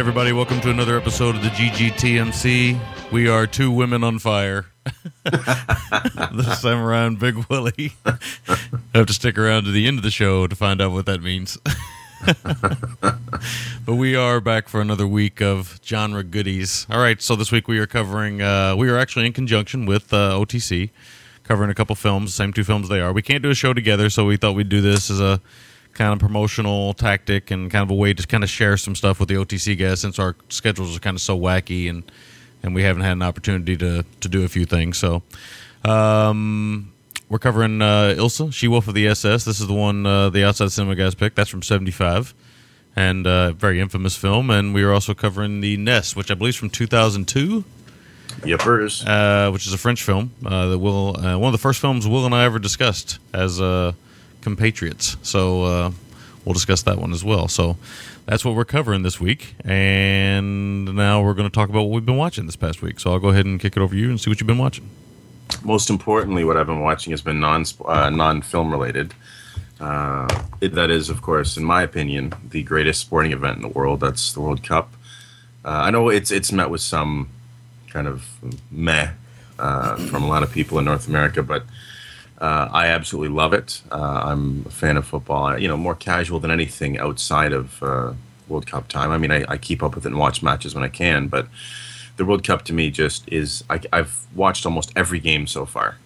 Right, everybody, welcome to another episode of the GGTMC. We are two women on fire. this time around, Big Willie. have to stick around to the end of the show to find out what that means. but we are back for another week of genre goodies. All right, so this week we are covering, uh, we are actually in conjunction with uh, OTC, covering a couple films, same two films they are. We can't do a show together, so we thought we'd do this as a kind of promotional tactic and kind of a way to kind of share some stuff with the OTC guys since our schedules are kind of so wacky and and we haven't had an opportunity to to do a few things. So um, we're covering uh, Ilsa, She Wolf of the SS. This is the one uh, the Outside Cinema guys picked. That's from '75 and uh, very infamous film. And we are also covering the Nest, which I believe is from 2002 Yippers. uh, which is a French film. Uh, that Will, uh, one of the first films Will and I ever discussed as uh, compatriots. So uh, we'll discuss that one as well. So that's what we're covering this week. And now we're going to talk about what we've been watching this past week. So I'll go ahead and kick it over to you and see what you've been watching. Most importantly, what I've been watching has been non uh, non film related. Uh, it, that is, of course, in my opinion, the greatest sporting event in the world. That's the World Cup. Uh, I know it's it's met with some kind of meh uh, from a lot of people in North America, but uh, I absolutely love it. Uh, I'm a fan of football. I, you know, more casual than anything outside of uh, World Cup time. I mean, I, I keep up with it and watch matches when I can, but the World Cup to me just is. I, I've watched almost every game so far.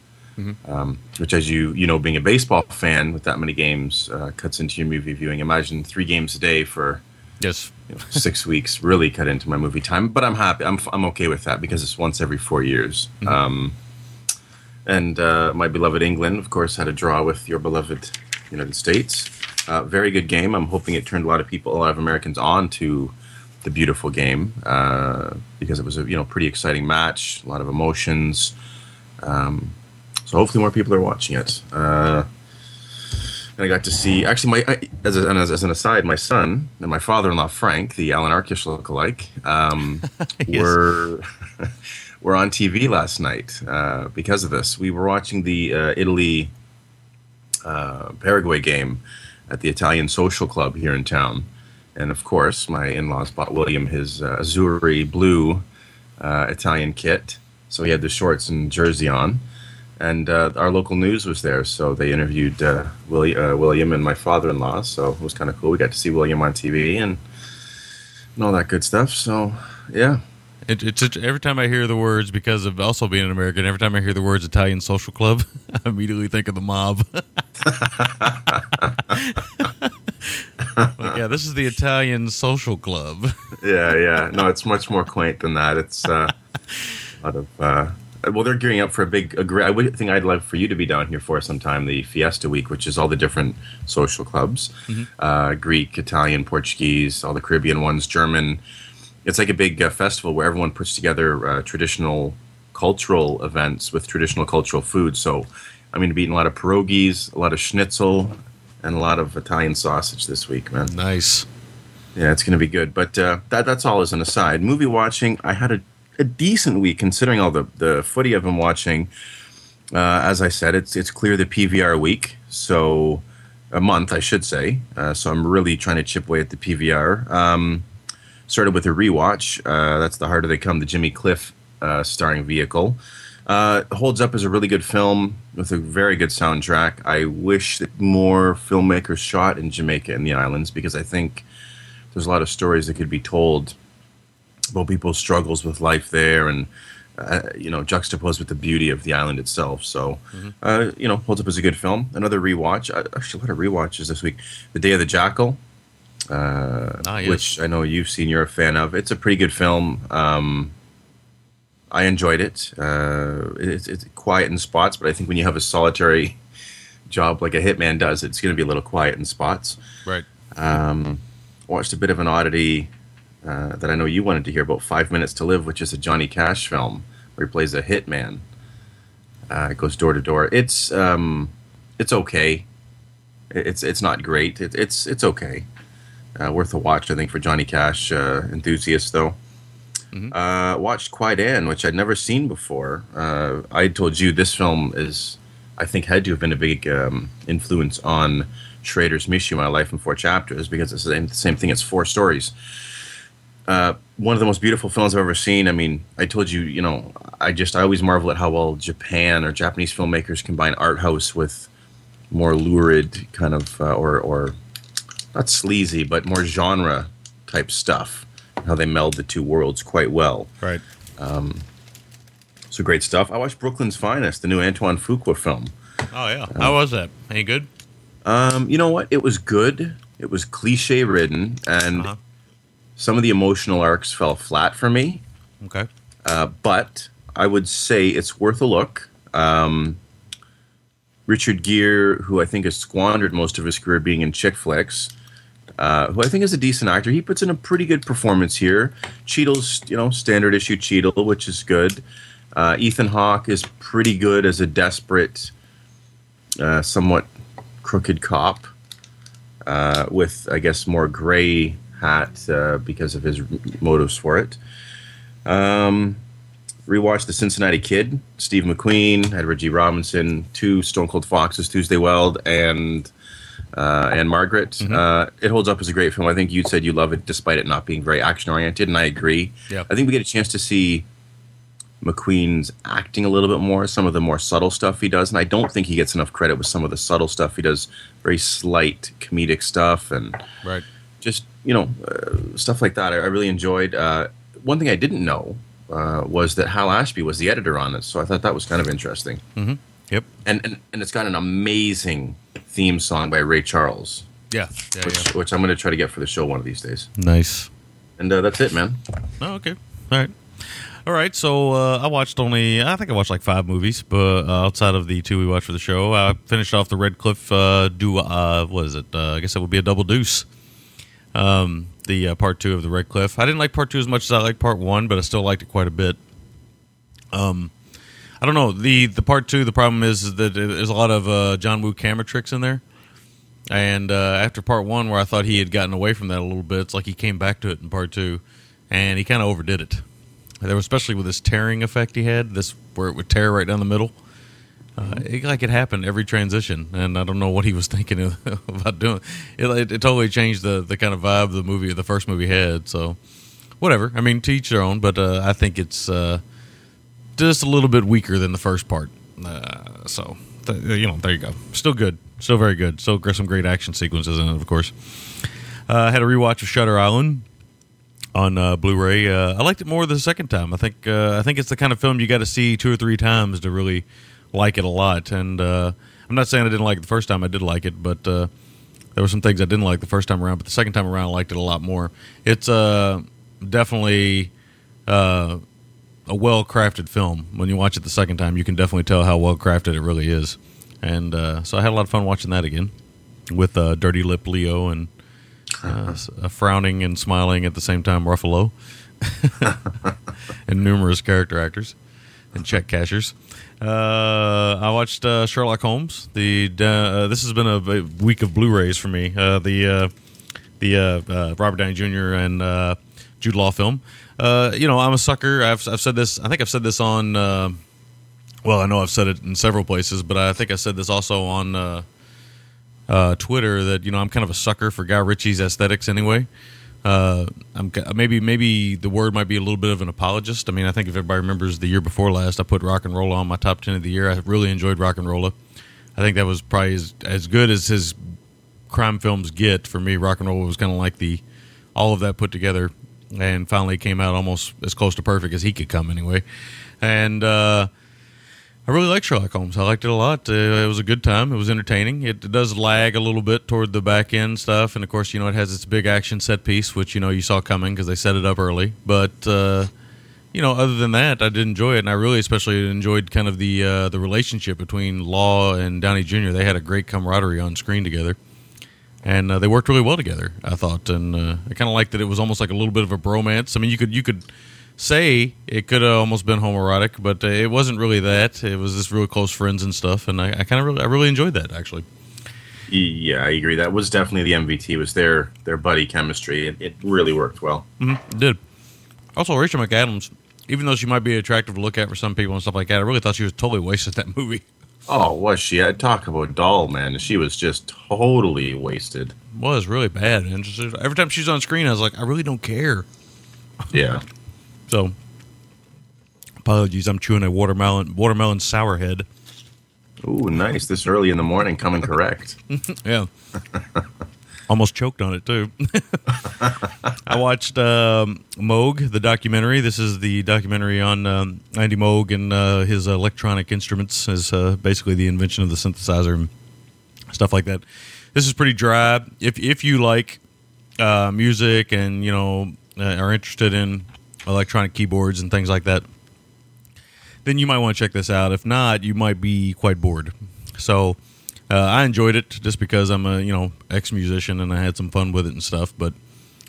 Um, which, as you you know, being a baseball fan with that many games, uh, cuts into your movie viewing. Imagine three games a day for Yes. you know, six weeks really cut into my movie time. But I'm happy. I'm I'm okay with that because it's once every four years. Um, and uh, my beloved England, of course, had a draw with your beloved United States. Uh, very good game. I'm hoping it turned a lot of people, a lot of Americans, on to the beautiful game uh, because it was a you know pretty exciting match, a lot of emotions. Um, so hopefully more people are watching it. Uh, and I got to see actually my I, as, a, and as, as an aside, my son and my father-in-law Frank, the Alan Arkin lookalike, um, Yes. were were on TV last night uh, because of this. We were watching the uh, Italy uh, Paraguay game at the Italian Social Club here in town, and of course, my in-laws bought William his uh, Azzurri blue uh, Italian kit, so he had the shorts and jersey on and our local news was there, so they interviewed William, William and my father-in-law. So it was kind of cool. We got to see William on TV and and all that good stuff. So yeah, It, it's every time I hear the words, because of also being an American, every time I hear the words Italian social club, I immediately think of the mob. Like, yeah, this is the Italian social club. yeah, yeah. No, it's much more quaint than that. It's uh, a lot of. Uh, well, they're gearing up for a big. I would think I'd love for you to be down here for sometime. The Fiesta Week, which is all the different social clubs, uh, Greek, Italian, Portuguese, all the Caribbean ones, German. It's like a big uh, festival where everyone puts together uh, traditional cultural events with traditional cultural food. So, I'm going to be eating a lot of pierogies, a lot of schnitzel, and a lot of Italian sausage this week, man. nice. Yeah, it's going to be good. But uh, that that's all as an aside. Movie watching, I had a, a decent week considering all the, the footy I've been watching. Uh, as I said, it's it's clear the PVR week, so a month, I should say. Uh, so I'm really trying to chip away at the PVR. Um, started with a rewatch. Uh, that's The Harder They Come, the Jimmy Cliff uh, starring vehicle. Uh, holds up as a really good film with a very good soundtrack. I wish that more filmmakers shot in Jamaica and the islands because I think there's a lot of stories that could be told about people's struggles with life there and uh, you know juxtaposed with the beauty of the island itself so uh, you know holds up as a good film another rewatch actually a lot of rewatches this week the day of the jackal uh, Ah, yes. which i know you've seen you're a fan of it's a pretty good film um, i enjoyed it uh, it's, it's quiet in spots but i think when you have a solitary job like a hitman does, it's going to be a little quiet in spots. Right. Um, watched a bit of an oddity uh, that I know you wanted to hear about, Five Minutes to Live, which is a Johnny Cash film where he plays a hitman. Uh, it goes door to door. It's um, it's okay. It's it's not great. It, it's it's okay. Uh, worth a watch, I think, for Johnny Cash uh, enthusiasts, though. Mhm. Uh, watched Kwaidan, which I'd never seen before. Uh, I told you this film is, I think, had to have been a big um, influence on Schrader's Mishima, A Life in Four Chapters, because it's the same, the same thing. It's four stories. Uh, one of the most beautiful films I've ever seen. I mean, I told you, you know, I just I always marvel at how well Japan or Japanese filmmakers combine art house with more lurid kind of uh, or or not sleazy, but more genre type stuff. How they meld the two worlds quite well. Right. So great stuff. I watched Brooklyn's Finest, the new Antoine Fuqua film. Oh yeah. How was that? Any good? Um, you know what? It was good. It was cliche ridden, and Uh-huh. some of the emotional arcs fell flat for me. Okay. Uh, but I would say it's worth a look. Um, Richard Gere, who I think has squandered most of his career being in chick flicks, uh, who I think is a decent actor, he puts in a pretty good performance here. Cheadle's, you know, standard issue Cheadle, which is good. Uh, Ethan Hawke is pretty good as a desperate, uh, somewhat crooked cop, uh, with I guess more gray hat uh, because of his motives for it. Um, rewatched The Cincinnati Kid, Steve McQueen, Edward G. Robinson, two Stone Cold Foxes, Tuesday Weld, and uh, Ann-Margret. Uh, it holds up as a great film. I think you said you love it despite it not being very action oriented, and I agree. Yeah. I think we get a chance to see McQueen's acting a little bit more, some of the more subtle stuff he does, and I don't think he gets enough credit with some of the subtle stuff he does. Very slight comedic stuff and Right. just you know uh, stuff like that. I, I really enjoyed. Uh, one thing I didn't know uh, was that Hal Ashby was the editor on it, so I thought that was kind of interesting. Mm-hmm. Yep. And and, and it's got an amazing theme song by Ray Charles, Yeah. Yeah. which, yeah. which I'm going to try to get for the show one of these days. Nice. And uh, that's it, man. Oh, okay. All right. All right. So uh, I watched only, I think I watched like five movies, but uh, outside of the two we watched for the show, I finished off the Red Cliff uh, do. Uh, what is it? Uh, I guess that would be a double deuce. Um, the uh, part two of the Red Cliff. I didn't like part two as much as I liked part one, but I still liked it quite a bit. Um, I don't know the the part two. The problem is, that there's a lot of uh, John Woo camera tricks in there. And uh, after part one, where I thought he had gotten away from that a little bit, it's like he came back to it in part two, and he kind of overdid it. There, especially with this tearing effect he had, this where it would tear right down the middle. Uh, it, like it happened every transition, and I don't know what he was thinking of, about doing. It, it, it totally changed the the kind of vibe the movie, the first movie had. So, whatever. I mean, to each their own. But uh, I think it's uh, just a little bit weaker than the first part. Uh, so, th- you know, there you go. Still good. Still very good. Still some great action sequences in it, of course. Uh, I had a rewatch of Shutter Island on uh, Blu-ray. Uh, I liked it more the second time. I think uh, I think it's the kind of film you got to see two or three times to really like it a lot. And uh, I'm not saying I didn't like it the first time. I did like it, but uh, there were some things I didn't like the first time around. But the second time around, I liked it a lot more. It's uh, definitely uh, a well-crafted film. When you watch it the second time, you can definitely tell how well-crafted it really is. And uh, so I had a lot of fun watching that again with uh, Dirty Lip Leo and uh, uh, frowning and smiling at the same time Ruffalo and numerous character actors and check cashers. Uh, I watched uh, Sherlock Holmes. The uh, this has been a, a week of Blu-rays for me. Uh, the uh, the uh, uh, Robert Downey Jr. and uh, Jude Law film. Uh, you know, I'm a sucker. I've, I've said this. I think I've said this on. Uh, well, I know I've said it in several places, but I think I said this also on uh, uh, Twitter that you know I'm kind of a sucker for Guy Ritchie's aesthetics anyway. Uh, I'm maybe maybe the word might be a little bit of an apologist. I mean, I think if everybody remembers the year before last, I put RocknRolla on my top ten of the year. I really enjoyed RocknRolla. I think that was probably as, as good as his crime films get for me. RocknRolla was kind of like the all of that put together, and finally came out almost as close to perfect as he could come anyway. And uh, I really like Sherlock Holmes. I liked it a lot. Uh, it was a good time. It was entertaining. It, does lag a little bit toward the back end stuff, and of course, you know, it has its big action set piece, which you know you saw coming because they set it up early. But uh, you know, other than that, I did enjoy it, and I really especially enjoyed kind of the uh, the relationship between Law and Downey Jr. They had a great camaraderie on screen together, and uh, they worked really well together. I thought, and uh, I kind of liked that it was almost like a little bit of a bromance. I mean, you could you could say it could have almost been homoerotic, but uh, it wasn't really that. It was just really close friends and stuff, and I, I kind of really I really enjoyed that actually. Yeah, I agree. That was definitely the MVT. Was their their buddy chemistry. It, it really worked well. Mm-hmm, it did. Also, Rachel McAdams, even though she might be attractive to look at for some people and stuff like that, I really thought she was totally wasted that movie. Oh, was she? I talk about doll, man. She was just totally wasted. Was really bad, and just, every time she's on screen, I was like, I really don't care. Yeah. So, apologies. I'm chewing a watermelon watermelon sour head. Ooh, nice. This early in the morning, coming correct. yeah. Almost choked on it too. I watched um, Moog, the documentary. This is the documentary on um, Andy Moog and uh, his electronic instruments, as uh, basically the invention of the synthesizer and stuff like that. This is pretty dry. If if you like uh, music and you know uh, are interested in electronic keyboards and things like that, then you might want to check this out. If not, you might be quite bored. So uh, I enjoyed it just because I'm a you know ex musician and I had some fun with it and stuff. But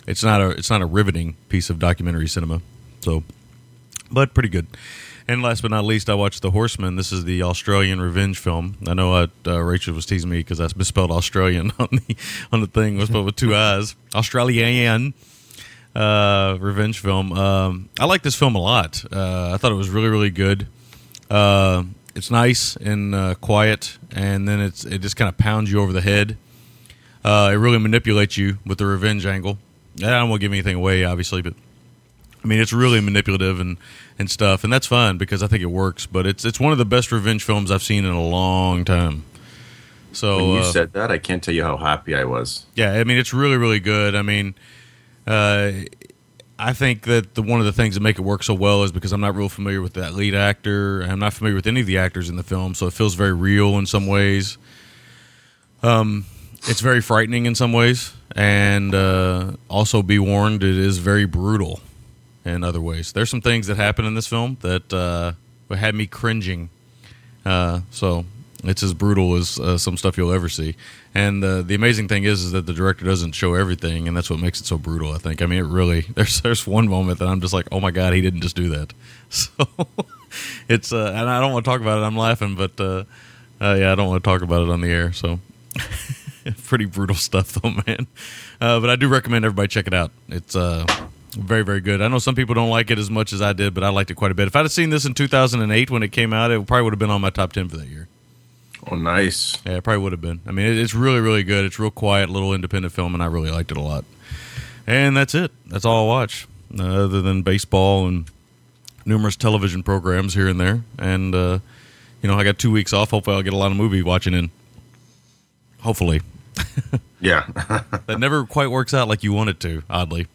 it's not a it's not a riveting piece of documentary cinema. So, but pretty good. And last but not least, I watched The Horseman. This is the Australian revenge film. I know uh, uh, Rachel was teasing me because I misspelled Australian on the on the thing. It was spelled with two eyes. Australian uh, revenge film. Um, I like this film a lot. Uh, I thought it was really really good. It's nice and uh, quiet, and then it's it just kind of pounds you over the head. Uh, it really manipulates you with the revenge angle. I don't want to give anything away, obviously, but I mean it's really manipulative and, and stuff, and that's fun because I think it works. But it's it's one of the best revenge films I've seen in a long time. So when you uh, said that, I can't tell you how happy I was. yeah, I mean it's really really good. I mean, uh, I think that the one of the things that make it work so well is because I'm not real familiar with that lead actor. I'm not familiar with any of the actors in the film, so it feels very real in some ways. Um, it's very frightening in some ways, and uh, also be warned, it is very brutal in other ways. There's some things that happen in this film that uh, had me cringing. Uh, so it's as brutal as uh, some stuff you'll ever see. And uh, the amazing thing is, is that the director doesn't show everything, and that's what makes it so brutal. I think. I mean, it really. There's there's one moment that I'm just like, oh my god, he didn't just do that. So it's uh, and I don't want to talk about it. I'm laughing, but uh, uh, yeah, I don't want to talk about it on the air. So pretty brutal stuff, though, man. Uh, but I do recommend everybody check it out. It's uh, very, very good. I know some people don't like it as much as I did, but I liked it quite a bit. If I'd have seen this in 2008 when it came out, it probably would have been on my top 10 for that year. Oh, nice. Yeah, it probably would have been. I mean, it, it's really, really good. It's real quiet, little independent film, and I really liked it a lot. And that's it. That's all I watch, uh, other than baseball and numerous television programs here and there. And uh, you know, I got two weeks off. Hopefully, I'll get a lot of movie watching in. Hopefully, Yeah. that never quite works out like you want it to. Oddly.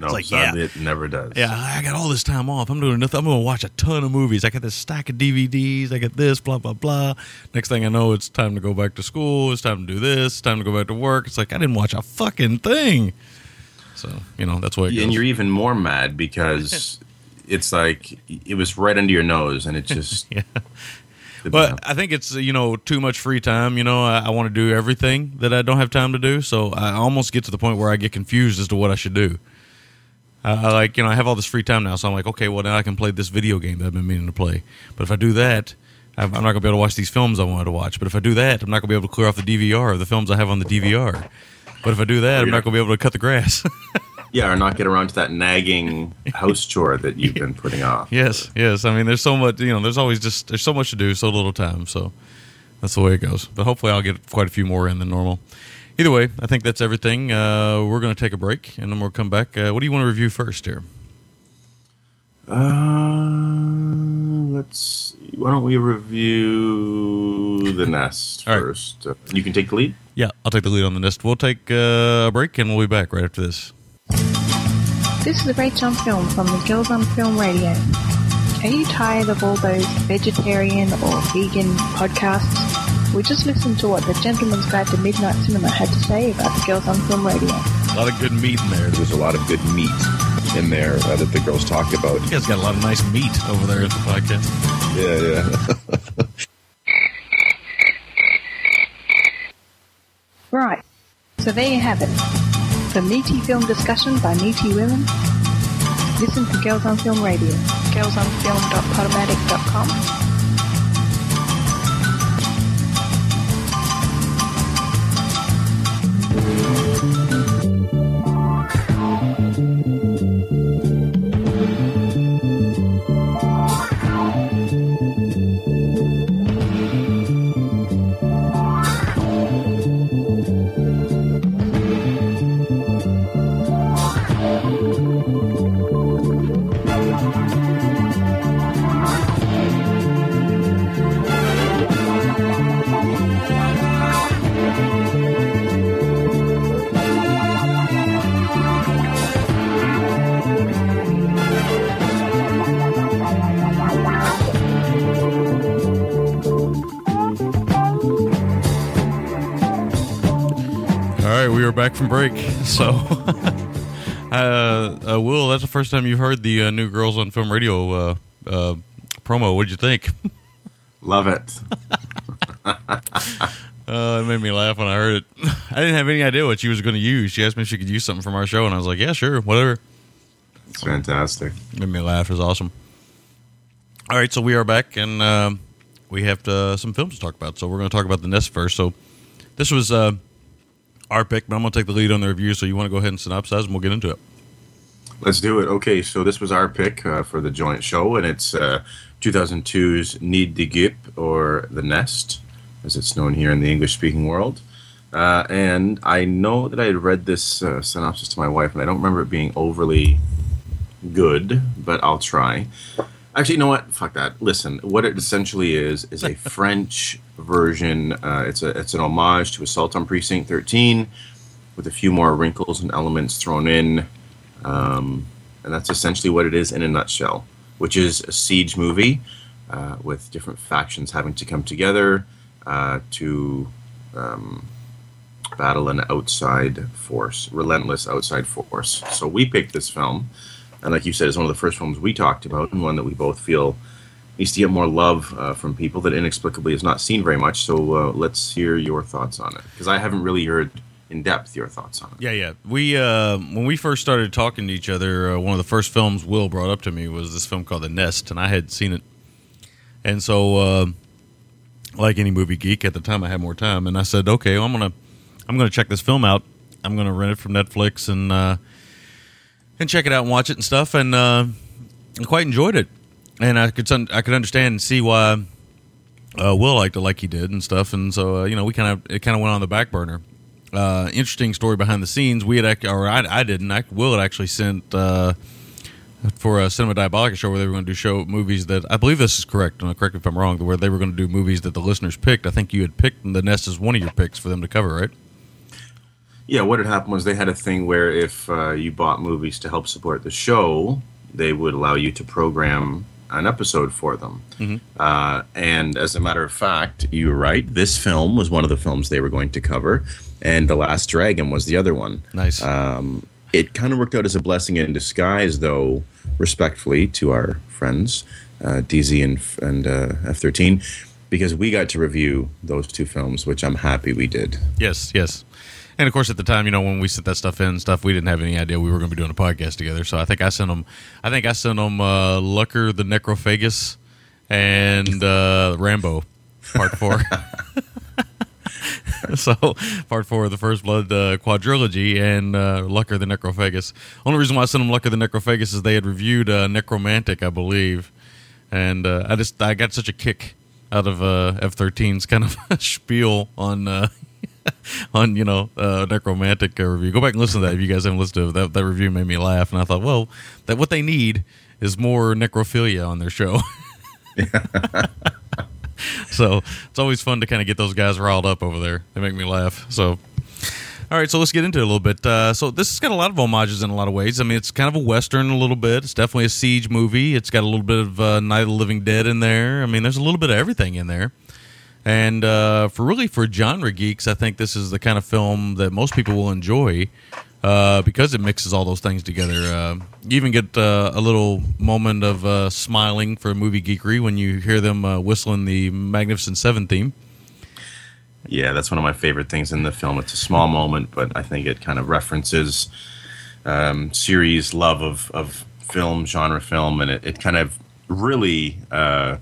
No, like, yeah. it never does. Yeah, I got all this time off. I'm doing nothing. I'm going to watch a ton of movies. I got this stack of DVDs. I got this, blah, blah, blah. Next thing I know, it's time to go back to school. It's time to do this. It's time to go back to work. It's like, I didn't watch a fucking thing. So, you know, that's what it and you're even more mad because it's like it was right under your nose, and it just. Yeah. But I think it's you know too much free time. You know, I, I want to do everything that I don't have time to do. So I almost get to the point where I get confused as to what I should do. I, I like you know I have all this free time now, so I'm like, okay, well now I can play this video game that I've been meaning to play. But if I do that, I'm I'm not gonna be able to watch these films I wanted to watch. But if I do that, I'm not gonna be able to clear off the DVR of the films I have on the DVR. But if I do that, I'm not gonna be able to cut the grass. yeah, or not get around to that nagging house chore that you've been putting off. Yes, yes. I mean, there's so much. You know, there's always just there's so much to do, so little time. So that's the way it goes. But hopefully, I'll get quite a few more in than normal. Either way, I think that's everything. Uh, we're going to take a break, and then we'll come back. Uh, what do you want to review first here? Uh, let's. Why don't we review the nest All right. first? Uh, you can take the lead. Yeah, I'll take the lead on the nest. We'll take uh, a break, and we'll be back right after this. This is Rachel on Film from the Girls on Film Radio. Are you tired of all those vegetarian or vegan podcasts? We just listened to what the Gentleman's Guide to Midnight Cinema had to say about the Girls on Film Radio. A lot of good meat in there. There's a lot of good meat in there uh, that the girls talk about. You guys got a lot of nice meat over there at the podcast. Yeah, yeah. Right. So there you have it. The meaty film discussion by meaty women. Listen to Girls on Film Radio. girlsonfilm.podomatic.com. from break. So, uh, uh, Will, that's the first time you've heard the uh, new Girls on Film Radio uh, uh, promo. What'd you think? Love it. Uh, it made me laugh when I heard it. I didn't have any idea what she was going to use. She asked me if she could use something from our show, and I was like, "Yeah, sure, whatever." It's fantastic. Made me laugh. It was awesome. All right, so we are back, and um we have uh, some films to talk about. So we're going to talk about the Nest first. So this was uh, our pick, but I'm going to take the lead on the review. So you want to go ahead and synopsize, and we'll get into it. Let's do it. Okay, so this was our pick uh, for the joint show, and it's uh, 2002's Nid de guêpes, or The Nest, as it's known here in the English speaking world. Uh, and I know that I had read this uh, synopsis to my wife, and I don't remember it being overly good, but I'll try. Actually, you know what? Fuck that. Listen, what it essentially is is a French version. Uh, it's a it's an homage to Assault on Precinct 13, with a few more wrinkles and elements thrown in. Um, and that's essentially what it is in a nutshell, which is a siege movie uh, with different factions having to come together uh, to um, battle an outside force, relentless outside force. So we picked this film, and like you said, it's one of the first films we talked about, and one that we both feel needs to get more love uh, from people that inexplicably is not seen very much. So uh, let's hear your thoughts on it, because I haven't really heard in depth your thoughts on it. Yeah, yeah. We uh, when we first started talking to each other, uh, one of the first films Will brought up to me was this film called The Nest, and I had seen it. And so, uh, like any movie geek, at the time I had more time, and I said, "Okay, well, I'm gonna I'm gonna check this film out. I'm gonna rent it from Netflix and uh, and check it out and watch it and stuff." And uh, I quite enjoyed it, and I could I could understand and see why uh, Will liked it like he did and stuff. And so, uh, you know, we kind of it kind of went on the back burner uh, interesting story behind the scenes. We had, or I, I didn't. I, Will had actually sent uh, for a Cinema Diabolica show where they were going to do show movies that I believe this is correct. And correct me if I'm wrong. Where they were going to do movies that the listeners picked. I think you had picked the Nest as one of your picks for them to cover, right? Yeah, what had happened was they had a thing where if uh, you bought movies to help support the show, they would allow you to program an episode for them. Uh, and as a matter of fact, you were right. This film was one of the films they were going to cover, and The Last Dragon was the other one. Nice. Um, it kind of worked out as a blessing in disguise, though, respectfully to our friends, uh, DZ and, and uh, F13, because we got to review those two films, which I'm happy we did. Yes, yes. And of course, at the time, you know, when we sent that stuff in and stuff, we didn't have any idea we were going to be doing a podcast together. So I think I sent them. I think I sent them uh, Lucker the Necrophagous and uh, Rambo Part Four. so Part Four of the First Blood uh, quadrilogy and uh, Lucker the Necrophagous. Only reason why I sent them Lucker the Necrophagous is they had reviewed uh, Nekromantik, I believe, and uh, I just I got such a kick out of uh, F-13's kind of spiel on. On you know uh, Nekromantik uh, review. Go back and listen to that if you guys haven't listened to it. That that review made me laugh, and I thought, well, that what they need is more necrophilia on their show. so it's always fun to kind of get those guys riled up over there. They make me laugh. So. All right, so let's get into it a little bit. Uh, so this has got a lot of homages in a lot of ways. I mean, it's kind of a western a little bit. It's definitely a siege movie. It's got a little bit of uh, Night of the Living Dead in there. I mean, there's a little bit of everything in there. And uh, for really for genre geeks, I think this is the kind of film that most people will enjoy. uh, because it mixes all those things together. Uh, you even get uh, a little moment of uh, smiling for movie geekery when you hear them uh, whistling the Magnificent Seven theme. Yeah, that's one of my favorite things in the film. It's a small moment, but I think it kind of references um, Siri's love of, of film, genre film, and it, it kind of really uh,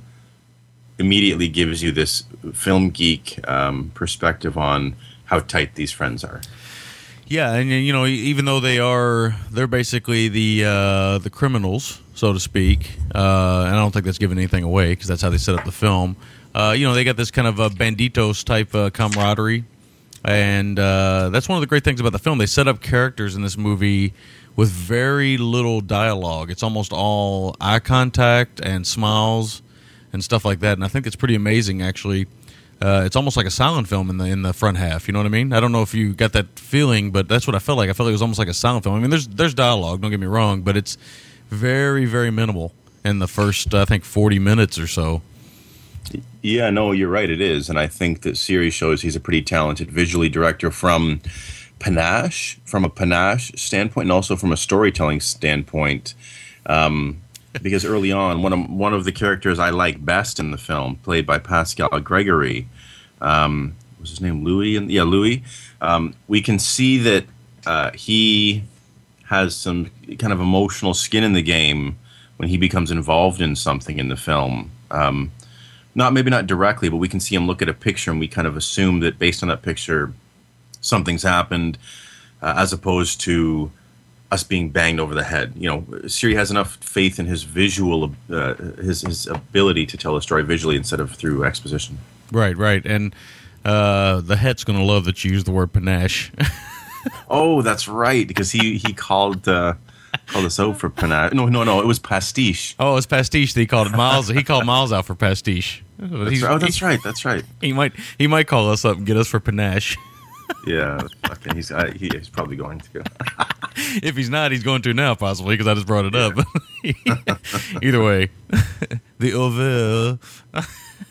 immediately gives you this film geek um, perspective on how tight these friends are. Yeah, and you know, even though they are, they're basically the uh, the criminals, so to speak. Uh, and I don't think that's giving anything away because that's how they set up the film. Uh, you know, they got this kind of a banditos type uh, camaraderie, and uh, that's one of the great things about the film. They set up characters in this movie with very little dialogue. It's almost all eye contact and smiles and stuff like that. And I think it's pretty amazing, actually. Uh, it's almost like a silent film in the in the front half. You know what I mean? I don't know if you got that feeling, but that's what I felt like. I felt like it was almost like a silent film. I mean, there's there's dialogue. Don't get me wrong, but it's very very minimal in the first I think 40 minutes or so. Yeah, no, you're right. It is, and I think that series shows he's a pretty talented visually director from panache, from a panache standpoint, and also from a storytelling standpoint. Um, because early on, one of one of the characters I like best in the film, played by Pascal Gregory, um, was his name Louis? And yeah, Louis. Um, we can see that uh, he has some kind of emotional skin in the game when he becomes involved in something in the film. Um, not maybe not directly, but we can see him look at a picture and we kind of assume that based on that picture, something's happened, uh, as opposed to us being banged over the head. You know, Siri has enough faith in his visual, uh, his his ability to tell a story visually instead of through exposition. Right, right, and uh, the Het's going to love that you use the word panache. oh, that's right, because he he called. Uh, called us out for panache. No, no, no. It was pastiche. Oh, it was pastiche. He called it Miles. he called Miles out for pastiche. That's right. Oh, that's right. That's right. He might he might call us up and get us for panache. Yeah, okay. He's uh, he, he's probably going to. if he's not, he's going to now, possibly because I just brought it up. Either way, the Auvergne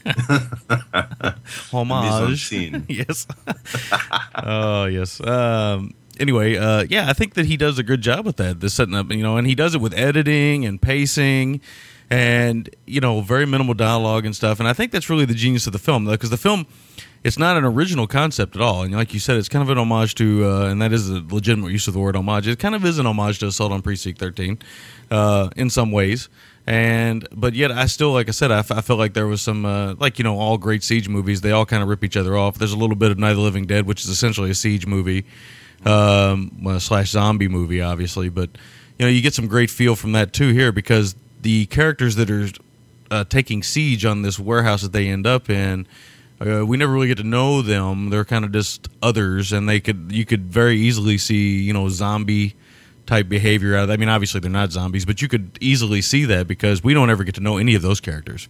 homage. yes. oh yes. Um, anyway, uh, yeah, I think that he does a good job with that. The setting up, you know, and he does it with editing and pacing and you know very minimal dialogue and stuff and i think that's really the genius of the film though because the film it's not an original concept at all. And like you said it's kind of an homage to uh, and that is a legitimate use of the word homage. It kind of is an homage to assault on precinct 13 uh, in some ways. And but yet i still like i said I, f- I felt like there was some uh, like you know all great siege movies they all kind of rip each other off. There's a little bit of night of the living dead which is essentially a siege movie um, slash zombie movie obviously. But you know you get some great feel from that too here because the characters that are uh, taking siege on this warehouse that they end up in, uh, we never really get to know them. They're kind of just others, and they could you could very easily see you know zombie type behavior out of. I mean, obviously they're not zombies, but you could easily see that because we don't ever get to know any of those characters.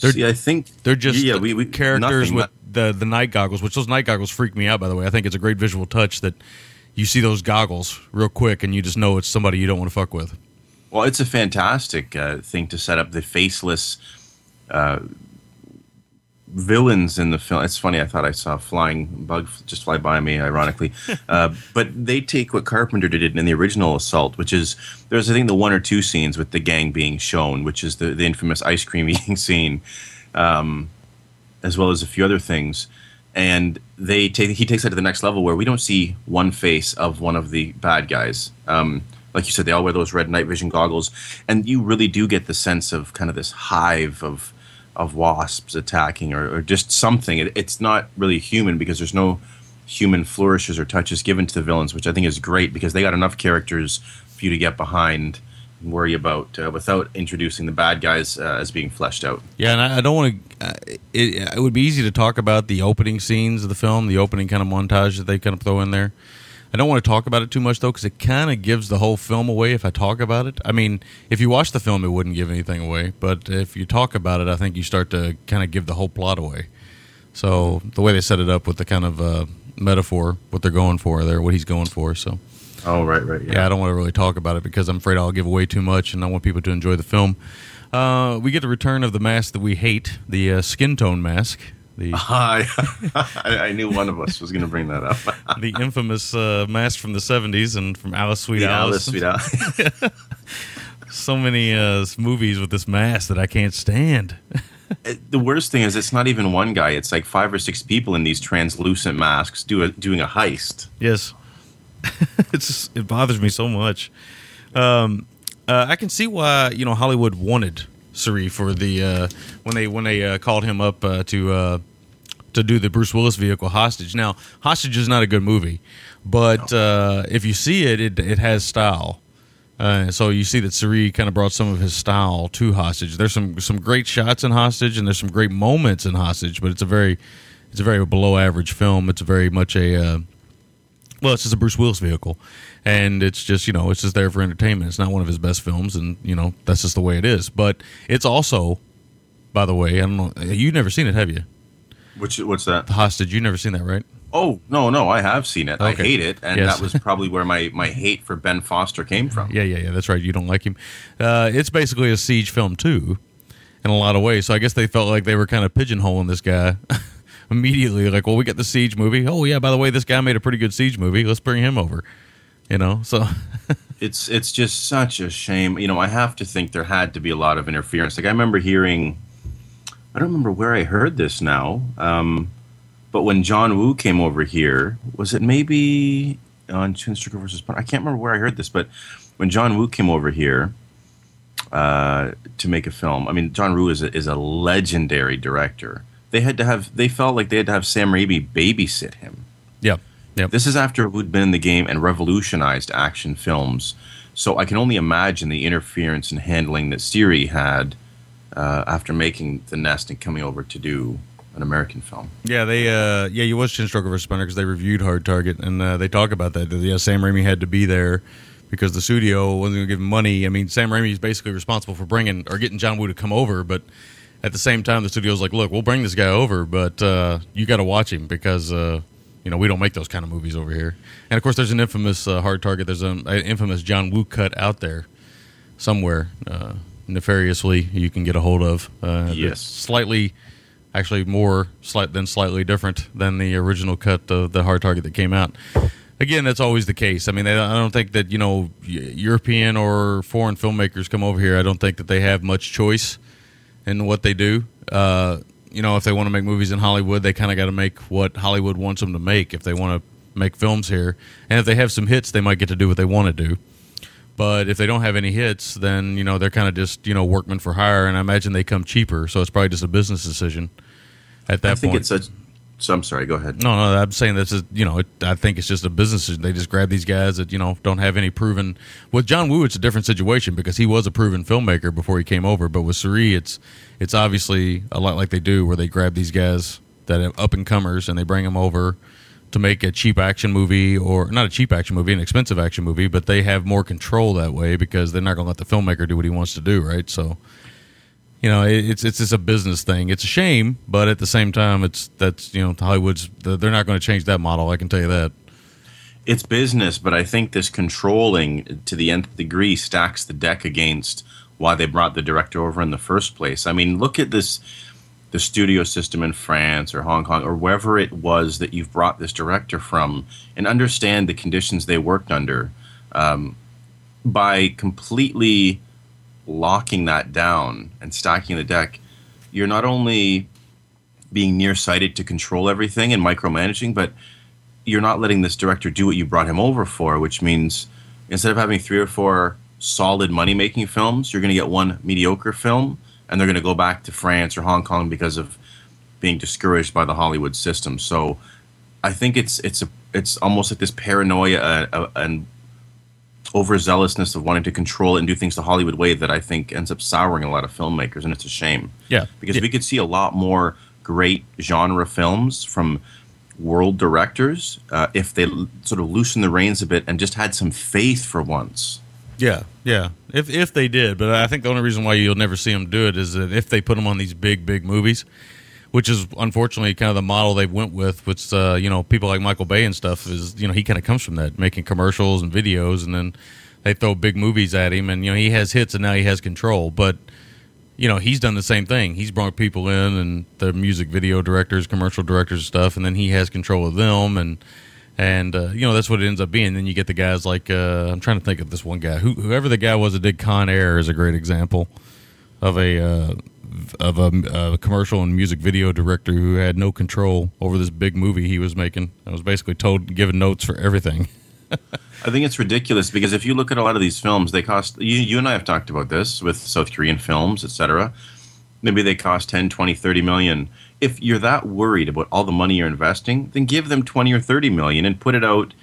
They're, see, I think they're just yeah, we, we, characters nothing, with the the night goggles, which those night goggles freak me out. By the way, I think it's a great visual touch that you see those goggles real quick, and you just know it's somebody you don't want to fuck with. Well, it's a fantastic uh, thing to set up the faceless uh, villains in the film. It's funny. I thought I saw a flying bug just fly by me, ironically. uh, but they take what Carpenter did in the original Assault, which is there's I think the one or two scenes with the gang being shown, which is the the infamous ice cream eating scene, um, as well as a few other things. And they take he takes that to the next level where we don't see one face of one of the bad guys. Um, like you said, they all wear those red night vision goggles, and you really do get the sense of kind of this hive of of wasps attacking, or, or just something. It, it's not really human because there's no human flourishes or touches given to the villains, which I think is great because they got enough characters for you to get behind and worry about uh, without introducing the bad guys uh, as being fleshed out. Yeah, and I, I don't want to. Uh, it, it would be easy to talk about the opening scenes of the film, the opening kind of montage that they kind of throw in there. I don't want to talk about it too much though, because it kind of gives the whole film away if I talk about it. I mean, if you watch the film, it wouldn't give anything away, but if you talk about it, I think you start to kind of give the whole plot away. So the way they set it up with the kind of uh, metaphor, what they're going for there, what he's going for. So. Oh right, right. Yeah. yeah. I don't want to really talk about it because I'm afraid I'll give away too much, and I want people to enjoy the film. Uh, we get the return of the mask that we hate, the uh, skin tone mask, The I, I knew one of us was going to bring that up. the infamous uh, mask from the '70s and from Alice Sweet The Alice. Alice, sweet Alice. So many uh, movies with this mask that I can't stand. the worst thing is, it's not even one guy. It's like five or six people in these translucent masks do a, doing a heist. Yes, it's just, it bothers me so much. Um, uh, I can see why you know Hollywood wanted Siri for the uh, when they when they uh, called him up uh, to uh, to do the Bruce Willis vehicle Hostage. Now, Hostage is not a good movie, but uh, if you see it, it it has style. Uh, so you see that Siri kind of brought some of his style to Hostage. There's some some great shots in Hostage, and there's some great moments in Hostage, but it's a very it's a very below average film. It's very much a uh, well, it's just a Bruce Willis vehicle, and it's just you know it's just there for entertainment. It's not one of his best films, and you know that's just the way it is. But it's also, by the way, I don't know you've never seen it, have you? Which what's that? The Hostage, you've never seen that, right? Oh no, no, I have seen it. I hate it, and Yes. that was probably where my my hate for Ben Foster came from. Yeah, yeah, yeah. That's right. You don't like him. Uh, it's basically a siege film too, in a lot of ways. So I guess they felt like they were kind of pigeonholing this guy immediately. Like, well, we got the siege movie. Oh yeah, by the way, this guy made a pretty good siege movie. Let's bring him over. You know, so It's it's just such a shame. You know, I have to think there had to be a lot of interference. Like I remember hearing, I don't remember where I heard this now, um, but when John Woo came over here, was it maybe on Chin Stroker versus? I can't remember where I heard this, but when John Woo came over here uh, to make a film, I mean, John Woo is a, is a legendary director. They had to have, they felt like they had to have Sam Raimi babysit him. yeah, yeah. This is after Woo'd been in the game and revolutionized action films. So I can only imagine the interference and handling that Siri had uh, after making The Nest and coming over to do an American film. Yeah, they uh yeah, you watched Chin Stroker vs. Splinter because they reviewed Hard Target and uh, they talk about that. that, Yeah, Sam Raimi had to be there because the studio wasn't going to give him money. I mean, Sam Raimi is basically responsible for bringing or getting John Woo to come over, but at the same time, the studio's like, look, we'll bring this guy over, but uh, you got to watch him because uh, you know we don't make those kind of movies over here. And of course, there's an infamous uh, Hard Target. There's an an infamous John Woo cut out there somewhere uh, nefariously you can get a hold of. Uh, Yes. slightly actually more slight than slightly different than the original cut of the hard target that came out. Again, that's always the case. I mean, I don't think that you know European or foreign filmmakers come over here. I don't think that they have much choice in what they do. Uh, you know, if they want to make movies in Hollywood, they kind of got to make what Hollywood wants them to make. If they want to make films here, and if they have some hits, they might get to do what they want to do. But if they don't have any hits, then you know they're kind of just you know workmen for hire, and I imagine they come cheaper. So it's probably just a business decision at that I think point. it's a. So I'm sorry. Go ahead. No, no, I'm saying this is you know it, I think it's just a business. They just grab these guys that you know don't have any proven. With John Woo, it's a different situation because he was a proven filmmaker before he came over. But with Siri, it's it's obviously a lot like they do where they grab these guys that are up and comers and they bring them over to make a cheap action movie or not a cheap action movie, an expensive action movie, but they have more control that way because they're not going to let the filmmaker do what he wants to do, right? So you know, it's it's just a business thing. It's a shame, but at the same time, it's that's you know Hollywood's they're not going to change that model. I can tell you that. It's business, but I think this controlling to the nth degree stacks the deck against why they brought the director over in the first place. I mean, look at this the studio system in France or Hong Kong or wherever it was that you've brought this director from and understand the conditions they worked under um, by completely locking that down and stacking the deck you're not only being nearsighted to control everything and micromanaging but you're not letting this director do what you brought him over for which means instead of having three or four solid money making films you're going to get one mediocre film and they're going to go back to France or Hong Kong because of being discouraged by the Hollywood system. So I think it's it's a it's almost like this paranoia uh, uh, and overzealousness of wanting to control and do things the Hollywood way that I think ends up souring a lot of filmmakers, and it's a shame. Yeah, because Yeah. we could see a lot more great genre films from world directors uh, if they l- sort of loosened the reins a bit and just had some faith for once. Yeah, yeah. If if they did, but I think the only reason why you'll never see them do it is that if they put them on these big big movies, which is unfortunately kind of the model they went with. Which uh, you know people like Michael Bay and stuff is you know he kind of comes from that making commercials and videos, and then they throw big movies at him, and you know he has hits and now he has control, but. you know, he's done the same thing. He's brought people in and the music video directors, commercial directors, and stuff, and then he has control of them, and and uh, you know that's what it ends up being. Then you get the guys like uh, I'm trying to think of this one guy, who, whoever the guy was that did Con Air is a great example of a uh, of a, a commercial and music video director who had no control over this big movie he was making. I was basically told given notes for everything. I think it's ridiculous because if you look at a lot of these films, they cost. You, you and I have talked about this with South Korean films, etc. Maybe they cost 10, 20, 30 million. If you're that worried about all the money you're investing, then give them 20 or 30 million and put it out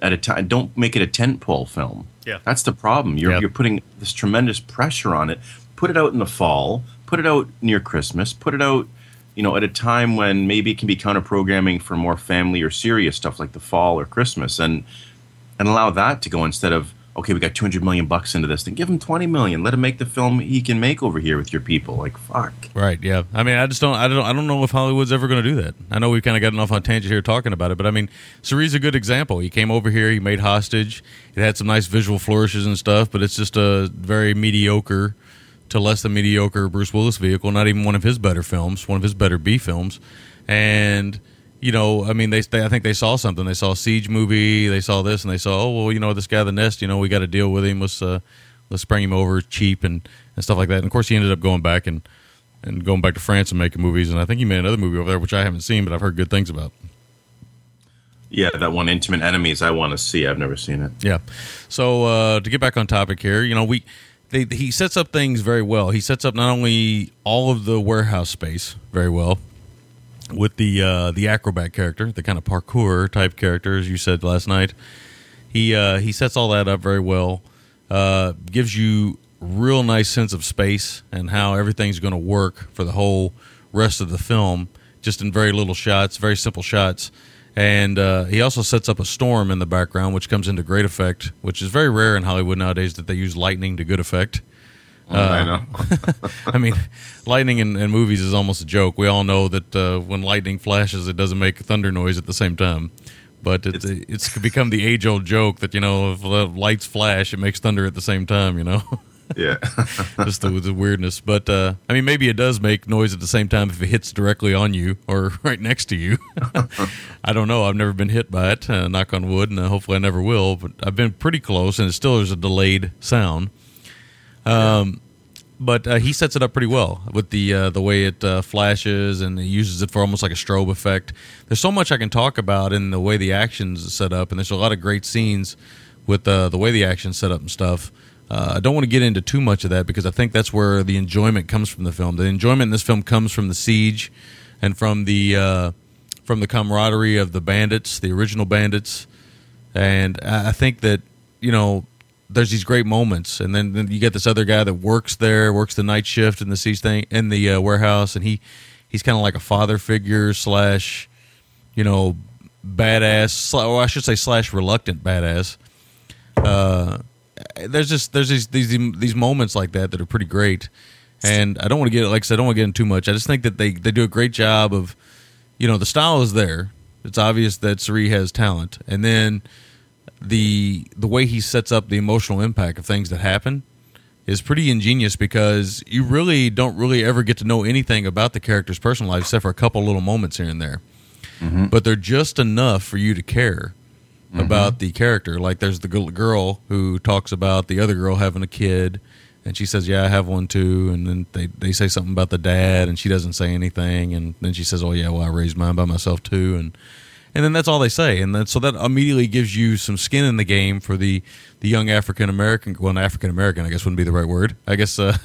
at a time. Don't make it a tentpole film. Yeah. That's the problem. You're, you're putting this tremendous pressure on it. Put it out in the fall. Put it out near Christmas. Put it out, you know, at a time when maybe it can be counter programming for more family or serious stuff like the fall or Christmas, and and allow that to go instead of okay, we got 200 million bucks into this. Then give him 20 million. Let him make the film he can make over here with your people. Like fuck. Right. Yeah. I mean, I just don't. I don't. I don't know if Hollywood's ever going to do that. I know we've kind of gotten off on tangent here talking about it, but I mean, Siri's a good example. He came over here. He made Hostage. It had some nice visual flourishes and stuff, but it's just a very mediocre to less than mediocre Bruce Willis vehicle. Not even one of his better films. One of his better B films, and. You know, I mean, they, they. I think they saw something. They saw a siege movie. They saw this, and they saw, oh well, you know, this guy, the nest. You know, we got to deal with him. Let's uh, let's bring him over cheap and, and stuff like that. And of course, he ended up going back and and going back to France and making movies. And I think he made another movie over there, which I haven't seen, but I've heard good things about. Yeah, that one, Intimate Enemies. I want to see. I've never seen it. Yeah. So uh, to get back on topic here, you know, we they, he sets up things very well. He sets up not only all of the warehouse space very well with the uh, the acrobat character, the kind of parkour type character, as you said last night. He uh, he sets all that up very well. Uh, gives you real nice sense of space and how everything's going to work for the whole rest of the film, just in very little shots, very simple shots. And uh, he also sets up a storm in the background, which comes into great effect, which is very rare in Hollywood nowadays that they use lightning to good effect. I know. I mean, lightning in, in movies is almost a joke. We all know that uh, when lightning flashes, it doesn't make thunder noise at the same time. But it's, it's become the age old joke that, you know, if the lights flash, it makes thunder at the same time, you know? yeah. Just the, the weirdness. But, uh, I mean, maybe it does make noise at the same time if it hits directly on you or right next to you. I don't know. I've never been hit by it, uh, knock on wood, and uh, hopefully I never will. But I've been pretty close, and it still is a delayed sound. Um, but uh, he sets it up pretty well with the uh, the way it uh, flashes and he uses it for almost like a strobe effect. There's so much I can talk about in the way the action's set up, and there's a lot of great scenes with uh, the way the action's set up and stuff. Uh, I don't want to get into too much of that because I think that's where the enjoyment comes from the film. The enjoyment in this film comes from the siege and from the uh, from the camaraderie of the bandits, the original bandits, and I I think that you know there's these great moments, and then, then you get this other guy that works there, works the night shift in the siege thing in the uh, warehouse, and he he's kind of like a father figure slash you know badass, sla- or I should say slash reluctant badass. Uh, there's just there's these these these moments like that that are pretty great, and I don't want to get like I said, I don't want to get in too much. I just think that they they do a great job of, you know, the style is there. It's obvious that Siri has talent, and then the the way he sets up the emotional impact of things that happen is pretty ingenious because you really don't really ever get to know anything about the character's personal life except for a couple little moments here and there. Mm-hmm. But they're just enough for you to care mm-hmm. about the character. Like there's the girl who talks about the other girl having a kid, and she says, "Yeah, I have one too." And then they they say something about the dad, and she doesn't say anything. And then she says, "Oh yeah, well I raised mine by myself too." And and then that's all they say, and then so that immediately gives you some skin in the game for the the young African American. Well, an African American, I guess wouldn't be the right word. I guess uh,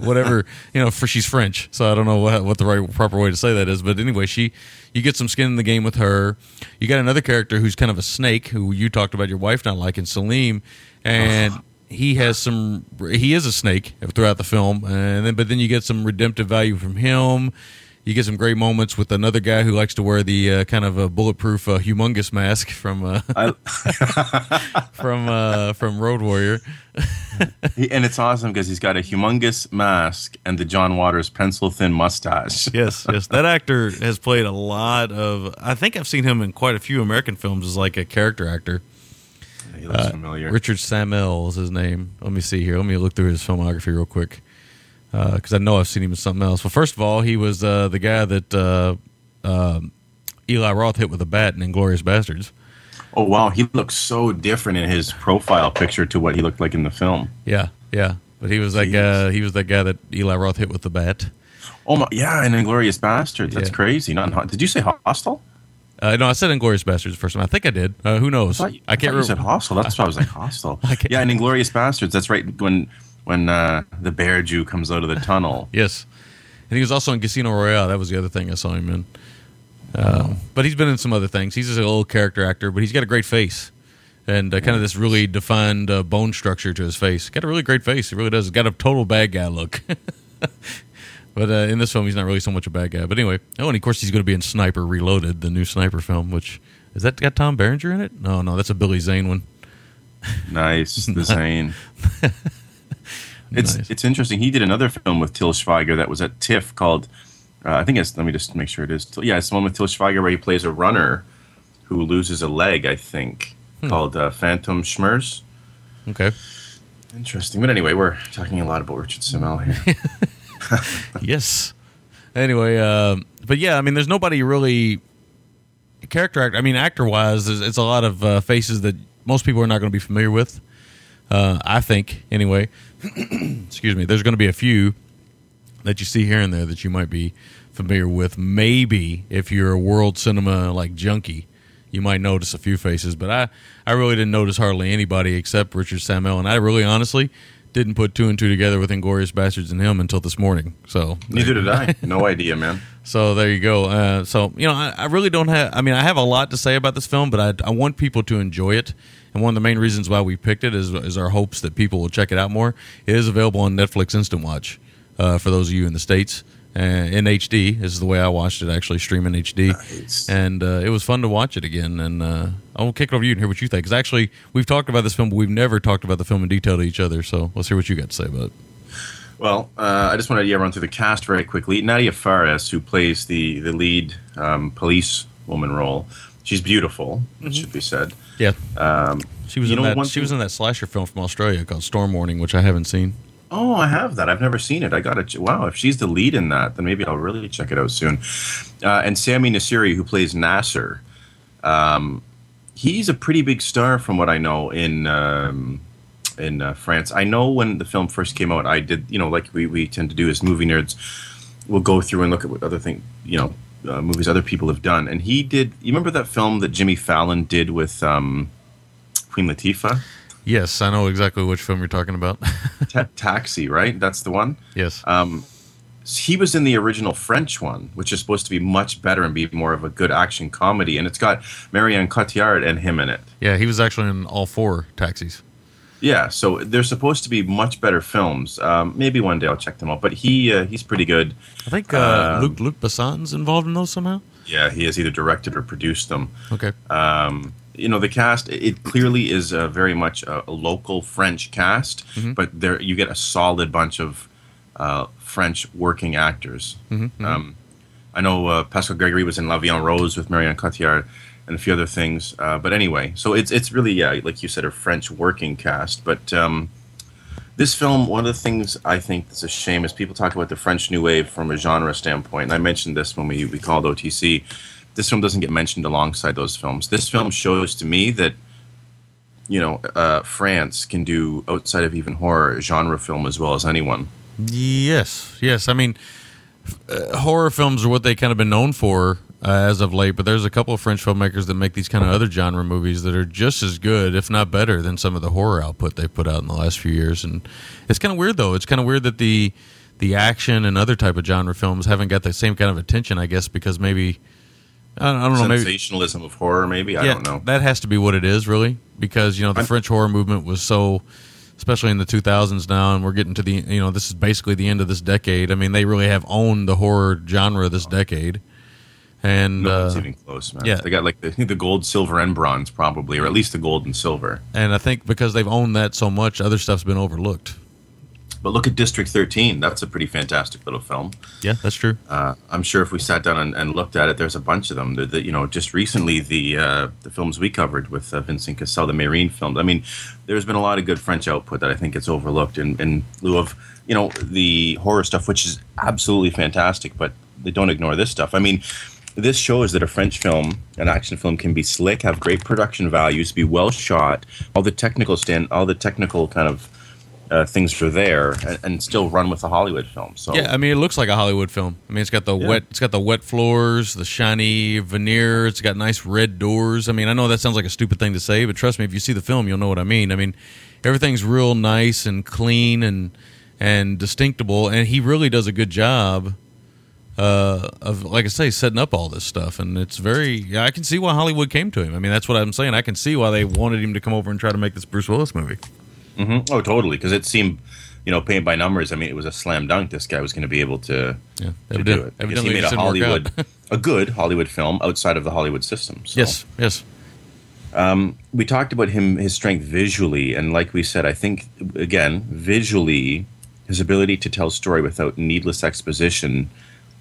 whatever you know. For she's French, so I don't know what, what the right proper way to say that is. But anyway, she you get some skin in the game with her. You got another character who's kind of a snake, who you talked about your wife not liking, Salim, and. He has some. He is a snake throughout the film, and then but then you get some redemptive value from him. You get some great moments with another guy who likes to wear the uh, kind of a bulletproof, uh, humongous mask from uh, from uh, from Road Warrior. and it's awesome because he's got a humongous mask and the John Waters pencil thin mustache. Yes, yes, that actor has played a lot of. I think I've seen him in quite a few American films as like a character actor. he looks Uh, familiar. Richard Sammel is his name. Let me see here. Let me look through his filmography real quick because I know I've seen him in something else. Well, first of all, he was uh, the guy that uh, um Eli Roth hit with a bat in *Inglourious Basterds*. oh wow, he looks so different in his profile picture to what he looked like in the film. Yeah, yeah. But he was that Jeez. guy. He was that guy that Eli Roth hit with the bat. Oh my, yeah, and Inglourious Basterds. That's Yeah. crazy. Not in did you say Hostel? Uh, no, I said *Inglourious Basterds* the first time. I think I did. Uh, who knows? I, thought I can't thought you said remember. Hostel. That's why I was like Hostel. Yeah, and Inglourious Basterds. That's right. When when uh, the bear Jew comes out of the tunnel. Yes, and he was also in *Casino Royale*. That was the other thing I saw him in. Um, but he's been in some other things. He's just a little character actor, but he's got a great face and uh, kind of this really defined uh, bone structure to his face. Got a really great face. He really does. Got a total bad guy look. but uh, in this film, he's not really so much a bad guy. But anyway, oh, and of course, he's going to be in *Sniper Reloaded*, the new Sniper film. Which is that got Tom Berenger in it? No, no, that's a Billy Zane one. Nice, the Zane. It's Nice. it's interesting. He did another film with Til Schweiger that was at TIFF called. Uh, I think it's. Let me just make sure it is. Yeah, it's the one with Til Schweiger where he plays a runner who loses a leg. I think Hmm. called uh, Phantomschmerz. Okay. Interesting. But anyway, we're talking a lot about Richard Sammel here. yes. Anyway, uh, but yeah, I mean, there's nobody really character actor. I mean, actor wise, it's, a lot of uh, faces that most people are not going to be familiar with. Uh, I think, anyway. Excuse me. There's going to be a few that you see here and there that you might be familiar with. Maybe if you're a world cinema like junkie, you might notice a few faces. But I, I really didn't notice hardly anybody except Richard Sammel, and I really honestly didn't put two and two together with Inglourious Basterds and him until this morning. So Neither did I. No idea, man. so there you go. Uh, so you know, I, I really don't have. I mean, I have a lot to say about this film, but I, I want people to enjoy it. And one of the main reasons why we picked it is, is our hopes that people will check it out more. It is available on Netflix Instant Watch uh, for those of you in the states uh, in HD. This is the way I watched it, actually streaming HD, Nice. and uh, it was fun to watch it again. And uh, I'll kick it over to you and hear what you think. Because actually, we've talked about this film, but we've never talked about the film in detail to each other. So let's hear what you got to say about it. Well, uh, I just wanted to yeah, run through the cast very quickly. Nadia Fares, who plays the the lead um, police woman role, she's beautiful. It should be said. Yeah, Um, she was you in know, that. one She was in that slasher film from Australia called Storm Warning, which I haven't seen. Oh, I have that. I've never seen it. I got to. Wow, if she's the lead in that, then maybe I'll really check it out soon. Uh, and Samy Naceri, who plays Nasser, um, he's a pretty big star from what I know in um, in uh, France. I know when the film first came out, I did. You know, like we, we tend to do as movie nerds, we'll go through and look at what other thing you know uh, movies other people have done. And he did. You remember that film that Jimmy Fallon did with um, Queen Latifah? Yes, I know exactly which film you're talking about. Ta- Taxi, right? That's the one. yes. Um, he was in the original French one, which is supposed to be much better and be more of a good action comedy, and it's got Marion Cotillard and him in it. yeah, he was actually in all four taxis. Yeah, so they're supposed to be much better films. Um, maybe one day I'll check them out, but he uh, he's pretty good. I think uh, Um, Luc Luc Besson's involved in those somehow. Yeah, he has either directed or produced them. Okay. Um, you know, the cast it clearly is uh, very much a, a local French cast, but there you get a solid bunch of uh, French working actors. Um, I know uh, Pascal Greggory was in La Vie en Rose with Marion Cotillard and a few other things. Uh, but anyway, so it's it's really yeah, like you said, a French working cast. But um, this film, one of the things I think that's a shame is people talk about the French New Wave from a genre standpoint. And I mentioned this when we, we called OTC. This film doesn't get mentioned alongside those films. This film shows to me that you know uh, France can do outside of even horror genre film as well as anyone. Yes, yes. I mean, uh, horror films are what they kind of been known for uh, as of late. But there's a couple of French filmmakers that make these kind of other genre movies that are just as good, if not better, than some of the horror output they've put out in the last few years. And it's kind of weird, though. It's kind of weird that the the action and other type of genre films haven't got the same kind of attention. I guess because maybe I don't, I don't know. Maybe Sensationalism of horror, maybe I yeah, don't know. That has to be what it is, really, because you know the I'm- French horror movement was so, especially in the 2000s now, and we're getting to the you know this is basically the end of this decade. I mean, they really have owned the horror genre this decade, and no uh, even close, man. yeah. They got like the, the gold, silver, and bronze probably, or at least the gold and silver. and I think because they've owned that so much, other stuff's been overlooked. But look at District 13. That's a pretty fantastic little film. Yeah, that's true. Uh, I'm sure if we sat down and, and, looked at it, there's a bunch of them. The, the, you know, just recently the uh, the films we covered with uh, Vincent Cassel, the Mesrine films. I mean, there's been a lot of good French output that I think gets overlooked in, in lieu of you know the horror stuff, which is absolutely fantastic. But they don't ignore this stuff. I mean, this shows that a French film, an action film, can be slick, have great production values, be well shot, all the technical stand, all the technical kind of uh, things are there, and, and, still run with a Hollywood film. So yeah, I mean, it looks like a Hollywood film. I mean, it's got the yeah. wet, it's got the wet floors, the shiny veneer. It's got nice red doors. I mean, I know that sounds like a stupid thing to say, but trust me, if you see the film, you'll know what I mean. I mean, everything's real nice and clean and and distinctible, and he really does a good job uh, of like I say, setting up all this stuff, and it's very. I can see why Hollywood came to him. I mean, that's what I'm saying. I can see why they wanted him to come over and try to make this Bruce Willis movie. Mm-hmm. Oh, totally. Because it seemed, you know, paint by numbers. I mean, it was a slam dunk. This guy was going to be able to, yeah, to do it because he made a Hollywood, a good Hollywood film outside of the Hollywood system. So. Yes, yes. Um, we talked about him, his strength visually, and like we said, I think again, visually, his ability to tell story without needless exposition.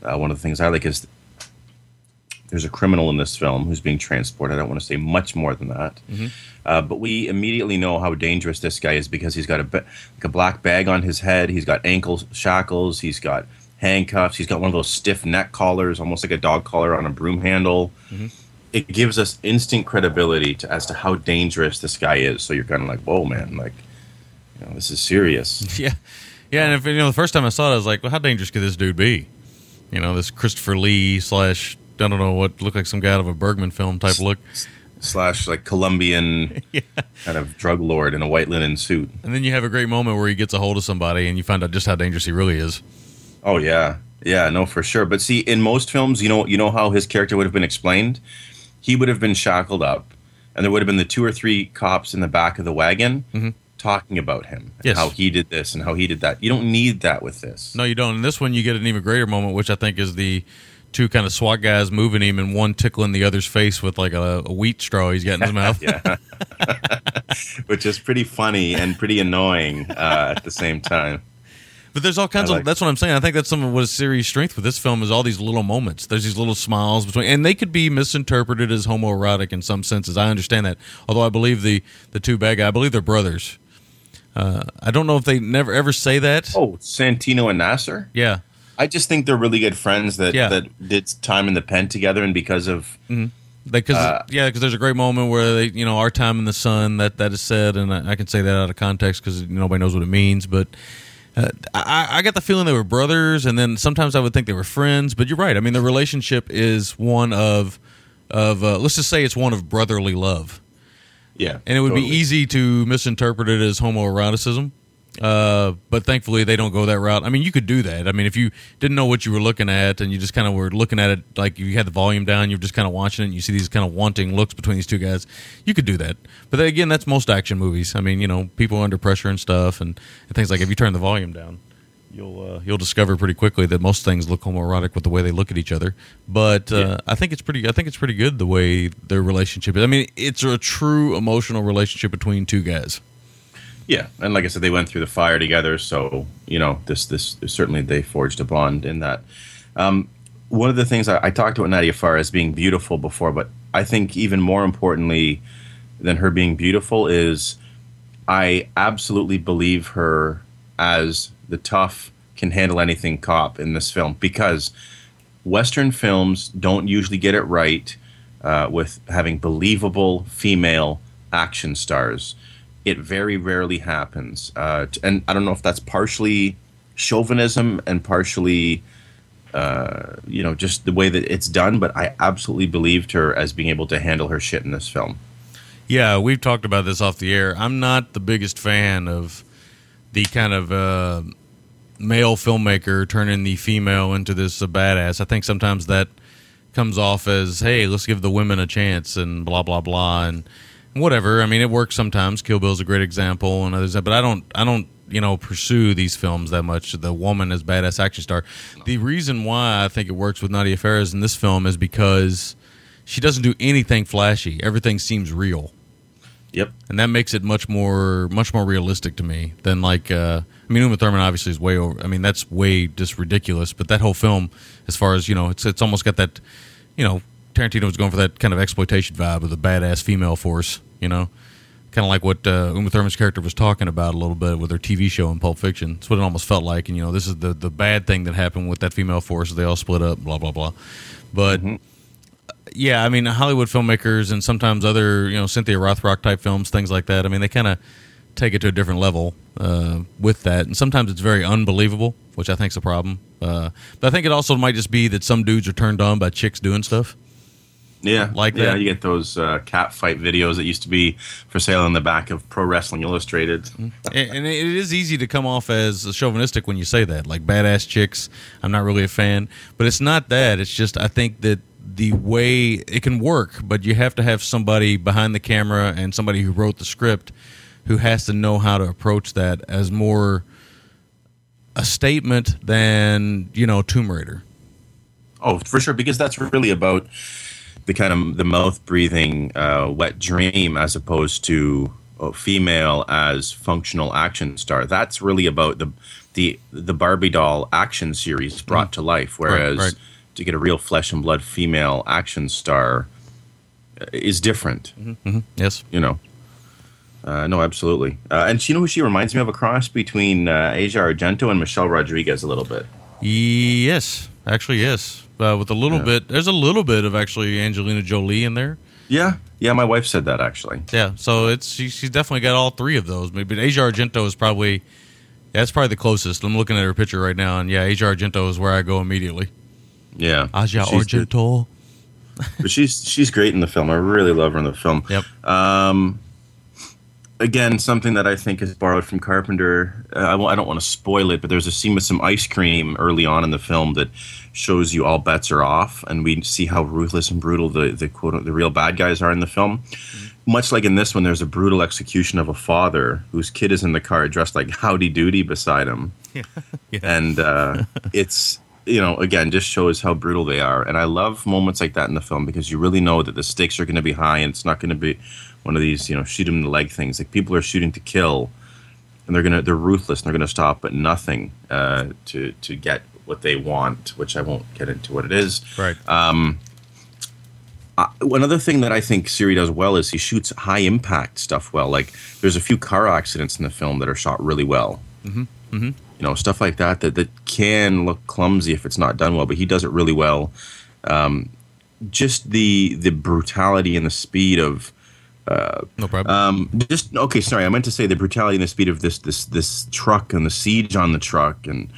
Uh, one of the things I like is there's a criminal in this film who's being transported. I don't want to say much more than that. Mm-hmm. Uh, but we immediately know how dangerous this guy is because he's got a, like a black bag on his head. He's got ankle shackles. He's got handcuffs. He's got one of those stiff neck collars, almost like a dog collar on a broom handle. Mm-hmm. It gives us instant credibility to, as to how dangerous this guy is. So you're kind of like, whoa, man, like, you know, this is serious. yeah. Yeah, and if you know the first time I saw it, I was like, "Well, how dangerous could this dude be?" You know, this Christopher Lee slash I don't know what looked like some guy out of a Bergman film type look slash like Colombian yeah. kind of drug lord in a white linen suit. And then you have a great moment where he gets a hold of somebody and you find out just how dangerous he really is. Oh yeah. Yeah, no for sure. But see in most films, you know you know how his character would have been explained? He would have been shackled up and there would have been the two or three cops in the back of the wagon mm-hmm. Talking about him yes. how he did this and how he did that. You don't need that with this. No, you don't. In this one you get an even greater moment which I think is the two kind of SWAT guys moving him and one tickling the other's face with like a, a wheat straw he's got in his mouth. yeah. Which is pretty funny and pretty annoying uh, at the same time. But there's all kinds like of. That's what I'm saying. I think that's some of what a series' strength with this film is all these little moments. There's these little smiles between, and they could be misinterpreted as homoerotic in some senses. I understand that. Although I believe the the two bad guys, I believe they're brothers. Uh, I don't know if they never ever say that. Oh, Santino and Nasser. Yeah, I just think they're really good friends that yeah. that did time in the pen together, and because of mm-hmm. because uh, yeah, because there's a great moment where they you know our time in the sun that that is said, and I, I can say that out of context because nobody knows what it means, but. Uh, I, I got the feeling they were brothers, and then sometimes I would think they were friends. But you're right. I mean, the relationship is one of of uh, let's just say it's one of brotherly love. Yeah, and it would totally. be easy to misinterpret it as homoeroticism. Uh, but thankfully they don't go that route. I mean, you could do that. I mean, if you didn't know what you were looking at and you just kind of were looking at it like you had the volume down, you're just kind of watching it and you see these kind of wanting looks between these two guys, you could do that. But then again, that's most action movies. I mean, you know, people under pressure and stuff and, and things like if you turn the volume down, you'll uh, you'll discover pretty quickly that most things look homoerotic with the way they look at each other. But uh, yeah. I think it's pretty I think it's pretty good the way their relationship is. I mean, it's a true emotional relationship between two guys. Yeah, and like I said, they went through the fire together, so you know this this certainly they forged a bond in that. Um, one of the things I, I talked about Nadia Fares being beautiful before, but I think even more importantly than her being beautiful is I absolutely believe her as the tough can handle anything cop in this film because Western films don't usually get it right uh, with having believable female action stars it very rarely happens. Uh, and I don't know if that's partially chauvinism and partially, uh, you know, just the way that it's done, but I absolutely believed her as being able to handle her shit in this film. Yeah, we've talked about this off the air. I'm not the biggest fan of the kind of uh, male filmmaker turning the female into this uh, badass. I think sometimes that comes off as, hey, let's give the women a chance and blah, blah, blah. And, whatever. I mean, it works sometimes. Kill Bill is a great example, and others. But I don't, I don't, you know, pursue these films that much. The woman as badass action star. The reason why I think it works with Nadia Fares in this film is because she doesn't do anything flashy. Everything seems real. Yep. and that makes it much more much more realistic to me than like uh, I mean Uma Thurman obviously is way over. I mean that's way just ridiculous. But that whole film, as far as you know, it's it's almost got that you know Tarantino was going for that kind of exploitation vibe of the badass female force. You know, kind of like what uh, Uma Thurman's character was talking about a little bit with her TV show in Pulp Fiction. It's what it almost felt like. And you know, this is the the bad thing that happened with that female force. They all split up. Blah blah blah. But yeah, I mean Hollywood filmmakers and sometimes other you know Cynthia Rothrock type films, things like that. I mean they kind of take it to a different level uh, with that, and sometimes it's very unbelievable, which I think's a problem. Uh, but I think it also might just be that some dudes are turned on by chicks doing stuff. Yeah, Like yeah. that? You get those uh, cat fight videos that used to be for sale in the back of Pro Wrestling Illustrated. and, and it is easy to come off as chauvinistic when you say that, like badass chicks. I'm not really a fan, but it's not that. It's just I think that the way it can work, but you have to have somebody behind the camera and somebody who wrote the script who has to know how to approach that as more a statement than you know Tomb Raider. Oh, for sure, because that's really about the kind of the mouth breathing uh, wet dream as opposed to a female as functional action star. That's really about the the the Barbie doll action series brought to life. Whereas right. To get a real flesh and blood female action star is different. Yes. You know. Uh, no, absolutely. Uh, and you know who she reminds me of? A cross between uh, Asia Argento and Michelle Rodriguez a little bit. Yes, actually, yes. Uh, with a little Yeah. bit, there's a little bit of actually Angelina Jolie in there. Yeah, yeah. My wife said that actually. Yeah, so it's she, she's definitely got all three of those. Maybe Asia Argento is probably that's probably the closest. I'm looking at her picture right now, and yeah, Asia Argento is where I go immediately. Yeah, good. Argento. but she's she's great in the film. I really love her in the film. Yep. Um, again, something that I think is borrowed from Carpenter. Uh, I, I don't want to spoil it, but there's a scene with some ice cream early on in the film that shows you all bets are off, and we see how ruthless and brutal the the quote the real bad guys are in the film. Much like in this one, there's a brutal execution of a father whose kid is in the car dressed like Howdy Doody beside him and uh, it's you know again just shows how brutal they are and i love moments like that in the film because you really know that the stakes are going to be high and it's not going to be one of these you know shoot them in the leg things like people are shooting to kill and they're gonna they're ruthless and they're gonna stop at nothing uh, to to get what they want which i won't get into what it is Right. uh, another thing that I think Siri does well is he shoots high impact stuff well. Like there's a few car accidents in the film that are shot really well. Mm-hmm. Mm-hmm. You know, stuff like that, that that can look clumsy if it's not done well, but he does it really well. Um, just the the brutality and the speed of no problem. um, just okay. Sorry, I meant to say the brutality and the speed of this this this truck and the siege on the truck and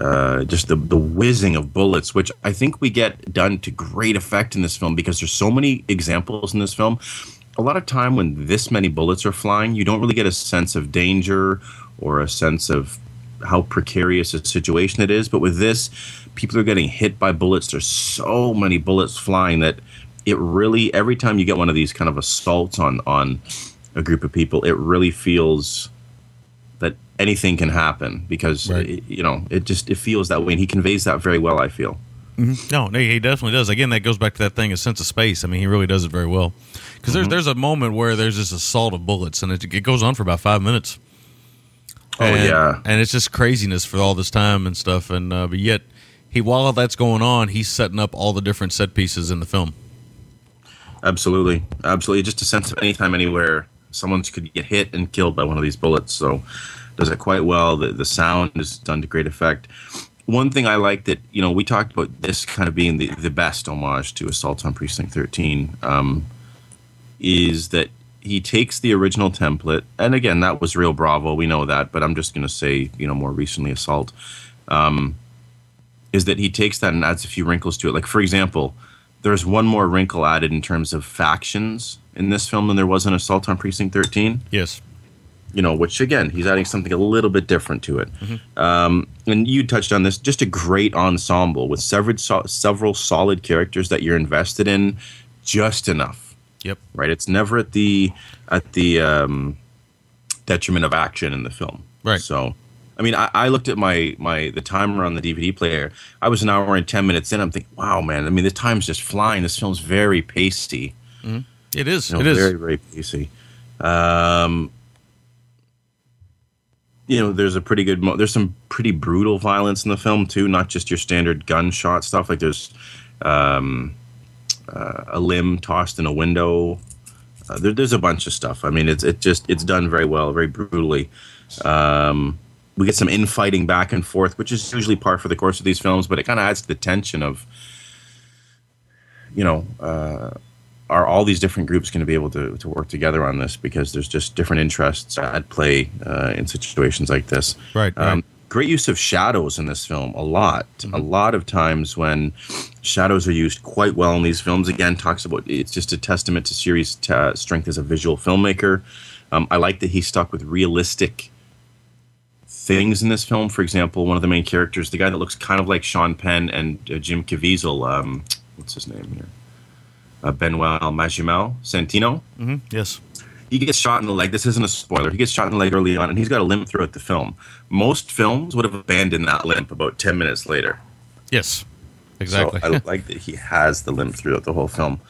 uh, just the the whizzing of bullets, which I think we get done to great effect in this film because there's so many examples in this film. A lot of time when this many bullets are flying, you don't really get a sense of danger or a sense of how precarious a situation it is. But with this, people are getting hit by bullets. There's so many bullets flying that it really every time you get one of these kind of assaults on on a group of people, it really feels that anything can happen because Right. it- you know it just it feels that way, and he conveys that very well. I feel. Mm-hmm. No, no, he definitely does. Again, that goes back to that thing, a sense of space. I mean, he really does it very well. Because there's mm-hmm. there's a moment where there's this assault of bullets, and it, it goes on for about five minutes. Oh, And- yeah. and it's just craziness for all this time and stuff. And uh, but yet, he while that's going on, he's setting up all the different set pieces in the film. Absolutely, absolutely. Just a sense of anytime, anywhere, someone could get hit and killed by one of these bullets. So, does it quite well. The the sound is done to great effect. One thing I like that you know we talked about this kind of being the the best homage to Assault on Precinct Thirteen um, is that he takes the original template, and again that was real Bravo. We know that, but I'm just going to say you know more recently Assault. Um, is that he takes that and adds a few wrinkles to it. Like for example, there's one more wrinkle added in terms of factions in this film than there was in Assault on Precinct 13. Yes. You know, which again, he's adding something a little bit different to it. Um, and you touched on this, just a great ensemble with several so- several solid characters that you're invested in, just enough. Yep. Right? It's never at the at the um, detriment of action in the film. Right. So, I mean, I, I looked at my my the timer on the DVD player. I was an hour and ten minutes in. I'm thinking, wow, man. I mean, the time's just flying. This film's very pacey. It is. You know, it is. very very pacey. Um, you know, there's a pretty good. Mo- there's some pretty brutal violence in the film too, not just your standard gunshot stuff. Like there's um, uh, a limb tossed in a window. Uh, there, there's a bunch of stuff. I mean, it's it just it's done very well, very brutally. Um, we get some infighting back and forth, which is usually par for the course of these films, but it kind of adds to the tension of, you know, uh, are all these different groups going to be able to, to work together on this because there's just different interests at play uh, in situations like this. Right, right. Great use of shadows in this film, a lot. A lot of times when shadows are used quite well in these films, again, talks about it's just a testament to Siri's t- strength as a visual filmmaker. Um, I like that he stuck with realistic things in this film. For example, one of the main characters, the guy that looks kind of like Sean Penn and uh, Jim Caviezel, um, what's his name here? Uh, Benoit Magimel Santino. hmm Yes. He gets shot in the leg. This isn't a spoiler. He gets shot in the leg early on, and he's got a limp throughout the film. Most films would have abandoned that limp about 10 minutes later. Yes. Exactly. So I like that he has the limp throughout the whole film.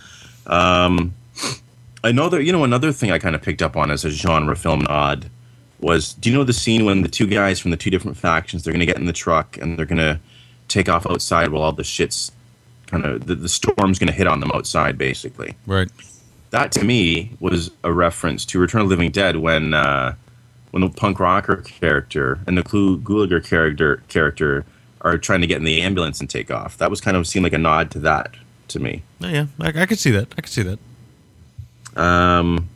Um, I know that, you know, another thing I kind of picked up on as a genre film nod was do you know the scene when the two guys from the two different factions, they're going to get in the truck and they're going to take off outside while all the shit's kind of, the, the storm's going to hit on them outside, basically right. That to me was a reference to Return of the Living Dead when uh, when the punk rocker character and the Clu- Gulager character character are trying to get in the ambulance and take off. That was kind of seemed like a nod to that to me. Oh, yeah. I, I could see that. I could see that. Um,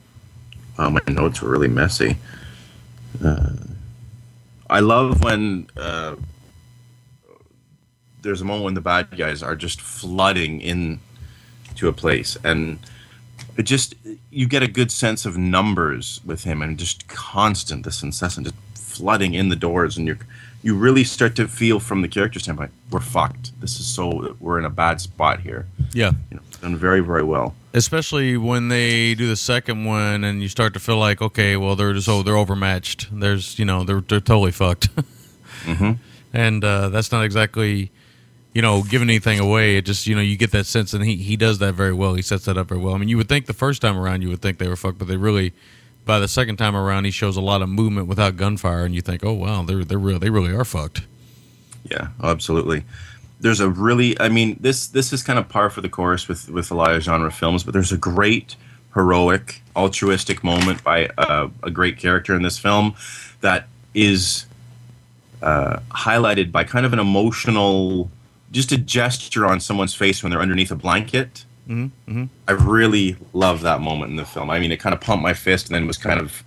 oh, my notes were really messy. Uh, I love when uh, there's a moment when the bad guys are just flooding in to a place, and it just you get a good sense of numbers with him, and just constant, this incessant, just flooding in the doors, and you you really start to feel from the character standpoint, we're fucked. This is so we're in a bad spot here. Yeah. You know, done very very well. especially when they do the second one and you start to feel like okay well they're just oh they're overmatched there's you know they're they're totally fucked Mm-hmm. and uh, that's not exactly you know giving anything away it just you know you get that sense and he he does that very well. He sets that up very well. I mean you would think the first time around you would think they were fucked but they really by the second time around he shows a lot of movement without gunfire and you think oh wow they're they're real they really are fucked. Yeah, absolutely. There's a really, I mean, this this is kind of par for the course with with a lot of genre films, but there's a great heroic, altruistic moment by uh, a great character in this film that is uh, highlighted by kind of an emotional, just a gesture on someone's face when they're underneath a blanket. mm-hmm. I really love that moment in the film. I mean, it kind of pumped my fist and then was kind of.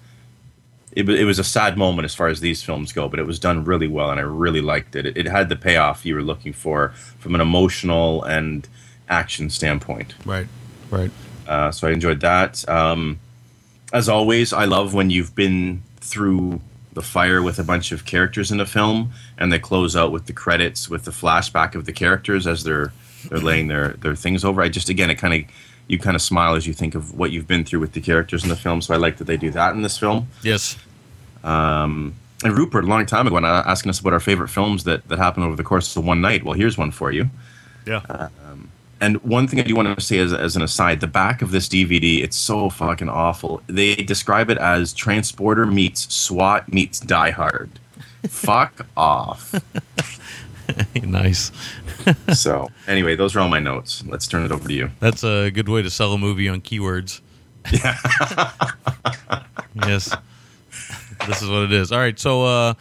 It, it was a sad moment as far as these films go, but it was done really well, and I really liked it. It, it had the payoff you were looking for from an emotional and action standpoint. right right Uh, so I enjoyed that. Um, as always, I love when you've been through the fire with a bunch of characters in a film, and they close out with the credits with the flashback of the characters as they're they're laying their their things over. I just again, it kind of you kind of smile as you think of what you've been through with the characters in the film. So I like that they do that in this film. yes Um, and Rupert, a long time ago, when uh, asking us about our favorite films that that happened over the course of one night. Well, here's one for you. yeah And one thing I do want to say as, as an aside, the back of this DVD, it's so fucking awful. They describe it as Transporter meets SWAT meets Die Hard. Fuck off. nice So, anyway, those are all my notes. Let's turn it over to you. That's a good way to sell a movie on keywords. Yeah. yes. This is what it is. All right. So, uh,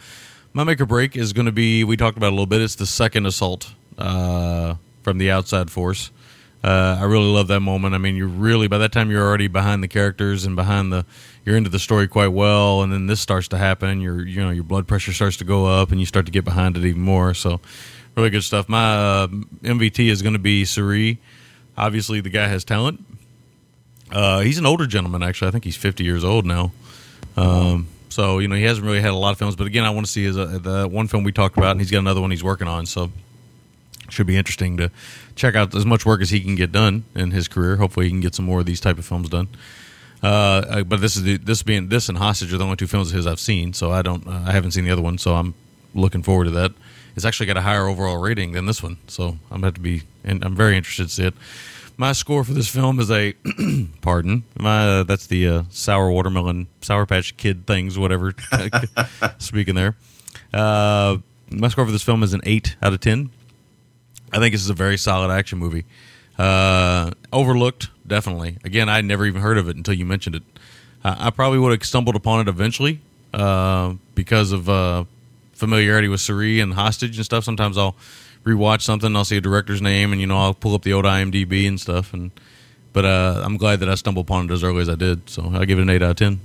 my make or break is going to be, we talked about it a little bit. It's the second assault uh, from the outside force. Uh, I really love that moment. I mean, you're really, by that time, you're already behind the characters and behind the, you're into the story quite well. And then this starts to happen. Your, you know, your blood pressure starts to go up and you start to get behind it even more. So, really good stuff. My uh, MVT is going to be Siri. Obviously, the guy has talent. Uh, he's an older gentleman, actually. I think he's 50 years old now. Um, so, you know, he hasn't really had a lot of films. But again, I want to see his, uh, the one film we talked about, and he's got another one he's working on. So, should be interesting to check out as much work as he can get done in his career. Hopefully, he can get some more of these type of films done. Uh, but this is the, this being this and Hostage are the only two films of his I've seen, so I don't uh, I haven't seen the other one, so I'm looking forward to that. It's actually got a higher overall rating than this one, so I'm going to be and I'm very interested to see it. My score for this film is a pardon. My uh, that's the uh, sour watermelon, sour patch kid things, whatever. Speaking there, uh, my score for this film is an eight out of ten. I think this is a very solid action movie. Uh, overlooked, definitely. Again, I never even heard of it until you mentioned it. I, I probably would have stumbled upon it eventually uh, because of uh, familiarity with Siri and Hostage and stuff. Sometimes I'll rewatch something, and I'll see a director's name, and you know I'll pull up the old IMDb and stuff. And but uh, I'm glad that I stumbled upon it as early as I did. So I give it an eight out of ten.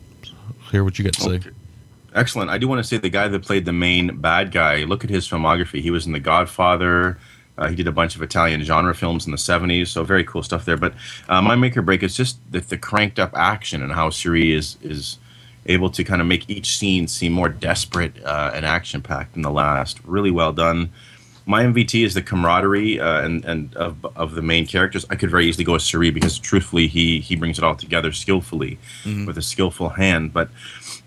Hear what you got to say. Okay. Excellent. I do want to say the guy that played the main bad guy. Look at his filmography. He was in The Godfather. Uh, he did a bunch of Italian genre films in the 70s, so very cool stuff there. But uh, my make or break is just the, the cranked up action and how Siri is is able to kind of make each scene seem more desperate uh, and action packed than the last. Really well done. My MVT is the camaraderie uh, and and of, of the main characters. I could very easily go with Siri because truthfully, he he brings it all together skillfully with a skillful hand. But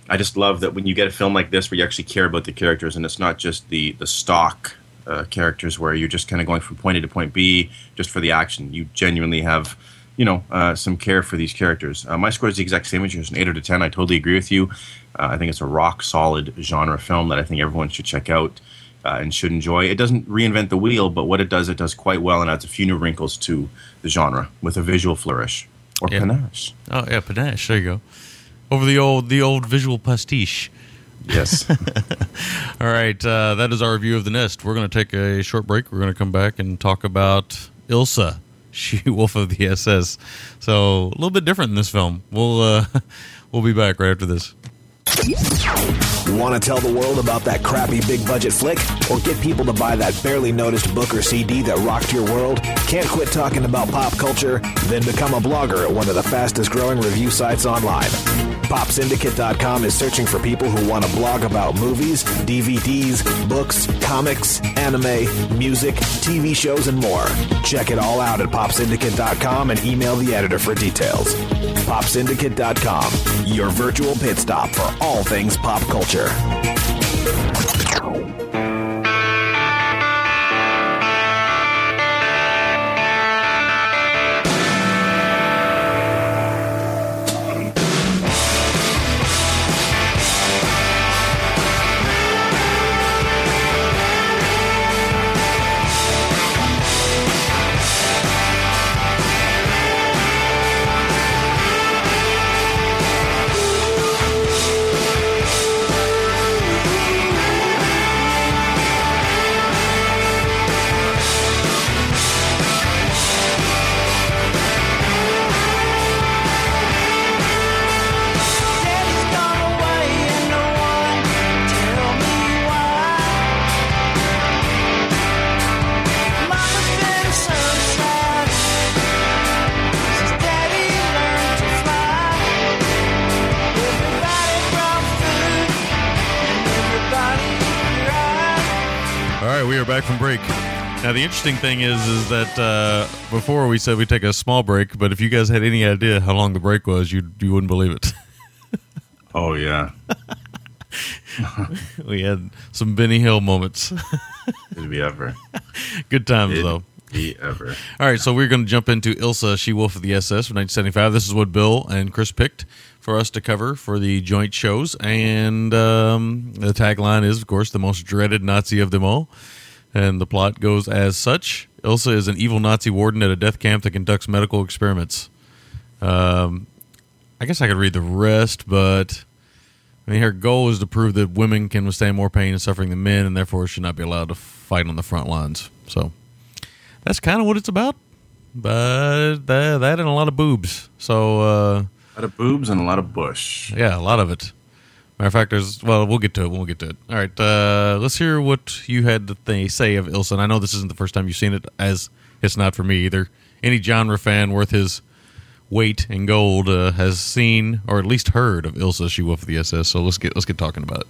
I just love that when you get a film like this where you actually care about the characters and it's not just the the stock uh, characters where you're just kind of going from point A to point B just for the action. You genuinely have, you know, uh, some care for these characters. Uh, my score is the exact same as yours, an eight out of ten. I totally agree with you. Uh, I think it's a rock solid genre film that I think everyone should check out. Uh, and should enjoy. It doesn't reinvent the wheel, but what it does, it does quite well and adds a few new wrinkles to the genre with a visual flourish or Yeah. panache. Oh yeah, panache. There you go. Over the old the old visual pastiche. Yes. All right, uh, that is our review of the Nest. We're going to take a short break. We're going to come back and talk about Ilsa, she wolf of the SS. So a little bit different in this film. We'll uh, we'll be back right after this. Want to tell the world about that crappy big budget flick? Or get people to buy that barely noticed book or CD that rocked your world? Can't quit talking about pop culture? Then become a blogger at one of the fastest growing review sites online. PopSyndicate.com is searching for people who want to blog about movies, DVDs, books, comics, anime, music, TV shows, and more. Check it all out at PopSyndicate.com and email the editor for details. PopSyndicate.com, your virtual pit stop for all things pop culture. Daddy's are back from break. Now the interesting thing is, is that uh, before we said we'd take a small break, but if you guys had any idea how long the break was, you you wouldn't believe it. oh, yeah. we had some Benny Hill moments. Did we ever? Good times Did though. we ever? All right, so we're going to jump into Ilsa, She Wolf of the SS from 1975. This is what Bill and Chris picked for us to cover for the joint shows. And um, the tagline is, of course, the most dreaded Nazi of them all. And the plot goes as such Ilsa is an evil Nazi warden at a death camp that conducts medical experiments. Um, I guess I could read the rest, but I mean, her goal is to prove that women can withstand more pain and suffering than men, and therefore should not be allowed to fight on the front lines. So that's kind of what it's about. But that, that and a lot of boobs. So uh, A lot of boobs and a lot of bush. yeah, a lot of it. Matter of fact, there's well, we'll get to it. when We'll get to it. All right, uh, let's hear what you had to th- say of Ilsa. And I know this isn't the first time you've seen it, as it's not for me either. Any genre fan worth his weight in gold uh, has seen or at least heard of Ilsa, She Wolf of the SS. So let's get let's get talking about it.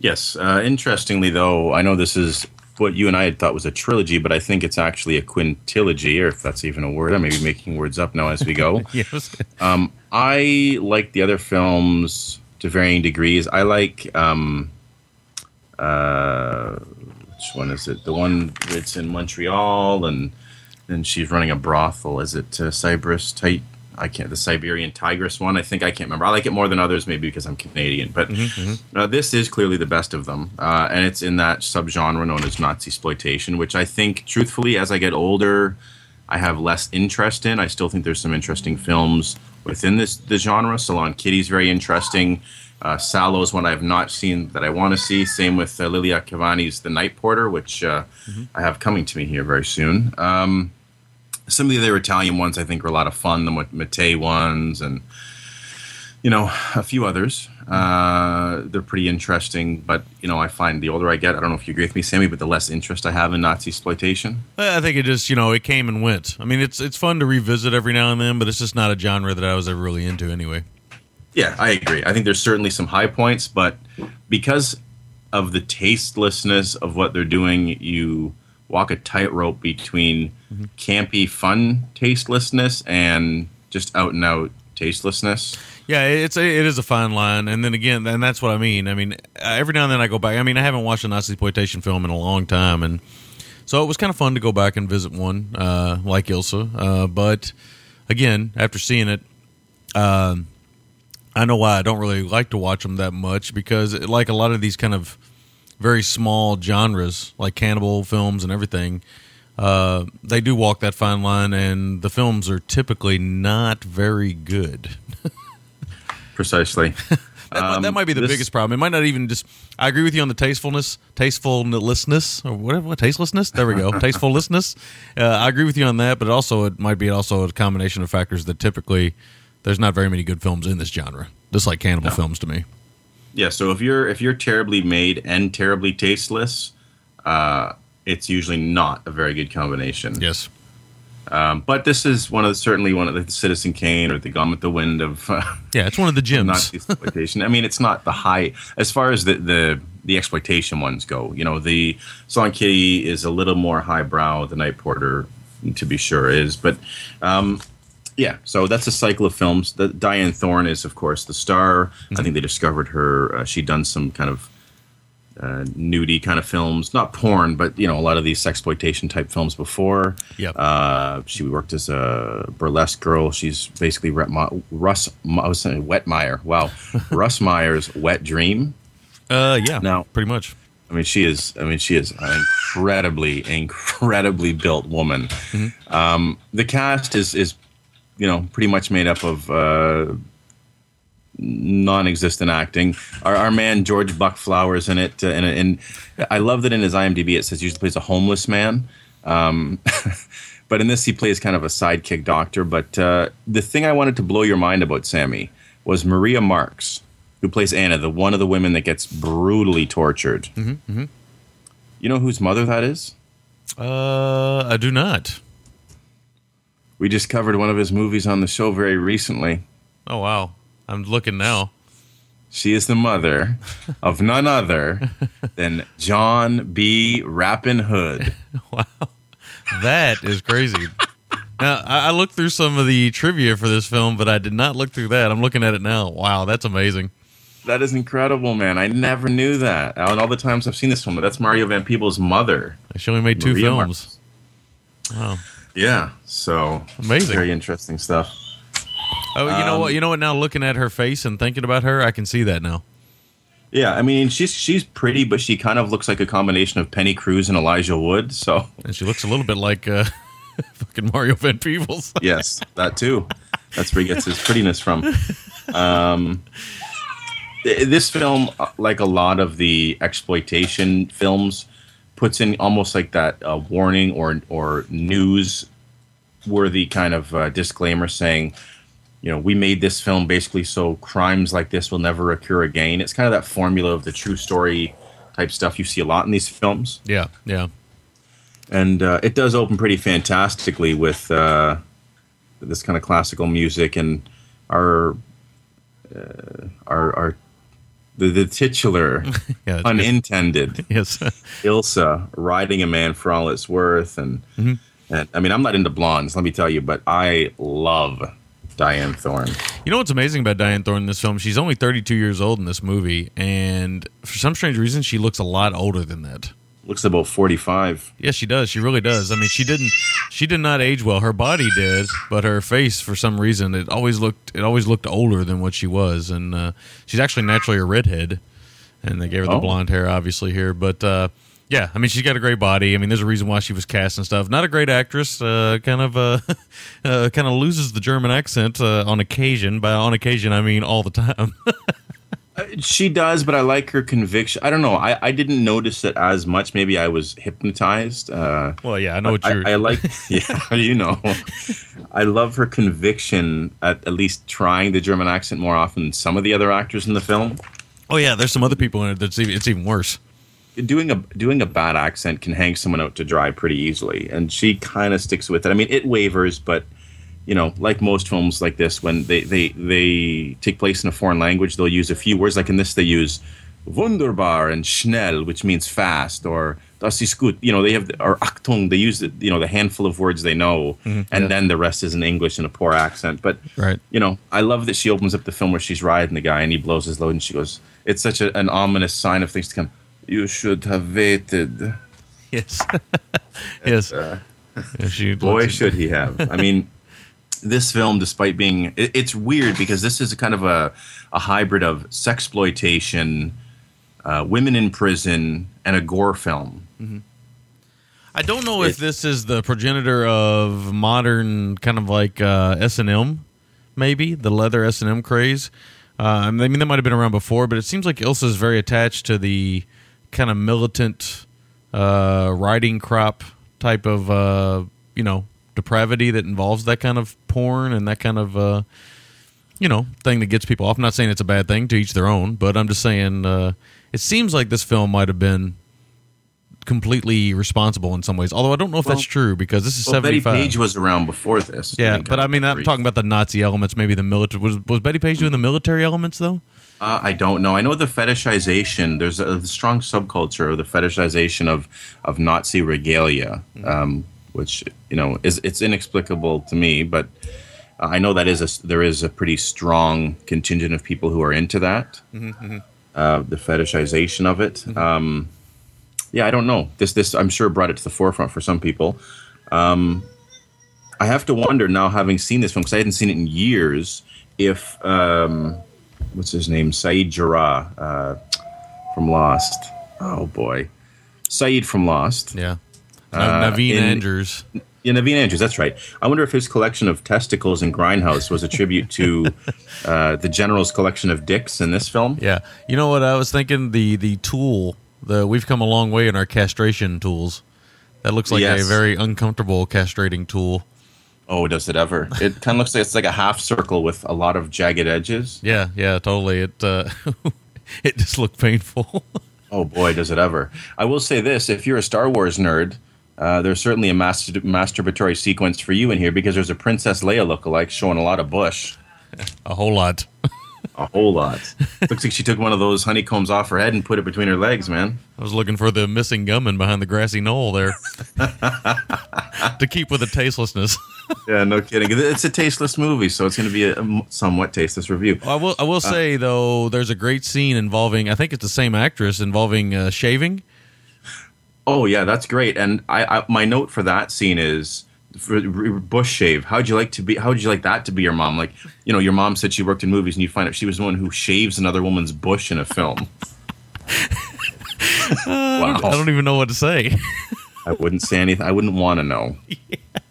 Yes. Uh, interestingly, though, I know this is what you and I had thought was a trilogy, but I think it's actually a quintilogy, or if that's even a word. I may be making words up now as we go. Yes. Um, I like the other films to varying degrees. I like um, uh, which one is it? The one that's in Montreal and and she's running a brothel. Is it uh, Cyprus tight? I can't. The Siberian Tigress one. I think I can't remember. I like it more than others, maybe because I'm Canadian. But uh, this is clearly the best of them, uh, and it's in that subgenre known as Nazi exploitation, which I think, truthfully, as I get older, I have less interest in. I still think there's some interesting films within this the genre. Salon Kitty's very interesting. Uh, is one I have not seen that I want to see. Same with uh, Liliana Cavani's The Night Porter, which uh, I have coming to me here very soon. Um, some of the other Italian ones I think are a lot of fun. The Mattei ones and you know a few others. Uh, they're pretty interesting, but you know I find the older I get, I don't know if you agree with me, Sammy, but the less interest I have in Nazi exploitation. I think it just you know it came and went. I mean, it's it's fun to revisit every now and then, but it's just not a genre that I was ever really into anyway. Yeah, I agree. I think there's certainly some high points, but because of the tastelessness of what they're doing, you walk a tightrope between campy, fun tastelessness and just out and out tastelessness. Yeah, it's a, it is a fine line, and then again, and that's what I mean. I mean, uh, every now and then I go back. I mean, I haven't watched a Nazi exploitation film in a long time, and so it was kind of fun to go back and visit one uh, like Ilsa. Uh, but again, after seeing it, um I know why I don't really like to watch them that much because, like a lot of these kind of very small genres, like cannibal films and everything, uh, they do walk that fine line, and the films are typically not very good. Precisely. That, might- Um, that might be the this- biggest problem. It might not even just. I agree with you on the tastefulness, tastefulness, or whatever, what, tastelessness. There we go, tastefulness. Uh, I agree with you on that, but also it might be also a combination of factors that typically there's not very many good films in this genre, just like cannibal films to me. Yeah, so if you're if you're terribly made and terribly tasteless, uh, it's usually not a very good combination. Yes, Um, but this is one of the, certainly one of the Citizen Kane or the Gone with the Wind of uh, yeah, it's one of the gems. Nazi exploitation. I mean, it's not the high as far as the the, the exploitation ones go. You know, the Salon Kitty is a little more highbrow. The Night Porter, to be sure, is. But um, yeah, so that's a cycle of films. The, Dyanne Thorne is, of course, the star. I think they discovered her. Uh, she'd done some kind of uh, nudie kind of films, not porn, but you know, a lot of these exploitation type films before. Yep. Uh, she worked as a burlesque girl. She's basically Rhett Ma- Russ. I was saying Wetmeyer. Wow, Russ Meyer's Wet Dream. Uh, yeah, Now- pretty much. I mean, she is. I mean, she is an incredibly, incredibly built woman. Um, the cast is is, you know, pretty much made up of uh, non-existent acting. Our, our man George Buck Flowers in it, uh, and, and I love that in his IMDb it says he usually plays a homeless man. Um, but in this, he plays kind of a sidekick doctor. But uh, the thing I wanted to blow your mind about Sammy was Maria Marx, who plays Anna, the one of the women that gets brutally tortured. Mm-hmm, You know whose mother that is? Uh, I do not. We just covered one of his movies on the show very recently. Oh wow, I'm looking now. She is the mother of none other than John B. Rappin Hood. Wow. That is crazy. now I, looked through some of the trivia for this film, but I did not look through that. I'm looking at it now. Wow, that's amazing. That is incredible, man. I never knew that. And all the times I've seen this film, that's Mario Van Peebles' mother. She only made two Maria films. Marx. Wow. Yeah, so Amazing. very interesting stuff. Oh, you know Um, what? You know what? Now looking at her face and thinking about her, I can see that now. Yeah, I mean she's she's pretty, but she kind of looks like a combination of Penny Cruz and Elijah Wood. So And she looks a little bit like uh, fucking Mario Van Peebles. yes, that too. That's where he gets his prettiness from. Um, th- this film, uh, like a lot of the exploitation films, puts in almost like that uh, warning or or news worthy kind of uh, disclaimer saying, you know, we made this film basically so crimes like this will never occur again. It's kind of that formula of the true story type stuff you see a lot in these films yeah, yeah. and uh, it does open pretty fantastically with uh, this kind of classical music and our uh, our our the, the titular Yeah, unintended Yes. Ilsa riding a man for all it's worth and and I mean I'm not into blondes let me tell you but I love Dyanne Thorne You know what's amazing about Dyanne Thorne in this film? She's only 32 years old in this movie, and for some strange reason, she looks a lot older than that. looks about 45. Yeah, she does. She really does. I mean, she didn't. She did not age well. Her body did, but her face, for some reason, it always looked. It always looked older than what she was. And uh, she's actually naturally a redhead, and they gave her the Oh. blonde hair, obviously here. But uh, yeah, I mean, she's got a great body. I mean, there's a reason why she was cast and stuff. Not a great actress. Uh, kind of. Uh, uh, kind of loses the German accent uh, on occasion. By on occasion, I mean all the time. She does, but I like her conviction. I don't know. I, I didn't notice it as much. Maybe I was hypnotized. Uh, well, yeah, I know what I, you're. I like, yeah, you know, I love her conviction at at least trying the German accent more often than some of the other actors in the film. oh yeah, there's some other people in it that's even, it's even worse. Doing a doing a bad accent can hang someone out to dry pretty easily, and she kind of sticks with it. I mean, it wavers, but you know, like most films like this, when they they they take place in a foreign language, they'll use a few words. Like in this, they use wunderbar and schnell, which means fast, or das ist gut. You know, they have or Achtung. They use the, you know the handful of words they know, mm-hmm, and then the rest is in English in a poor accent. But Right. you know, I love that she opens up the film where she's riding the guy and he blows his load, and she goes, "It's such a, an ominous sign of things to come." You should have waited. Yes. yes. uh, Boy, should he have. I mean, this film, despite being, it, it's weird because this is a kind of a, a hybrid of sexploitation, uh, women in prison, and a gore film. I don't know if It- this is the progenitor of modern kind of like uh, S and M, maybe the leather S and M craze. Uh, I mean, that might have been around before, but it seems like Ilsa is very attached to the kind of militant uh, riding crop type of uh, you know depravity that involves that kind of porn and that kind of uh, you know thing that gets people off. I'm not saying it's a bad thing to each their own, but I'm just saying uh, it seems like this film might have been completely responsible in some ways. Although I don't know if Well- that's true because this is Well, Betty 75. Page was around before this. yeah, but I mean, I'm talking about the Nazi elements, maybe the military. Was was Betty Page doing the military elements though? Uh, I don't know. I know the fetishization. There's a, strong subculture of the fetishization of of Nazi regalia, um, which you know is it's inexplicable to me. But I know that is a there is a pretty strong contingent of people who are into that. Uh, the fetishization of it. Um, yeah, I don't know. This this I'm sure brought it to the forefront for some people. Um, I have to wonder now, having seen this film because I hadn't seen it in years, if um, what's his name, Sayid Jarrah uh, from Lost. Oh boy, Saeed from Lost. Yeah, Uh, Naveen in- Andrews. Yeah, Naveen Andrews. That's right. I wonder if his collection of testicles in Grindhouse was a tribute to uh, the General's collection of dicks in this film. Yeah, you know what I was thinking? The the tool. The we've come a long way in our castration tools. That looks like a very uncomfortable castrating tool. Oh, does it ever? It kind of looks like it's like a half circle with a lot of jagged edges. Yeah, yeah, totally. It uh, it just looked painful. Oh boy, does it ever! I will say this: if you're a Star Wars nerd, uh, there's certainly a master- masturbatory sequence for you in here because there's a Princess Leia lookalike showing a lot of bush, a whole lot. A whole lot. Looks like she took one of those honeycombs off her head and put it between her legs, man. I was looking for the missing gunman behind the grassy knoll there to keep with the tastelessness. Yeah, no kidding. It's a tasteless movie, so it's going to be a, somewhat tasteless review. I will. I will say though, there's a great scene involving. I think it's the same actress involving uh, shaving. Oh yeah, that's great. And I, I my note for that scene is bush shave. How'd you like to be? How would you like that to be your mom? Like, you know, your mom said she worked in movies, and you find out she was the one who shaves another woman's bush in a film. wow, I don't even know what to say. I wouldn't say anything. I wouldn't want to know.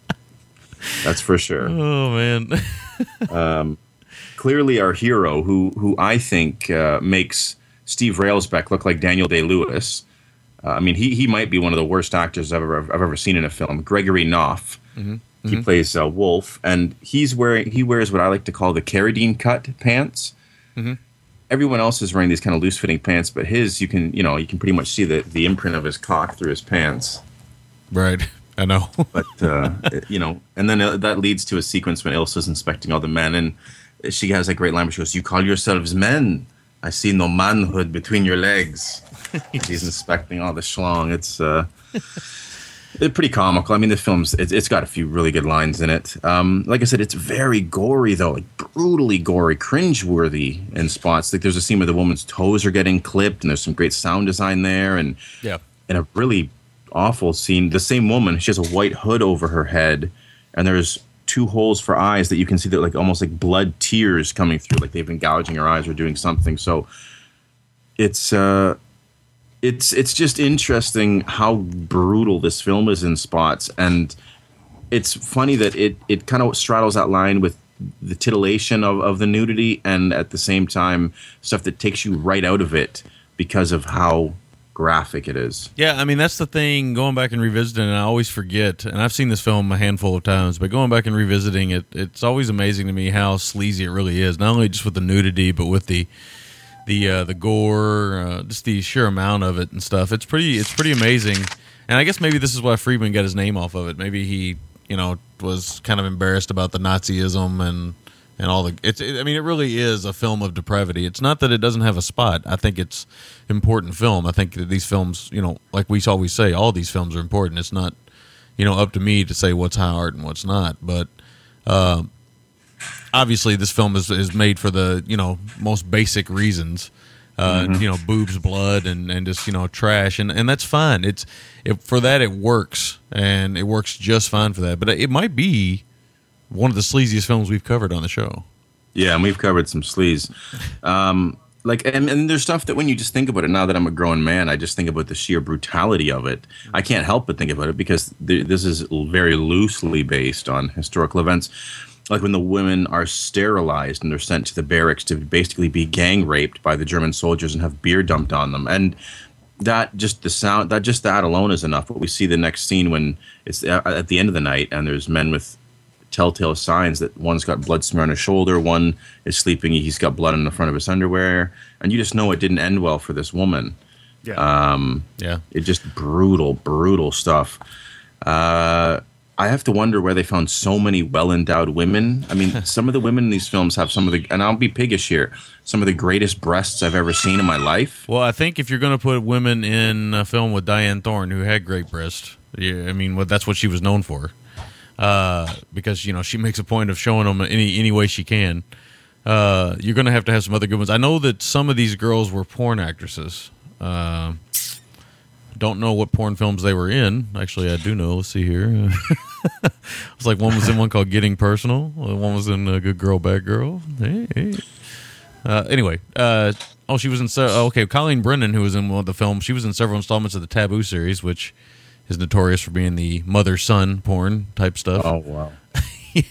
That's for sure. oh man. Clearly, our hero, who who I think uh, makes Steve Railsback look like Daniel Day Lewis. Uh, I mean, he he might be one of the worst actors I've ever I've ever seen in a film. Gregory Knoph. He plays uh, Wolf, and he's wearing he wears what I like to call the Carradine cut pants. Everyone else is wearing these kind of loose fitting pants, but his you can you know you can pretty much see the the imprint of his cock through his pants. Right. I know. but uh, you know, and then uh, that leads to a sequence when Ilsa's inspecting all the men, and she has that great line where she goes, "You call yourselves men? I see no manhood between your legs." She's inspecting all the schlong. It's uh, it's pretty comical. I mean, the film's it's, it's got a few really good lines in it. Um, like I said, it's very gory though, like brutally gory, cringeworthy in spots. Like there's a scene where the woman's toes are getting clipped, and there's some great sound design there, and yeah. in a really awful scene. The same woman, she has a white hood over her head, and there's two holes for eyes that you can see that like almost like blood tears coming through, like they've been gouging her eyes or doing something. So it's uh, it's it's just interesting how brutal this film is in spots, and it's funny that it it kind of straddles that line with the titillation of, of the nudity and at the same time stuff that takes you right out of it because of how graphic it is. Yeah, I mean that's the thing. Going back and revisiting, and I always forget. And I've seen this film a handful of times, but going back and revisiting it, it's always amazing to me how sleazy it really is. Not only just with the nudity, but with the the uh, the gore, uh, just the sheer amount of it and stuff. It's pretty it's pretty amazing. And I guess maybe this is why Friedman got his name off of it. Maybe he you know was kind of embarrassed about the Nazism and and all the it's it, I mean it really is a film of depravity. It's not that it doesn't have a spot. I think it's important film. I think that these films, you know, like we always say, all these films are important. It's not you know up to me to say what's high art and what's not, but uh, obviously this film is is made for the you know most basic reasons. Uh, You know, boobs, blood, and, and just you know trash, and, and that's fine. It's it, for that it works, and it works just fine for that. But it might be one of the sleaziest films we've covered on the show. Yeah, and we've covered some sleaze. Um, like, and, and there's stuff that when you just think about it, now that I'm a grown man, I just think about the sheer brutality of it. I can't help but think about it because th- this is very loosely based on historical events. Like when the women are sterilized and they're sent to the barracks to basically be gang raped by the German soldiers and have beer dumped on them. And that just the sound that just that alone is enough. But we see the next scene when it's at at the end of the night and there's men with telltale signs that one's got blood smear on his shoulder, one is sleeping, he's got blood on the front of his underwear, and you just know it didn't end well for this woman. Yeah, yeah, It just brutal, brutal stuff. Uh, I have to wonder where they found so many well endowed women. I mean, some of the women in these films have some of the, and I'll be piggish here, some of the greatest breasts I've ever seen in my life. Well, I think if you're going to put women in a film with Dyanne Thorne, who had great breasts, yeah, I mean, well, that's what she was known for, uh, because you know she makes a point of showing them any any way she can. Uh, you're going to have to have some other good ones. I know that some of these girls were porn actresses. Uh, don't know what porn films they were in. Actually, I do know. Let's see here. it's like one was in one called Getting Personal. One was in uh, Good Girl, Bad Girl. Hey, hey. Uh, anyway, uh, oh, she was in. Se- oh, okay, Colleen Brennan, who was in one of the films, she was in several installments of the Taboo series, which is notorious for being the mother son porn type stuff. Oh wow.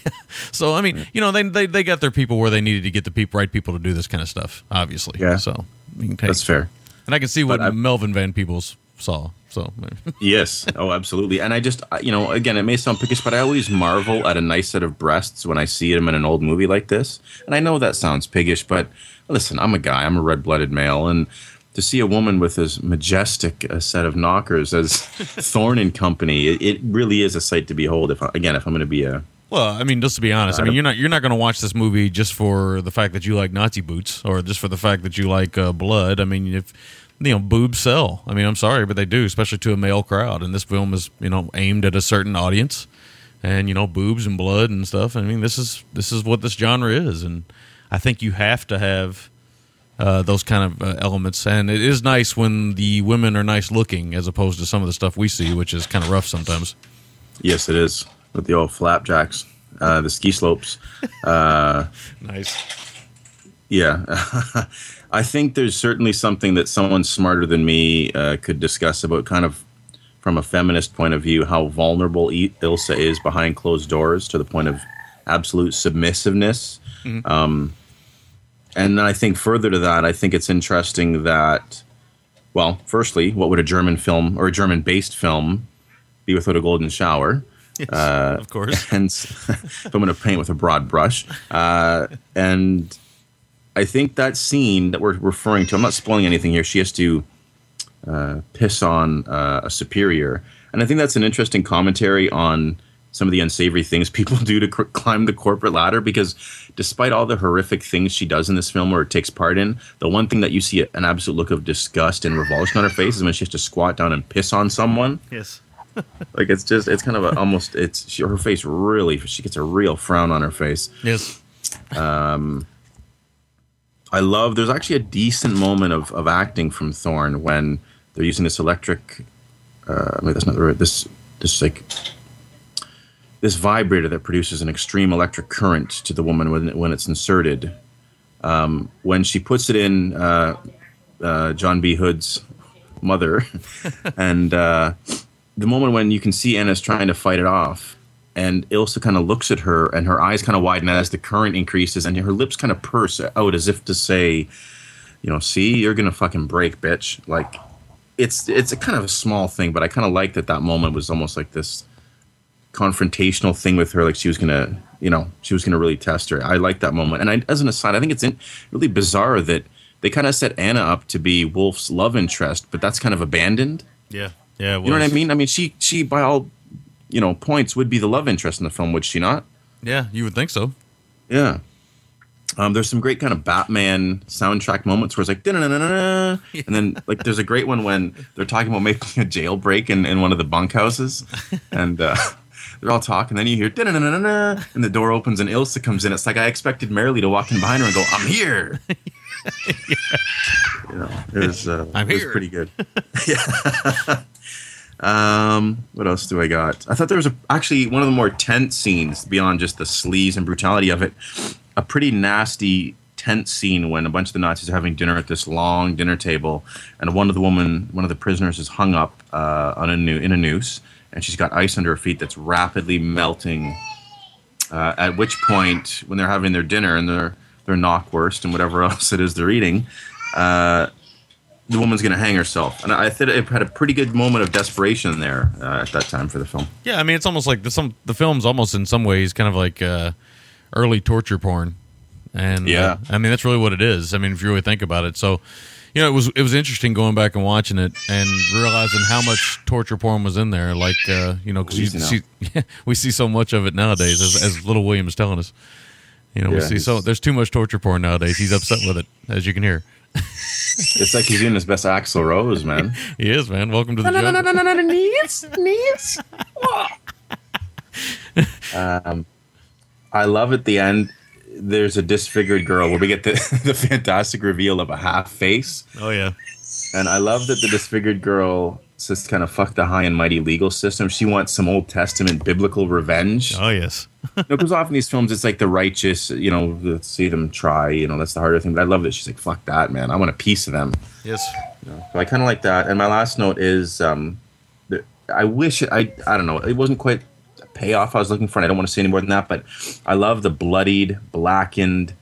So I mean, you know, they, they they got their people where they needed to get the people, right people to do this kind of stuff. Obviously, Yeah. So you can take, That's fair. and I can see what Melvin Van Peebles saw. So Yes. Oh, absolutely. And I just, you know, again, it may sound pickish, but I always marvel at a nice set of breasts when I see them in an old movie like this. And I know that sounds piggish, but listen, I'm a guy. I'm a red-blooded male, and to see a woman with as majestic a set of knockers as Thorne and Company, it, it really is a sight to behold. If I, again, if I'm going to be a Well, I mean, just to be honest, I mean, you're not you're not going to watch this movie just for the fact that you like Nazi boots or just for the fact that you like uh, blood. I mean, if you know, boobs sell. I mean, I'm sorry, but they do, especially to a male crowd. And this film is you know aimed at a certain audience, and you know, boobs and blood and stuff. I mean, this is this is what this genre is, and I think you have to have. Uh, those kind of uh, elements, and it is nice when the women are nice looking, as opposed to some of the stuff we see, which is kind of rough sometimes. yes, it is with the old flapjacks, uh, the ski slopes. Nice. Yeah, I think there's certainly something that someone smarter than me uh, could discuss about kind of from a feminist point of view how vulnerable Ilsa is behind closed doors to the point of absolute submissiveness. Um, and then I think further to that, I think it's interesting that, well, firstly, what would a German film or a German based film be without a golden shower? of course. and if I'm going to paint with a broad brush, uh, and I think that scene that we're referring to, I'm not spoiling anything here. She has to uh, piss on uh, a superior, and I think that's an interesting commentary on some of the unsavory things people do to cr- climb the corporate ladder. Because despite all the horrific things she does in this film or takes part in, the one thing that you see an absolute look of disgust and revulsion on her face is when she has to squat down and piss on someone Yes. like it's just it's kind of a, almost it's she, her face really she gets a real frown on her face Yes. I love there's actually a decent moment of, of acting from Thorne when they're using this electric uh, that's not the word. This this like this vibrator that produces an extreme electric current to the woman when when it's inserted. Um, when she puts it in uh, uh, John B. Hood's mother, and uh, the moment when you can see Anna's trying to fight it off, and Ilsa kind of looks at her, and her eyes kind of widen as the current increases, and her lips kind of purse out as if to say, you know, see, you're gonna fucking break, bitch. Like, it's it's a kind of a small thing, but I kind of like that that moment was almost like this confrontational thing with her, like she was gonna, you know, she was gonna really test her. I like that moment, and I, as an aside, I think it's in, really bizarre that they kind of set Anna up to be Wolf's love interest, but that's kind of abandoned. Yeah, yeah. You know what I mean? I mean, she she by all you know points would be the love interest in the film, would she not? Yeah, you would think so. Yeah. Um, there's some great kind of Batman soundtrack moments where it's like, "Da-na-na-na-na," and then like there's a great one when they're talking about making a jailbreak in, in one of the bunkhouses, and uh, they're all talking. Then you hear, and the door opens and Ilsa comes in. It's like I expected Merrily to walk in behind her and go, "I'm here." You know, it was uh, I'm it was here. pretty good. yeah. Um, what else do I got? I thought there was a, actually one of the more tense scenes beyond just the sleaze and brutality of it. A pretty nasty tense scene when a bunch of the Nazis are having dinner at this long dinner table, and one of the woman, one of the prisoners, is hung up uh, on a noo- in a noose, and she's got ice under her feet that's rapidly melting. Uh, at which point, when they're having their dinner and their their knockwurst and whatever else it is they're eating, uh, the woman's going to hang herself. And I thought it had a pretty good moment of desperation there uh, at that time for the film. Yeah, I mean, it's almost like the some the film's almost in some ways kind of like uh, early torture porn, and Yeah. uh, I mean that's really what it is. I mean, if you really think about it, so you know, it was it was interesting going back and watching it and realizing how much torture porn was in there. Like, uh, you know, because you Easy now. see, yeah, we see so much of it nowadays, as, as Little William is telling us. You know, we see so there's too much torture porn nowadays. He's upset with it, as you can hear. It's like he's doing his best Axl Rose, man. He is, man. Welcome to the jungle. Needs, needs. um, I love at the end. There's a disfigured girl where we get the, the fantastic reveal of a half face. Oh yeah, And I love that the disfigured girl says kind of fuck the high and mighty legal system. She wants some Old Testament biblical revenge. oh yes. because often these films, it's like the righteous, you know, let's see them try, you know, that's the harder thing. But I love that she's like, fuck that, man. I want a piece of them. Yes. So I kind of like that. And my last note is, um, the, I wish I, I don't know, it wasn't quite a payoff I was looking for, and I don't want to say any more than that. But I love the bloodied, blackened,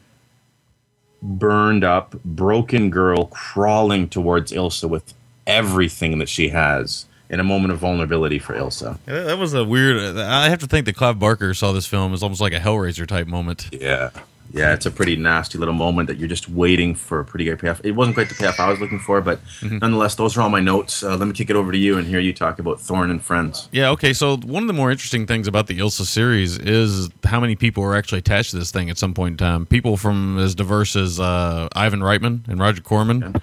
burned up, broken girl crawling towards Ilsa with everything that she has in a moment of vulnerability for Ilsa. Yeah, That was a weird. I have to think that Clive Barker saw this film as almost like a Hellraiser type moment. Yeah. Yeah, it's a pretty nasty little moment that you're just waiting for a pretty good payoff. It wasn't quite the payoff I was looking for, but nonetheless, those are all my notes. Uh, let me kick it over to you and hear you talk about Thorne and Friends. Yeah, okay. So one of the more interesting things about the Ilsa series is how many people were actually attached to this thing at some point in time. People from as diverse as uh, Ivan Reitman and Roger Corman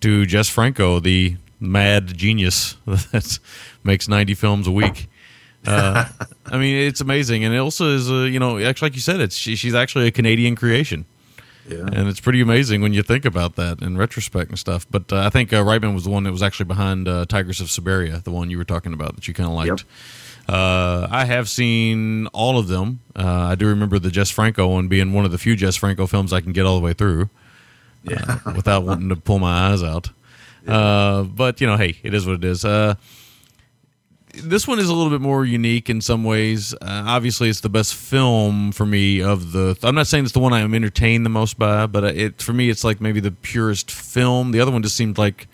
to Jess Franco, the mad genius that makes 90 films a week. Uh, I mean, it's amazing. And Ilsa is, uh, you know, actually, like you said, it's she, she's actually a Canadian creation. Yeah. And it's pretty amazing when you think about that in retrospect and stuff. But uh, I think uh, Reitman was the one that was actually behind uh, Tigress of Siberia, the one you were talking about that you kind of liked. Uh, I have seen all of them. Uh, I do remember the Jess Franco one being one of the few Jess Franco films I can get all the way through Yeah. without wanting to pull my eyes out. Uh, but you know, hey, it is what it is. Uh, this one is a little bit more unique in some ways. Uh, obviously, it's the best film for me of the. I'm not saying it's the one I am entertained the most by, but it for me, it's like maybe the purest film. The other one just seemed like.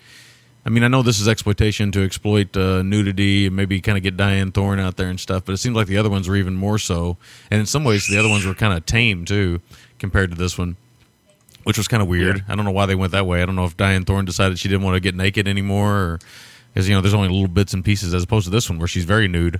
I mean, I know this is exploitation to exploit uh, nudity and maybe kind of get Dyanne Thorne out there and stuff, but it seemed like the other ones were even more so. And in some ways, the other ones were kind of tame too compared to this one which was kind of weird. I don't know why they went that way. I don't know if Dyanne Thorne decided she didn't want to get naked anymore, because you know there's only little bits and pieces as opposed to this one where she's very nude,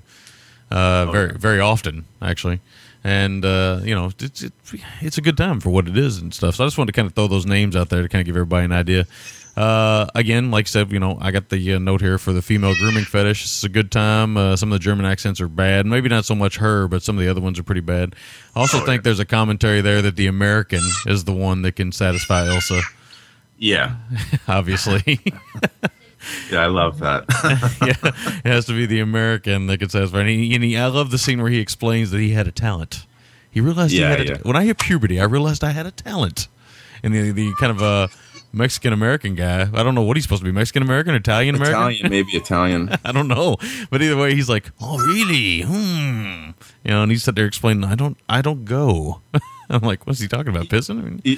uh, very very often actually, and uh, you know it's it, it's a good time for what it is and stuff. So I just wanted to kind of throw those names out there to kind of give everybody an idea. Uh, again, like I said, you know, I got the uh, note here for the female grooming fetish. It's a good time. Uh, some of the German accents are bad. Maybe not so much her, but some of the other ones are pretty bad. I also think there's a commentary there that the American is the one that can satisfy Ilsa, Yeah. obviously. Yeah, I love that. yeah, it has to be the American that can satisfy. And, he, and he, I love the scene where he explains that he had a talent. He realized Yeah, he had a yeah. when I hit puberty, I realized I had a talent. And the, the kind of uh, Mexican American guy, I don't know what he's supposed to be Mexican American, Italian American. Italian, maybe Italian. I don't know, but either way, he's like, "Oh, really? Hmm." You know, and he's sitting there explaining, "I don't, I don't go." I'm like, "What's he talking about? Pissing?" I mean, You,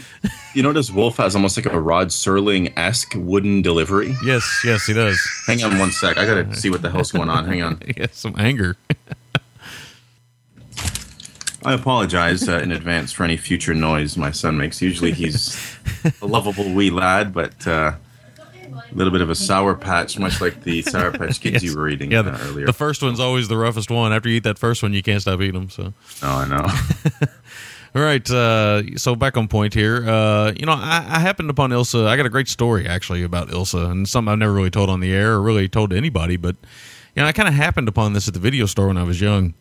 you notice Wolf has almost like a Rod Serling esque wooden delivery. yes, yes, he does. Hang on one sec. I gotta see what the hell's going on. Hang on. Has some anger. I apologize uh, in advance for any future noise my son makes. Usually he's a lovable wee lad, but uh, a little bit of a sour patch, much like the sour patch kids you were reading yeah, uh, earlier. the first one's always the roughest one. After you eat that first one, you can't stop eating them. So. oh, I know. All right, uh, so back on point here. Uh, you know, I, I happened upon Ilsa. I got a great story actually about Ilsa, and something I've never really told on the air or really told to anybody. But you know, I kind of happened upon this at the video store when I was young.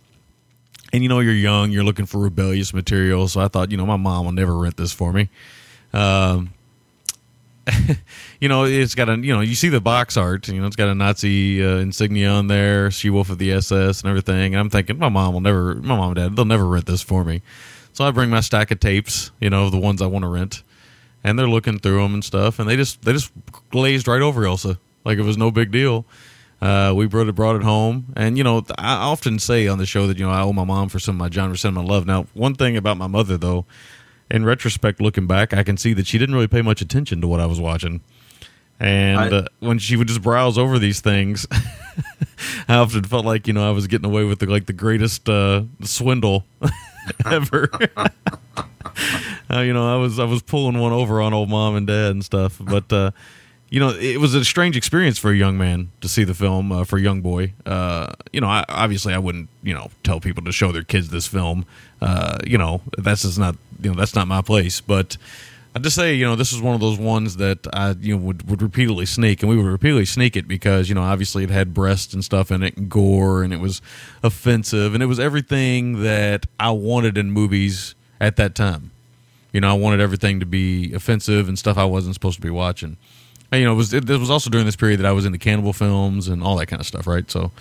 And you know, you're young, you're looking for rebellious material, so I thought, you know, my mom will never rent this for me. Um, you know, it's got a, you know, you see the box art, you know, it's got a Nazi uh, insignia on there, She Wolf of the SS and everything. And I'm thinking, my mom will never, my mom and dad, they'll never rent this for me. So I bring my stack of tapes, you know, the ones I want to rent, and they're looking through them and stuff, and they just, they just glazed right over Ilsa like it was no big deal. Uh, we brought it, brought it home, and you know, I often say on the show that you know I owe my mom for some of my genre cinema love. Now, one thing about my mother, though, in retrospect, looking back, I can see that she didn't really pay much attention to what I was watching. And I- uh, when she would just browse over these things, I often felt like you know I was getting away with the, like the greatest uh, swindle ever. uh, you know, I was I was pulling one over on old mom and dad and stuff, but uh, you know, it was a strange experience for a young man to see the film uh, for a young boy. Uh, you know, I, obviously I wouldn't you know tell people to show their kids this film. Uh, you know, that's just not you know that's not my place, but. I just say, you know, this is one of those ones that I, you know, would, would repeatedly sneak, and we would repeatedly sneak it because, you know, obviously it had breasts and stuff in it, and gore, and it was offensive, and it was everything that I wanted in movies at that time. You know, I wanted everything to be offensive and stuff I wasn't supposed to be watching. You know, it was it, was also during this period that I was into cannibal films and all that kind of stuff, right? So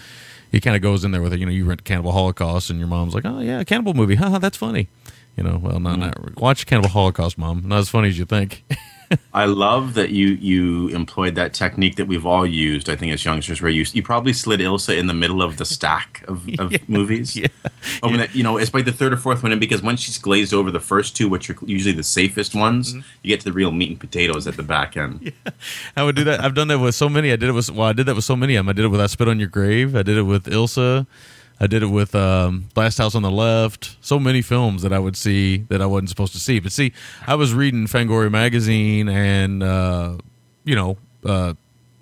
he kind of goes in there with it. You know, you rent Cannibal Holocaust, and your mom's like, "Oh yeah, a cannibal movie, haha, that's funny." You know, well, not, mm-hmm. not watch Cannibal Holocaust, mom. Not as funny as you think. I love that you you employed that technique that we've all used. I think as youngsters, where you you probably slid Ilsa in the middle of the stack of, of movies. yeah. I mean, you know, it's by the third or fourth one in because once she's glazed over the first two, which are usually the safest ones, Mm-hmm. you get to the real meat and potatoes at the back end. yeah. I would do that. I've done that with so many. I did it with well, I did that with so many of them. I did it with I Spit on Your Grave. I did it with Ilsa. I did it with um, Last House on the Left. So many films that I would see that I wasn't supposed to see. But see, I was reading Fangoria magazine and uh, you know uh,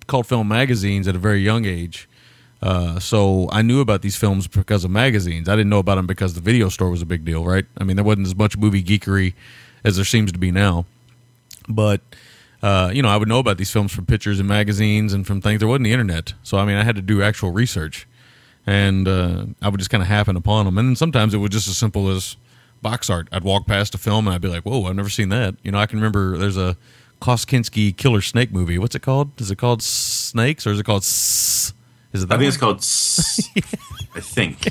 cult film magazines at a very young age. Uh, so I knew about these films because of magazines. I didn't know about them because the video store was a big deal, right? I mean, there wasn't as much movie geekery as there seems to be now. But uh, you know, I would know about these films from pictures and magazines and from things. There wasn't the internet, so I mean, I had to do actual research, and uh, I would just kind of happen upon them. And sometimes it was just as simple as box art. I'd walk past a film and I'd be like, "Whoa, I've never seen that." You know, I can remember there's a Koskinski Killer Snake movie. What's it called? Is it called Snakes or is it called? S- is it that I think one? it's called. S- I think.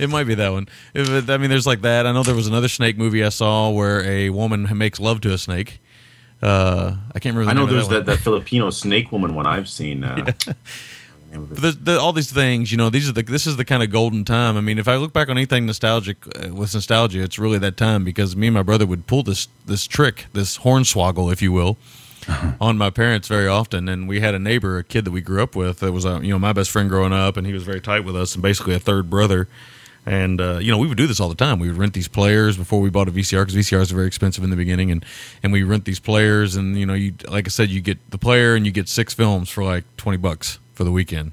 It might be that one. If it, I mean, there's like that. I know there was another snake movie I saw where a woman makes love to a snake. Uh, I can't remember. The I know name of there's that, that, that Filipino snake woman one I've seen. Uh, But there's- the, all these things, you know, these are the this is the kind of golden time. I mean, if I look back on anything nostalgic uh, with nostalgia, it's really that time because me and my brother would pull this this trick, this hornswoggle, if you will, on my parents very often. And we had a neighbor, a kid that we grew up with, that was uh, you know my best friend growing up, and he was very tight with us, and basically a third brother. And uh, you know, we would do this all the time. We would rent these players before we bought a VCR because VCRs are very expensive in the beginning, and and we rent these players, and you know, you like I said, you get the player and you get six films for like twenty bucks for the weekend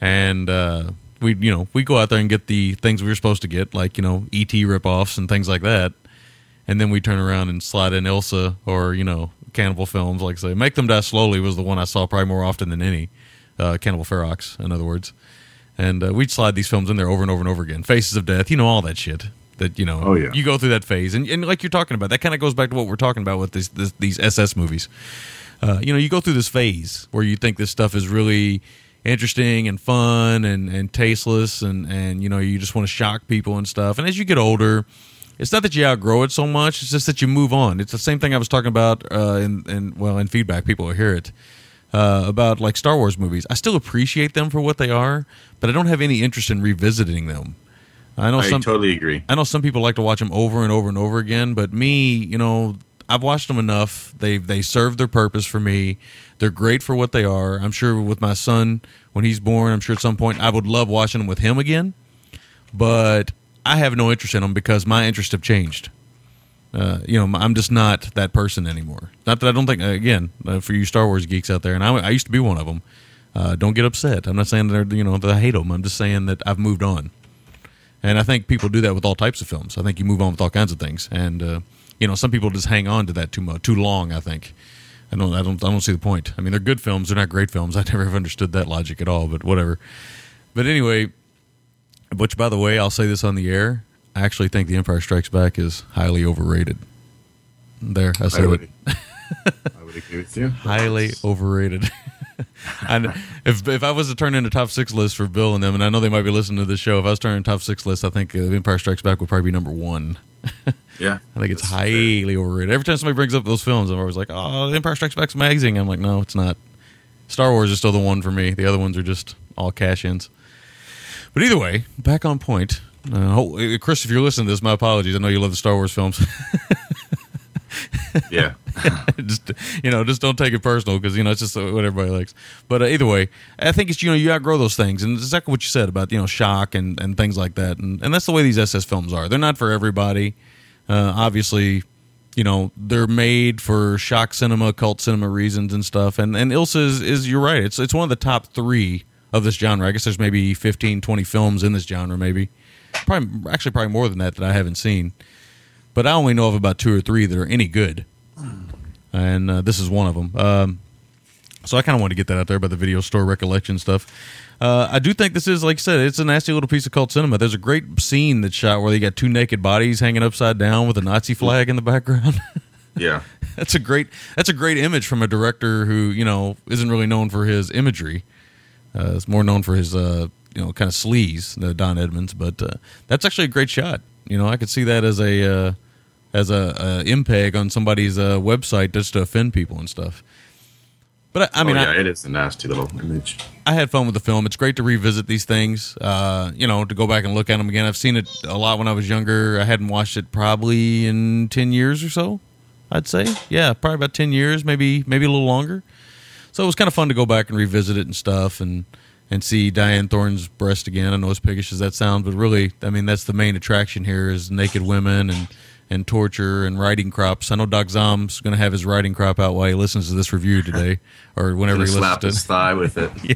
and uh, we you know we go out there and get the things we were supposed to get, like you know ET ripoffs and things like that, and then we turn around and slide in Ilsa or you know cannibal films, like say, Make Them Die Slowly was the one I saw probably more often than any, uh, Cannibal Ferox, in other words, and uh, we'd slide these films in there over and over and over again, Faces of Death, you know all that shit. That you know, Oh, yeah. you go through that phase, and, and like you're talking about, that kind of goes back to what we're talking about with these this, these SS movies. Uh, you know, you go through this phase where you think this stuff is really interesting and fun and, and tasteless and, and, you know, you just want to shock people and stuff. And as you get older, it's not that you outgrow it so much, it's just that you move on. It's the same thing I was talking about uh, in, in, well, in feedback, people will hear it. Uh, about like Star Wars movies, I still appreciate them for what they are, but I don't have any interest in revisiting them. I know I some totally agree. I know some people like to watch them over and over and over again, but me, you know, I've watched them enough. They they serve their purpose for me. They're great for what they are. I'm sure with my son when he's born, I'm sure at some point I would love watching them with him again. But I have no interest in them because my interests have changed. Uh, you know, I'm just not that person anymore. Not that I don't think. Again, uh, for you Star Wars geeks out there, and I, I used to be one of them. Uh, don't get upset. I'm not saying that you know that I hate them. I'm just saying that I've moved on. And I think people do that with all types of films. I think you move on with all kinds of things, and uh, you know some people just hang on to that too much, too long. I think. I don't. I don't. I don't see the point. I mean, they're good films. They're not great films. I never have understood that logic at all. But whatever. But anyway, which by the way, I'll say this on the air. I actually think The Empire Strikes Back is highly overrated. There, I said it. I would agree with you. Highly overrated. and if if I was to turn in a top six list for Bill and them, and I know they might be listening to this show, if I was turning top six list, I think uh, Empire Strikes Back would probably be number one. Yeah, I think it's That's fair. highly overrated. Every time somebody brings up those films, I'm always like, "Oh, Empire Strikes Back's amazing." I'm like, "No, it's not." Star Wars is still the one for me. The other ones are just all cash-ins. But either way, back on point. Uh, uh, Chris, if you're listening to this, my apologies. I know you love the Star Wars films. Yeah, just you know, just don't take it personal because you know it's just what everybody likes. But uh, either way, I think it's you know you outgrow those things, and it's exactly what you said about you know shock and, and things like that, and and that's the way these SS films are. They're not for everybody. Uh, obviously, you know they're made for shock cinema, cult cinema reasons and stuff. And and Ilsa is, is you're right. It's it's one of the top three of this genre. I guess there's maybe 15, 20 films in this genre, maybe. Probably actually probably more than that that I haven't seen. But I only know of about two or three that are any good and uh, this is one of them. Um, so I kind of want to get that out there about the video store recollection stuff. Uh, I do think this is, like I said, it's a nasty little piece of cult cinema. There's a great scene that's shot where they got two naked bodies hanging upside down with a Nazi flag in the background. yeah. that's a great that's a great image from a director who you know isn't really known for his imagery. Uh, it's more known for his uh, you know kind of sleaze, uh, Don Edmonds. But uh, that's actually a great shot. You know, I could see that as a uh, as a, a MPEG on somebody's uh, website just to offend people and stuff. But I, I mean, oh, yeah, I, it is a nasty little image. I had fun with the film. It's great to revisit these things. Uh, you know, to go back and look at them again. I've seen it a lot when I was younger. I hadn't watched it probably in ten years or so. I'd say, yeah, probably about ten years, maybe maybe a little longer. So it was kind of fun to go back and revisit it and stuff, and and see Dyanne Thorne's breast again. I know as piggish as that sounds, but really, I mean, that's the main attraction here is naked women and and torture and riding crops. I know Doc Zom's going to have his riding crop out while he listens to this review today, or whenever he listens slap to it. his thigh with it. yeah,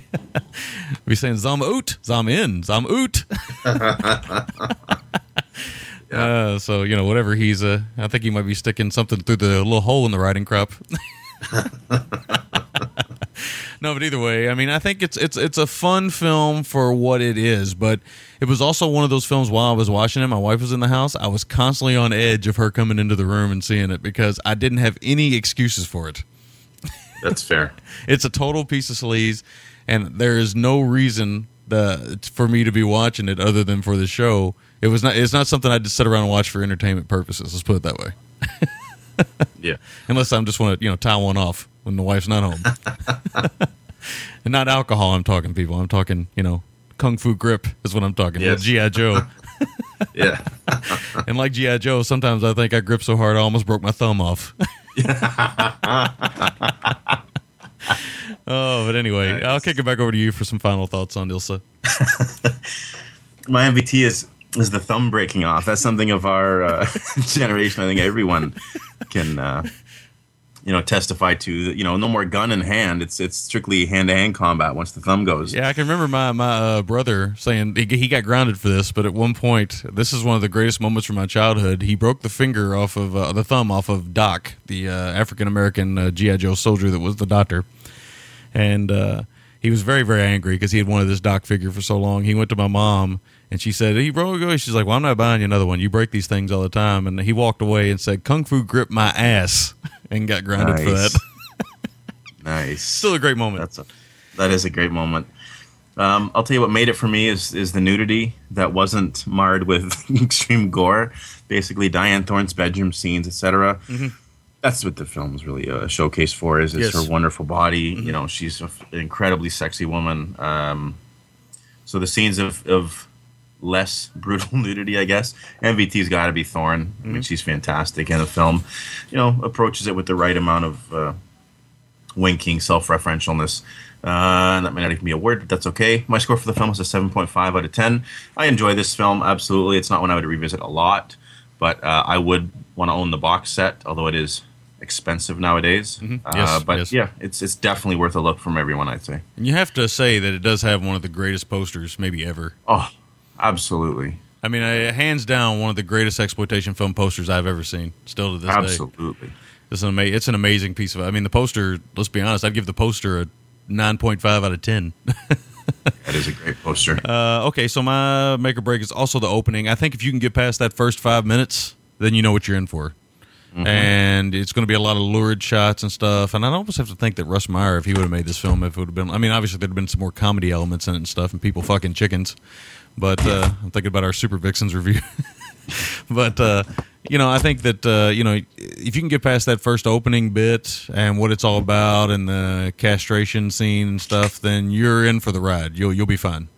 Be saying Zom oot, Zom in, Zom oot. uh, so you know, whatever he's, uh, I think he might be sticking something through the little hole in the riding crop. no, but either way, I mean, I think it's it's it's a fun film for what it is, but it was also one of those films. While I was watching it, my wife was in the house. I was constantly on edge of her coming into the room and seeing it because I didn't have any excuses for it. That's fair. It's a total piece of sleaze, and there is no reason the, for me to be watching it other than for the show. It was not. It's not something I just sit around and watch for entertainment purposes. Let's put it that way. Yeah. Unless I'm just want to you know tie one off when the wife's not home, and not alcohol. I'm talking people. I'm talking you know kung fu grip is what I'm talking. Yes. GI Joe. Yeah. and like GI Joe, sometimes I think I grip so hard I almost broke my thumb off. oh, but anyway, I'll kick it back over to you for some final thoughts on Ilsa. My MVT is is the thumb breaking off. That's something of our uh, generation. I think everyone can uh, you know testify to. That, you know, no more gun in hand. It's it's strictly hand to hand combat once the thumb goes. Yeah, I can remember my my uh, brother saying he, he got grounded for this, but at one point, this is one of the greatest moments from my childhood. He broke the finger off of uh, the thumb off of Doc, the uh, African American uh, GI Joe soldier that was the doctor, and uh, he was very very angry because he had wanted this Doc figure for so long. He went to my mom. And she said, "He broke away." She's like, "Well, I'm not buying you another one. You break these things all the time." And he walked away and said, "Kung Fu gripped my ass," and got grounded for Nice. that. Nice. Still a great moment. That's a that is a great moment. Um, I'll tell you what made it for me is is the nudity that wasn't marred with extreme gore. Basically, Dyanne Thorne's bedroom scenes, etc. That's what the film's really a showcase for. Is, is Yes. her wonderful body? You know, she's an incredibly sexy woman. Um, so the scenes of, of less brutal nudity, I guess. MVT's got to be Thorne. I mean, she's fantastic, and the film, you know, approaches it with the right amount of uh, winking, self-referentialness. Uh, and that may not even be a word, but that's okay. My score for the film is a 7.5 out of 10. I enjoy this film, absolutely. It's not one I would revisit a lot, but uh, I would want to own the box set, although it is expensive nowadays. Uh, Yes, but yes. yeah, it's it's definitely worth a look from everyone, I'd say. And you have to say that it does have one of the greatest posters, maybe ever. Oh, absolutely. I mean, I, hands down, one of the greatest exploitation film posters I've ever seen. Still to this day, Absolutely. it's an, ama- it's an amazing piece of. I mean, the poster. Let's be honest. I'd give the poster a nine point five out of ten. That is a great poster. Uh, okay, so my make or break is also the opening. I think if you can get past that first five minutes, then you know what you're in for. And it's going to be a lot of lurid shots and stuff. And I almost have to think that Russ Meyer, if he would have made this film, if it would have been, I mean, obviously there'd have been some more comedy elements in it and stuff, and people fucking chickens. But uh, I'm thinking about our Super Vixens review. but uh, you know, I think that uh, you know, if you can get past that first opening bit and what it's all about and the castration scene and stuff, then you're in for the ride. You'll you'll be fine,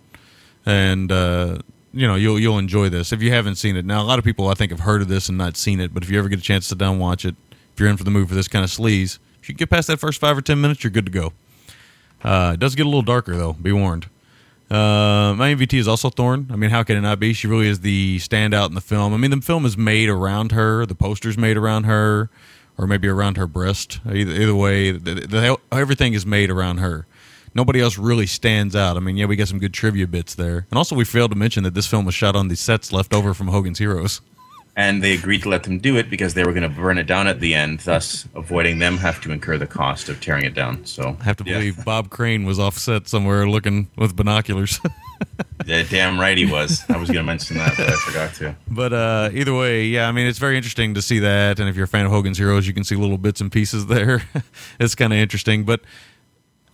and uh, you know you'll you'll enjoy this if you haven't seen it. Now, a lot of people I think have heard of this and not seen it, but if you ever get a chance to sit down and watch it, if you're in for the mood for this kind of sleaze, if you get past that first five or ten minutes, you're good to go. Uh, it does get a little darker though. Be warned. Uh, my MVT is also Thorne. I mean, how can it not be? She really is the standout in the film. I mean, the film is made around her. The poster's made around her, or maybe around her breast. Either, either way, the, the, everything is made around her. Nobody else really stands out. I mean, yeah, we got some good trivia bits there, and also we failed to mention that this film was shot on the sets left over from Hogan's Heroes. And they agreed to let them do it because they were going to burn it down at the end, thus avoiding them have to incur the cost of tearing it down. So I have to yeah. believe Bob Crane was offset somewhere looking with binoculars. Yeah, damn right he was. I was going to mention that, but I forgot to. But uh, either way, yeah, I mean, it's very interesting to see that. And if you're a fan of Hogan's Heroes, you can see little bits and pieces there. it's kind of interesting. But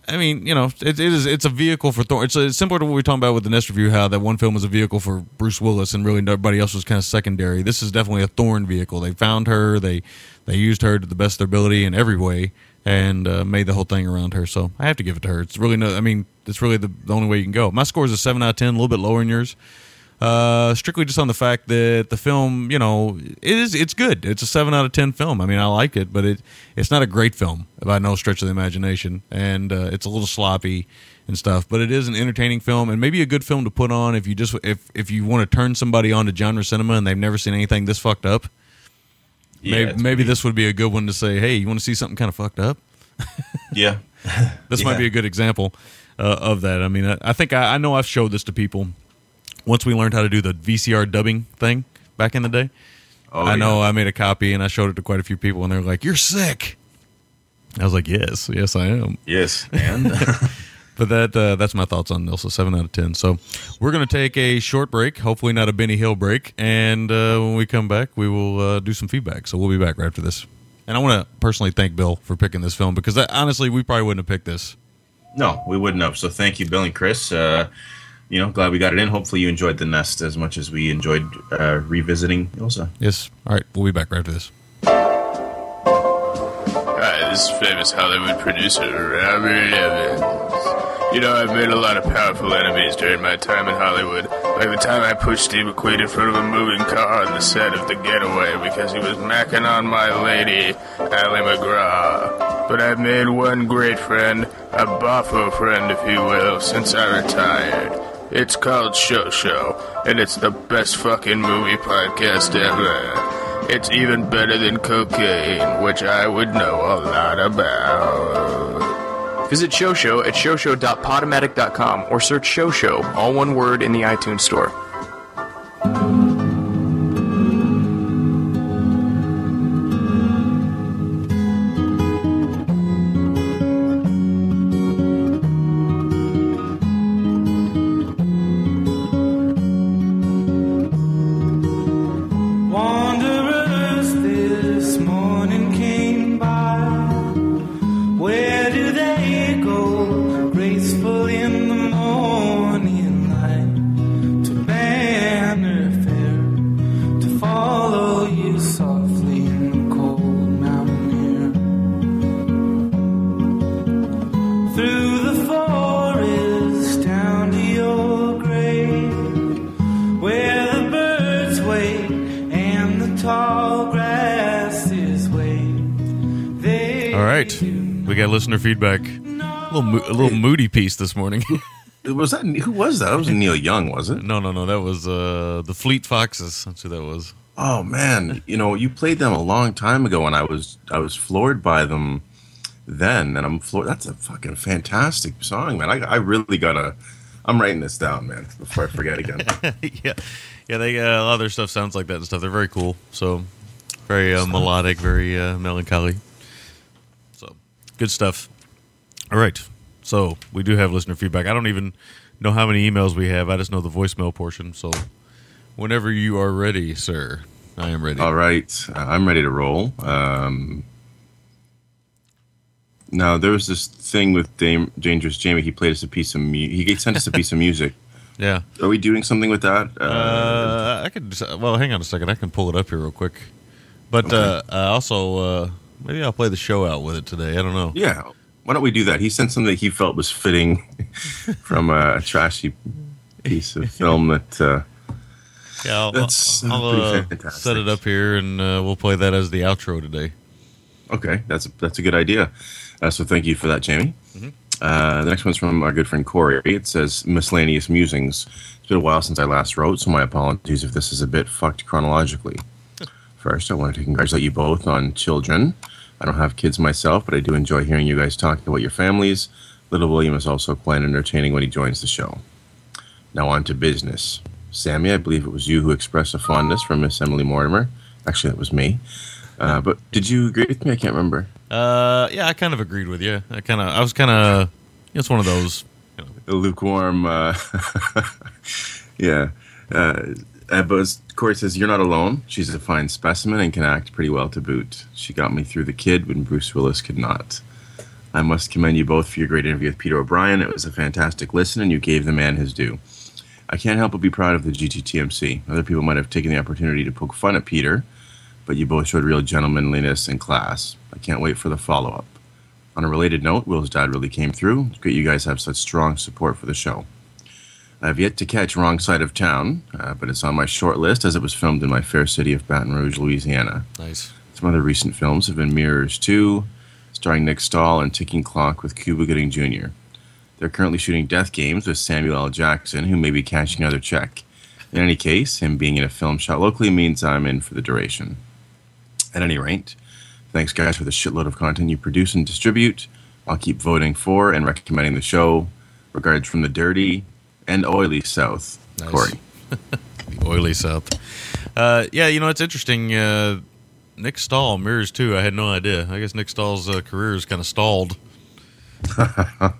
I mean, you know, it, it is it's a vehicle for Thorne. It's, uh similar to what we were talking about with the Nest review, how that one film was a vehicle for Bruce Willis, and really nobody else was kind of secondary. This is definitely a Thorne vehicle. They found her, they they used her to the best of their ability in every way, and uh, made the whole thing around her. So I have to give it to her. It's really no, I mean, it's really the, the only way you can go. My score is a seven out of ten, a little bit lower than yours. Uh, strictly just on the fact that the film, you know, it is it's good. It's a seven out of ten film. I mean, I like it, but it it's not a great film by no stretch of the imagination, and uh, it's a little sloppy and stuff. But it is an entertaining film, and maybe a good film to put on if you just if if you want to turn somebody on to genre cinema and they've never seen anything this fucked up. Yeah, maybe maybe this would be a good one to say, hey, you want to see something kind of fucked up? Yeah. This might be a good example uh, of that. I mean, I, I think I, I know I've showed this to people once we learned how to do the VCR dubbing thing back in the day. Oh, I know yeah. I made a copy and I showed it to quite a few people, and they're like, "You're sick." I was like, "Yes, yes, I am." Yes, and But that uh, that's my thoughts on Ilsa. Seven out of ten. So we're gonna take a short break, hopefully not a Benny Hill break, and uh, when we come back, we will uh, do some feedback. So we'll be back right after this. And I want to personally thank Bill for picking this film because that, honestly, we probably wouldn't have picked this. no, we wouldn't have. So thank you, Bill and Chris. You know, glad we got it in. Hopefully, you enjoyed the nest as much as we enjoyed uh, revisiting Ilsa. Yes. All right. We'll be back right after this. Hi, this is famous Hollywood producer Robert Evans. You know, I've made a lot of powerful enemies during my time in Hollywood. Like the time I pushed Steve McQueen in front of a moving car on the set of The Getaway because he was macking on my lady, Ali MacGraw. But I've made one great friend, a boffo friend, if you will, since I retired. It's called Show Show, and it's the best fucking movie podcast ever. It's even better than cocaine, which I would know a lot about. Visit Show Show at shoshow.podomatic.com or search Show Show, all one word, in the iTunes Store. Morning. Was that who was that? That was Neil Young, was it? no, no, no. That was uh, the Fleet Foxes. That's who that was. Oh man, you know you played them a long time ago, and I was I was floored by them then, and I'm floored. That's a fucking fantastic song, man. I I really gotta. I'm writing this down, man, before I forget again. yeah, yeah. They uh, a lot of their stuff sounds like that and stuff. They're very cool. So very uh, melodic, very uh, melancholy. So good stuff. All right. So we do have listener feedback. I don't even know how many emails we have. I just know the voicemail portion. So whenever you are ready, sir, I am ready. All right, uh, I'm ready to roll. Um, now there was this thing with Dame, Dangerous Jamie. He played us a piece of mu- he sent us a piece of music. Yeah. Are we doing something with that? Uh, I could. just- Well, hang on a second. I can pull it up here real quick. But uh, uh, also, uh, maybe I'll play the show out with it today. I don't know. yeah. Why don't we do that? He sent something that he felt was fitting from a trashy piece of film that. Uh, Yeah, I'll, That's, I'll, pretty uh, set it up here, and uh, we'll play that as the outro today. Okay, that's that's a good idea. Uh, so thank you for that, Jamie. Mm-hmm. Uh, the next one's from our good friend Corey. It says miscellaneous musings. It's been a while since I last wrote, so my apologies if this is a bit fucked chronologically. First, I wanted to congratulate you both on children. I don't have kids myself, but I do enjoy hearing you guys talk about your families. Little William is also quite entertaining when he joins the show. Now on to business. Sammy, I believe it was you who expressed a fondness for Miss Emily Mortimer. Actually, that was me. Uh, but did you agree with me? I can't remember. Uh, yeah, I kind of agreed with you. I kind of, I was kind of, it's one of those. You know, lukewarm. Uh, yeah. Uh, uh, Corey says, You're not alone. She's a fine specimen and can act pretty well to boot. She got me through The Kid when Bruce Willis could not. I must commend you both for your great interview with Peter O'Brien. It was a fantastic listen, and you gave the man his due. I can't help but be proud of the GGTMC. Other people might have taken the opportunity to poke fun at Peter, but you both showed real gentlemanliness and class. I can't wait for the follow up. On a related note, Will's dad really came through. It's great you guys have such strong support for the show. I have yet to catch Wrong Side of Town, uh, but it's on my short list as it was filmed in my fair city of Baton Rouge, Louisiana. nice. Some other recent films have been Mirrors 2, starring Nick Stahl, and Ticking Clock with Cuba Gooding Jr. They're currently shooting Death Games with Samuel L. Jackson, who may be cashing another check. In any case, him being in a film shot locally means I'm in for the duration. At any rate, thanks guys for the shitload of content you produce and distribute. I'll keep voting for and recommending the show. Regards from the dirty and oily South, Nice. Corey. The oily South. Uh, yeah, you know it's interesting. Uh, Nick Stahl mirrors too. I had no idea. I guess Nick Stahl's uh, career is kind of stalled a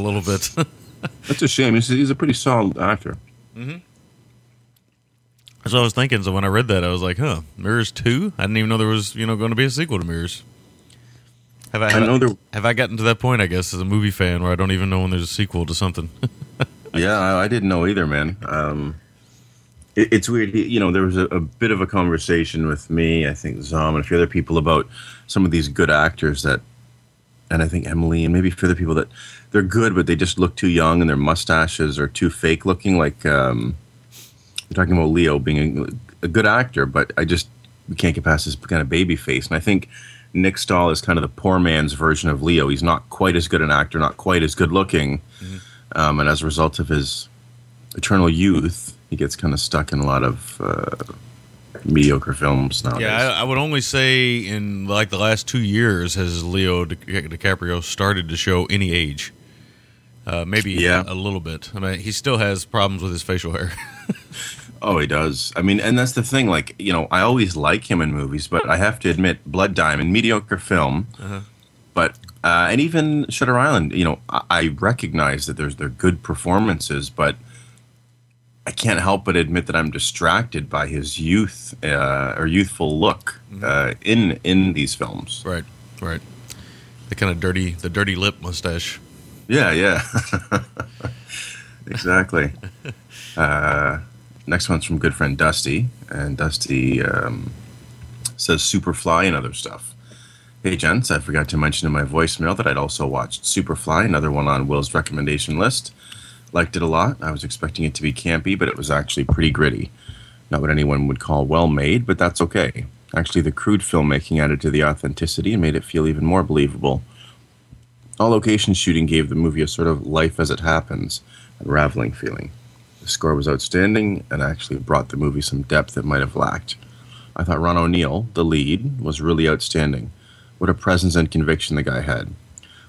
little bit. That's a shame. He's, he's a pretty solid actor. Mm-hmm. so I was thinking. So when I read that, I was like, "Huh, Mirrors two? I didn't even know there was you know going to be a sequel to Mirrors." Have I, I have, know there- have I gotten to that point? I guess as a movie fan, where I don't even know when there's a sequel to something. Yeah, I, I didn't know either, man. Um, it, it's weird. You know, there was a, a bit of a conversation with me, I think Zom, and a few other people about some of these good actors that, and I think Emily, and maybe a few other people that they're good, but they just look too young, and their mustaches are too fake looking. Like um, you're talking about Leo being a, a good actor, but I just we can't get past this kind of baby face, and I think. Nick Stahl is kind of the poor man's version of Leo. He's not quite as good an actor, not quite as good looking, um, and as a result of his eternal youth, he gets kind of stuck in a lot of uh, mediocre films nowadays. Yeah, I, I would only say in like the last two years has Leo Di- DiCaprio started to show any age. Uh, maybe Yeah. a, little bit. I mean, he still has problems with his facial hair. oh, he does. I mean, and that's the thing. Like, you know, I always like him in movies, but I have to admit, Blood Diamond, mediocre film. But uh, and even Shutter Island, you know, I, I recognize that there's they're good performances, but I can't help but admit that I'm distracted by his youth uh, or youthful look uh, in in these films. right, right. The kind of dirty, the dirty lip mustache. Yeah, yeah. exactly. Uh, next one's from good friend Dusty, and Dusty um, says Superfly and other stuff. Hey, gents, I forgot to mention in my voicemail that I'd also watched Superfly, another one on Will's recommendation list. Liked it a lot. I was expecting it to be campy, but it was actually pretty gritty. Not what anyone would call well made, but that's okay. Actually, the crude filmmaking added to the authenticity and made it feel even more believable. All location shooting gave the movie a sort of life as it happens, unraveling feeling. The score was outstanding and actually brought the movie some depth it might have lacked. I thought Ron O'Neal, the lead, was really outstanding. What a presence and conviction the guy had.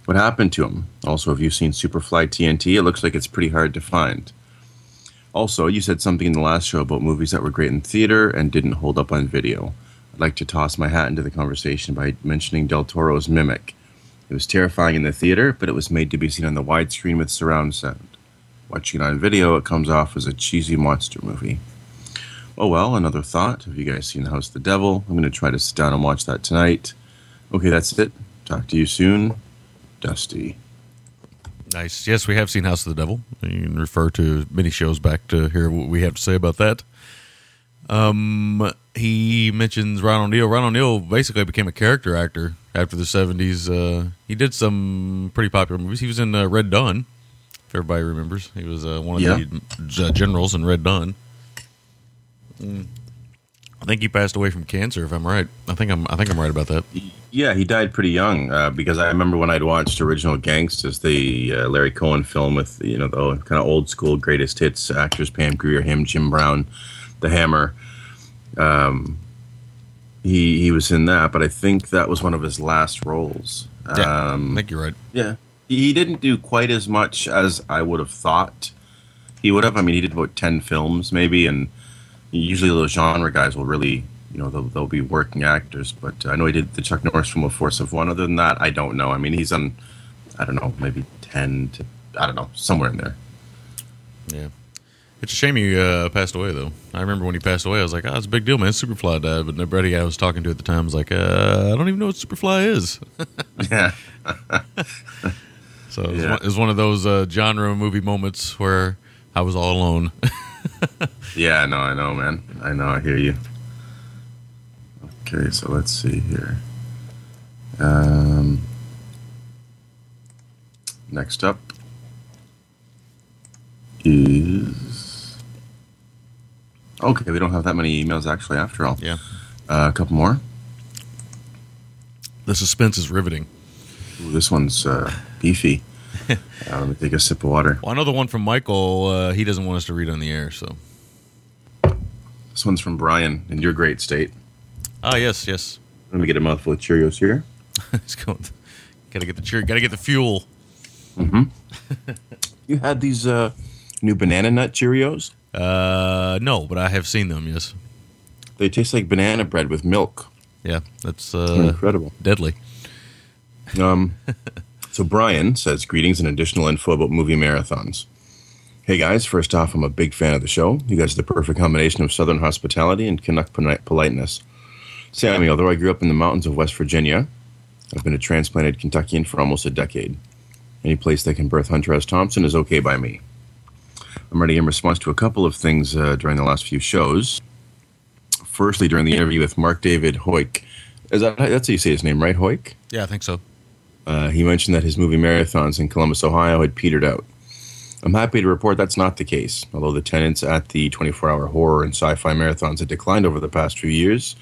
What happened to him? Also, have you seen Superfly TNT? It looks like it's pretty hard to find. Also, you said something in the last show about movies that were great in theater and didn't hold up on video. I'd like to toss my hat into the conversation by mentioning Del Toro's Mimic. It was terrifying in the theater, but it was made to be seen on the widescreen with surround sound. Watching it on video, it comes off as a cheesy monster movie. Oh well, another thought. Have you guys seen The House of the Devil? I'm going to try to sit down and watch that tonight. Okay, that's it. Talk to you soon. Dusty. Nice. Yes, we have seen House of the Devil. You can refer to many shows back to hear what we have to say about that. Um, he mentions Ron O'Neal. Ron O'Neal basically became a character actor after the '70s. Uh, he did some pretty popular movies. He was in uh, Red Dawn, if everybody remembers. He was uh, one of Yeah. the uh, generals in Red Dawn. Mm. I think he passed away from cancer, if I'm right. I think I'm. I think I'm right about that. Yeah, he died pretty young uh, because I remember when I'd watched Original Gangstas, the uh, Larry Cohen film with you know the kind of old school greatest hits actors, Pam Grier, him, Jim Brown, The Hammer. Um, he he was in that, but I think that was one of his last roles. Yeah, Um, I think you're right. yeah, he he didn't do quite as much as I would have thought he would have. I mean, he did about ten films maybe, and usually those genre guys will really, you know, they'll, they'll be working actors. But I know he did the Chuck Norris film, A Force of One. Other than that, I don't know. I mean, he's on, I don't know, maybe ten to, I don't know, somewhere in there. Yeah. It's a shame he uh, passed away, though. I remember when he passed away, I was like, "Oh, it's a big deal, man. Superfly died." But nobody I was talking to at the time was like, uh, "I don't even know what Superfly is." Yeah, So it was, Yeah. one, it was one of those uh, genre movie moments where I was all alone. yeah, no, I know, man. I know, I hear you. Okay, so let's see here. Um, next up is. Okay, we don't have that many emails actually, after all. yeah. Uh, a couple more. The suspense is riveting. Ooh, this one's uh, beefy. Uh, let me take a sip of water. Well, I know the one from Michael. Uh, he doesn't want us to read on the air, so. This one's from Brian in your great state. Ah, yes, yes. Let me get a mouthful of Cheerios here. It's going. Gotta get the cheer. Gotta get the fuel. You had these uh, new banana nut Cheerios? Uh, no, but I have seen them. Yes. They taste like banana bread with milk. Yeah, that's uh, incredible. deadly. Um, so Brian says greetings and additional info about movie marathons. Hey guys, first off, I'm a big fan of the show. You guys are the perfect combination of Southern hospitality and Canuck politeness. Sammy, although I grew up in the mountains of West Virginia, I've been a transplanted Kentuckian for almost a decade. Any place that can birth Hunter S. Thompson is okay by me. I'm ready in response to a couple of things uh, during the last few shows. Firstly, during the interview with Mark David Hoyk, is that that's how you say his name, right? Hoyk. Yeah, I think so. Uh, he mentioned that his movie marathons in Columbus, Ohio had petered out. I'm happy to report that's not the case. Although the attendance at the 24 hour horror and sci fi marathons had declined over the past few years,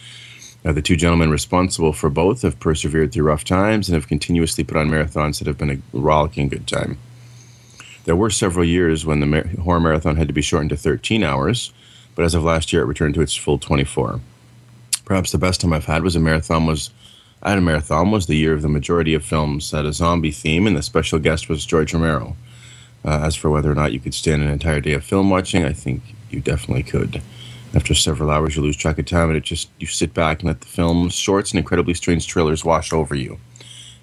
uh, the two gentlemen responsible for both have persevered through rough times and have continuously put on marathons that have been a rollicking good time. There were several years when the mar- horror marathon had to be shortened to 13 hours, but as of last year, it returned to its full 24. Perhaps the best time I've had was a marathon was at a marathon was the year of the majority of films had a zombie theme, and the special guest was George Romero. Uh, as for whether or not you could stand an entire day of film watching, I think you definitely could. After several hours, you lose track of time, and it just you sit back and let the film's shorts and incredibly strange trailers wash over you.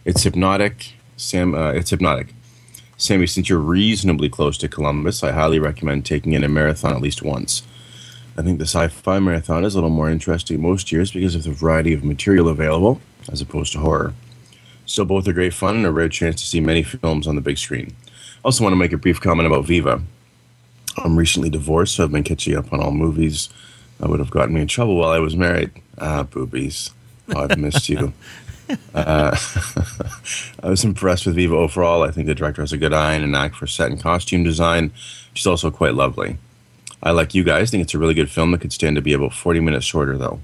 It's hypnotic. Sam, uh, it's hypnotic. Sammy, since you're reasonably close to Columbus, I highly recommend taking in a marathon at least once. I think the sci-fi marathon is a little more interesting most years because of the variety of material available, as opposed to horror. Still, both are great fun and a rare chance to see many films on the big screen. I also, want to make a brief comment about Viva. I'm recently divorced, so I've been catching up on all movies that would have gotten me in trouble while I was married. Ah, boobies. Oh, I've missed you. Uh, I was impressed with Viva overall. I think the director has a good eye and an knack for set and costume design. She's also quite lovely. I, like you guys, think it's a really good film that could stand to be about 40 minutes shorter, though.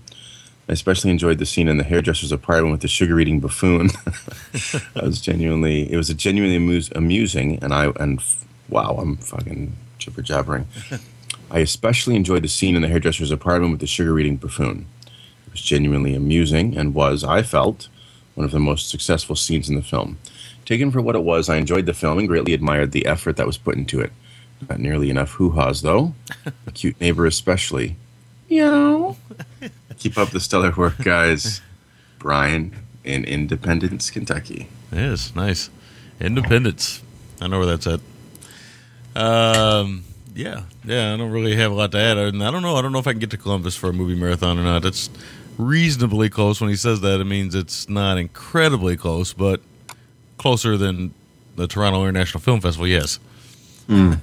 I especially enjoyed the scene in the hairdresser's apartment with the sugar eating buffoon. that was genuinely, it was a genuinely amuse, amusing, and I, and wow, I'm fucking jibber jabbering. I especially enjoyed the scene in the hairdresser's apartment with the sugar eating buffoon. It was genuinely amusing and was, I felt, one of the most successful scenes in the film. Taken for what it was, I enjoyed the film and greatly admired the effort that was put into it. Not nearly enough hoo ha's, though. A cute neighbor, especially. Meow. Keep up the stellar work, guys. Brian in Independence, Kentucky. Yes, nice. Independence. I know where that's at. Um, yeah, yeah. I don't really have a lot to add. I don't know. I don't know if I can get to Columbus for a movie marathon or not. It's reasonably close. When he says that, it means it's not incredibly close, but closer than the Toronto International Film Festival. Yes.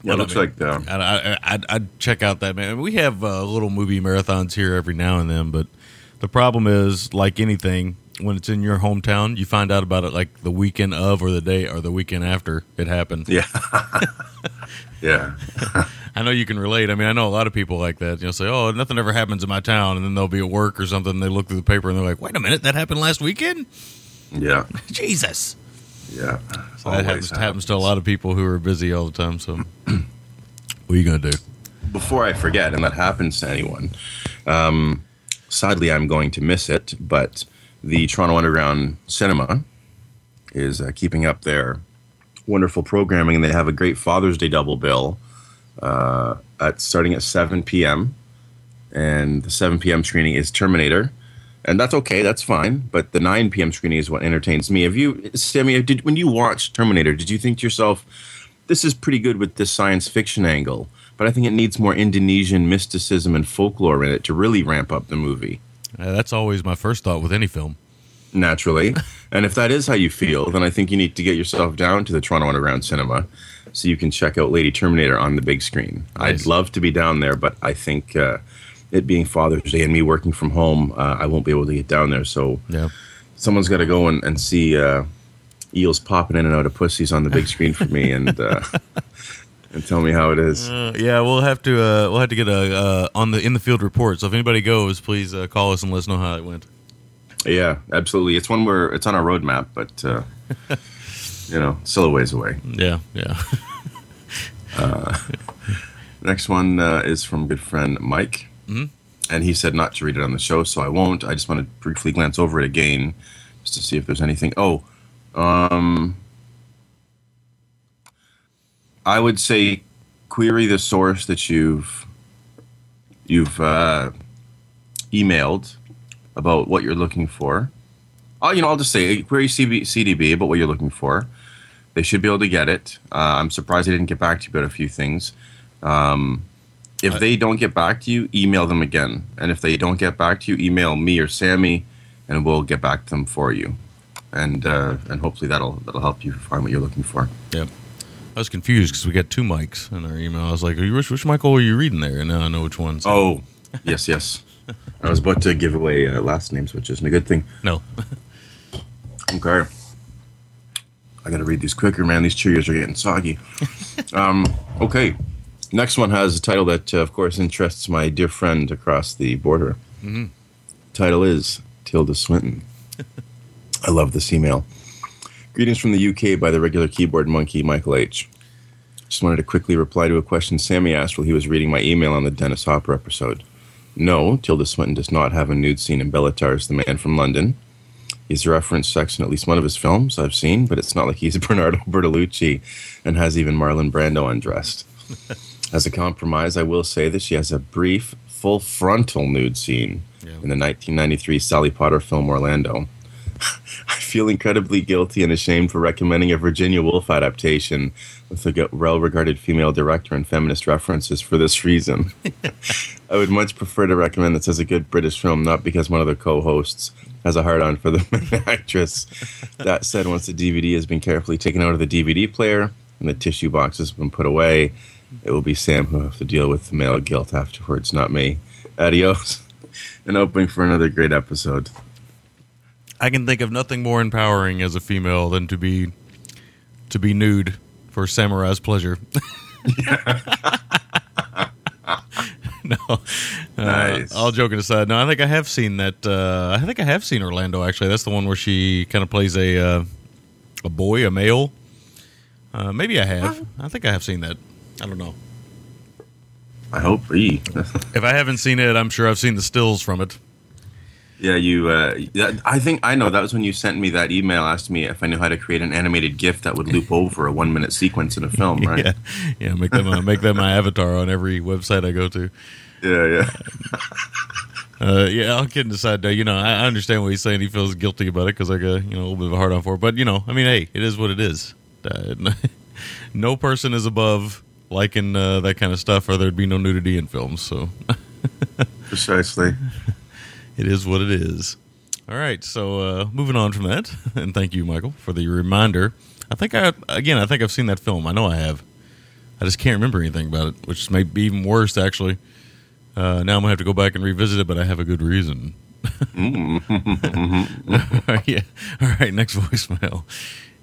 Yeah, it Well, I looks mean, like that. I'd, I'd, I'd check out that man. We have uh, little movie marathons here every now and then, but the problem is, like anything, when it's in your hometown, you find out about it like the weekend of, or the day, or the weekend after it happened. Yeah. yeah. I know you can relate. I mean, I know a lot of people like that. You know, say, "Oh, nothing ever happens in my town," and then they'll be at work or something. And they look through the paper and they're like, "Wait a minute, that happened last weekend." Yeah. Jesus. Yeah. So that happens, happens to a lot of people who are busy all the time. So, what are you gonna do? before I forget, and that happens to anyone, um, sadly, I'm going to miss it, but the Toronto Underground Cinema is uh, keeping up their wonderful programming, and they have a great Father's Day double bill uh, at starting at 7 p.m. And the 7 p.m. screening is Terminator. And that's okay, that's fine. But the 9 p.m. screening is what entertains me. Have you, Sammy, did, when you watched Terminator, did you think to yourself, this is pretty good with this science fiction angle, but I think it needs more Indonesian mysticism and folklore in it to really ramp up the movie Uh, that's always my first thought with any film. naturally. and if that is how you feel, then I think you need to get yourself down to the Toronto Underground Cinema so you can check out Lady Terminator on the big screen. Nice. I'd love to be down there, but I think uh, it being Father's Day and me working from home, uh, I won't be able to get down there. So Yeah. someone's got to go and, and see uh, eels popping in and out of pussies on the big screen for me and uh, and tell me how it is. Uh, yeah, we'll have to uh, we'll have to get a uh, on the in the field report. So if anybody goes, please uh, call us and let us know how it went. Yeah, absolutely. It's one where it's on our roadmap, but uh, you know, still a ways away. Yeah, yeah. Next one uh, is from good friend Mike, Mhm. and he said not to read it on the show, so I won't. I just want to briefly glance over it again, just to see if there's anything. Oh, um, I would say query the source that you've you've uh, emailed about what you're looking for. Oh, you know, I'll just say query CB, CDB about what you're looking for. They should be able to get it. Uh, I'm surprised they didn't get back to you about a few things. Um, if Right. they don't get back to you, email them again. And if they don't get back to you, email me or Sammy, and we'll get back to them for you. And uh, and hopefully that'll that'll help you find what you're looking for. Yep. I was confused because we got two mics in our email. I was like, are you, which, which Michael are you reading there? And now I know which one. so- Oh, yes, yes. I was about to give away uh, last names, which isn't a good thing. no. Okay. I gotta read these quicker, man. These Cheerios are getting soggy. um, okay. Next one has a title that, uh, of course, interests my dear friend across the border. Mhm. Title is Tilda Swinton. I love this email. Greetings from the UK by the regular keyboard monkey, Michael H. Just wanted to quickly reply to a question Sammy asked while he was reading my email on the Dennis Hopper episode. No, Tilda Swinton does not have a nude scene in Béla Tarr's The Man from London. He's referenced sex in at least one of his films I've seen, but it's not like he's Bernardo Bertolucci and has even Marlon Brando undressed. As a compromise, I will say that she has a brief, full frontal nude scene Yeah. in the 1993 Sally Potter film Orlando. I feel incredibly guilty and ashamed for recommending a Virginia Woolf adaptation with a well regarded female director and feminist references for this reason. I would much prefer to recommend this as a good British film, not because one of the co hosts has a hard on for the actress. That said, once the DVD has been carefully taken out of the DVD player and the tissue box has been put away, it will be Sam who will have to deal with the male guilt afterwards, not me. Adios. And hoping for another great episode. I can think of nothing more empowering as a female than to be to be nude for Samurai's pleasure. no. Uh, all joking aside, no, I think I have seen that. Uh, I think I have seen Orlando. Actually, that's the one where she kind of plays a uh, a boy, a male. Uh, maybe I have. I think I have seen that. I don't know. I hope. Ee. If I haven't seen it, I'm sure I've seen the stills from it. yeah, you. Uh, I think I know. That was when you sent me that email, asked me if I knew how to create an animated GIF that would loop over a one minute sequence in a film, right? Yeah, yeah. Make them uh, make them my avatar on every website I go to. yeah, yeah. Uh, yeah, all kidding aside, though, you know, I I understand what he's saying. He feels guilty about it because I got you know a little bit of a hard on for it. But you know, I mean, hey, it is what it is. Uh, no person is above liking uh, that kind of stuff, or there'd be no nudity in films. So Precisely. it is what it is. All right, so uh, moving on from that, and thank you, Michael, for the reminder. I think I again, I think I've seen that film. I know I have. I just can't remember anything about it, which may be even worse, actually. Uh, now I'm gonna have to go back and revisit it, but I have a good reason. yeah. All right. Next voicemail.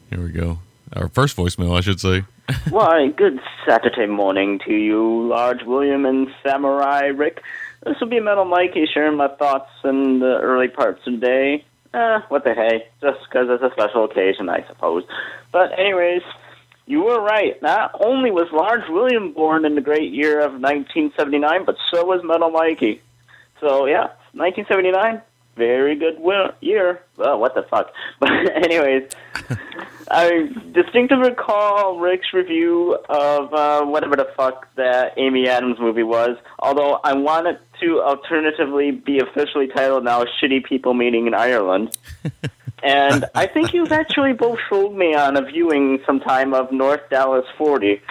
Here we go. Our first voicemail, I should say. Why, good Saturday morning to you, Large William and Samurai Rick. This will be Metal Mikey sharing my thoughts in the early parts of the day. Eh, what the hey, just 'cause it's a special occasion, I suppose. But anyways, you were right. Not only was Large William born in the great year of 1979, but so was Metal Mikey. So yeah, 1979, very good year. Well, what the fuck? But anyways, I distinctly recall Rick's review of uh, whatever the fuck that Amy Adams movie was. Although I want it to alternatively be officially titled now "Shitty People Meeting in Ireland." and I think you've actually both sold me on a viewing sometime of North Dallas 40.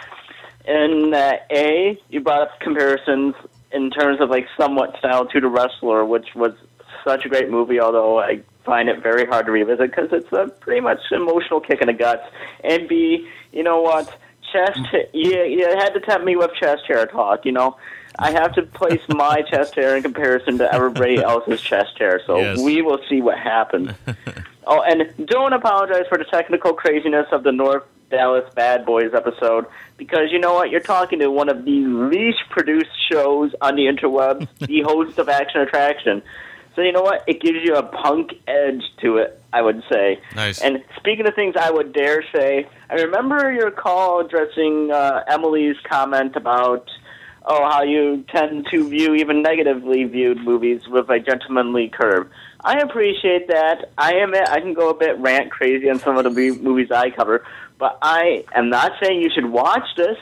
In that A, you brought up comparisons in terms of like somewhat style to The Wrestler, which was such a great movie, although I find it very hard to revisit because it's a pretty much emotional kick in the guts. And B, you know what? Chest, you, you had to tempt me with chest hair talk, you know. I have to place my chest hair in comparison to everybody else's chest hair, so Yes. we will see what happens. Oh, and don't apologize for the technical craziness of the North Dallas Bad Boys episode, because you know what? You're talking to one of the least produced shows on the interwebs, the host of Action Attraction. So you know what? It gives you a punk edge to it, I would say. Nice. And speaking of things I would dare say, I remember your call addressing uh, Emily's comment about oh how you tend to view even negatively viewed movies with a gentlemanly curve. I appreciate that. I admit I can go a bit rant crazy on some of the mo- movies I cover, but I am not saying you should watch this.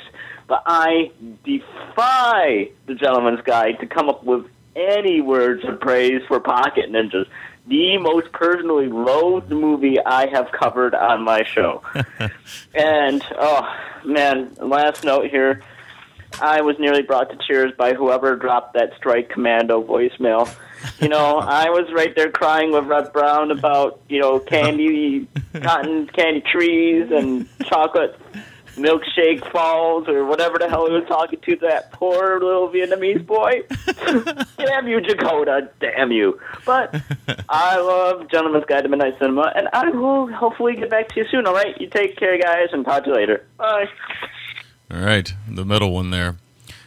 But I defy the Gentleman's Guide to come up with any words of praise for Pocket Ninjas, the most personally loathed movie I have covered on my show. and oh man, last note here. I was nearly brought to tears by whoever dropped that Strike Commando voicemail. You know, I was right there crying with Reb Brown about, you know, candy, cotton candy trees and chocolate milkshake falls or whatever the hell he was talking to that poor little Vietnamese boy. damn you, Dakota. Damn you. But I love Gentleman's Guide to Midnight Cinema, and I will hopefully get back to you soon, all right? You take care, guys, and talk to you later. Bye. All right, the middle one there.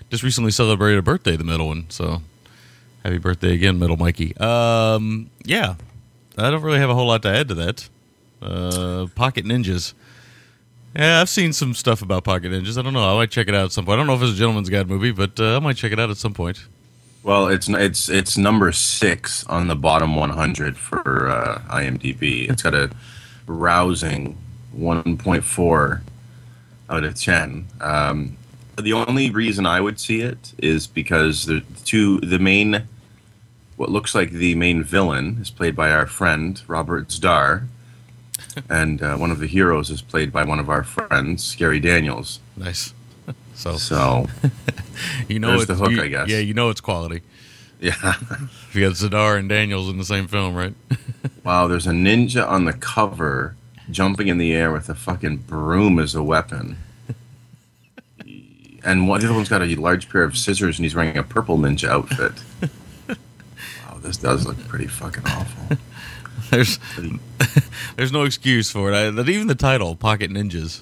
Just recently celebrated a birthday, the middle one. So happy birthday again, middle Mikey. Um, yeah, I don't really have a whole lot to add to that. Uh, Pocket Ninjas. Yeah, I've seen some stuff about Pocket Ninjas. I don't know. I might check it out at some point. I don't know if it's a Gentleman's Guide movie, but uh, I might check it out at some point. Well, it's it's it's number six on the bottom 100 for uh, IMDb. It's got a rousing 1.4 out of 10. Um, the only reason I would see it is because the two the main what looks like the main villain is played by our friend Robert Z'Dar, and uh, one of the heroes is played by one of our friends Gary Daniels. Nice. So So you know it's the hook, you- I guess. Yeah, you know it's quality. yeah. If you got Z'Dar and Daniels in the same film, right? Wow, there's a ninja on the cover jumping in the air with a fucking broom as a weapon. And one, the other one's got a large pair of scissors and he's wearing a purple ninja outfit. wow, this does look pretty fucking awful. There's there's no excuse for it. I, that even the title, Pocket Ninjas,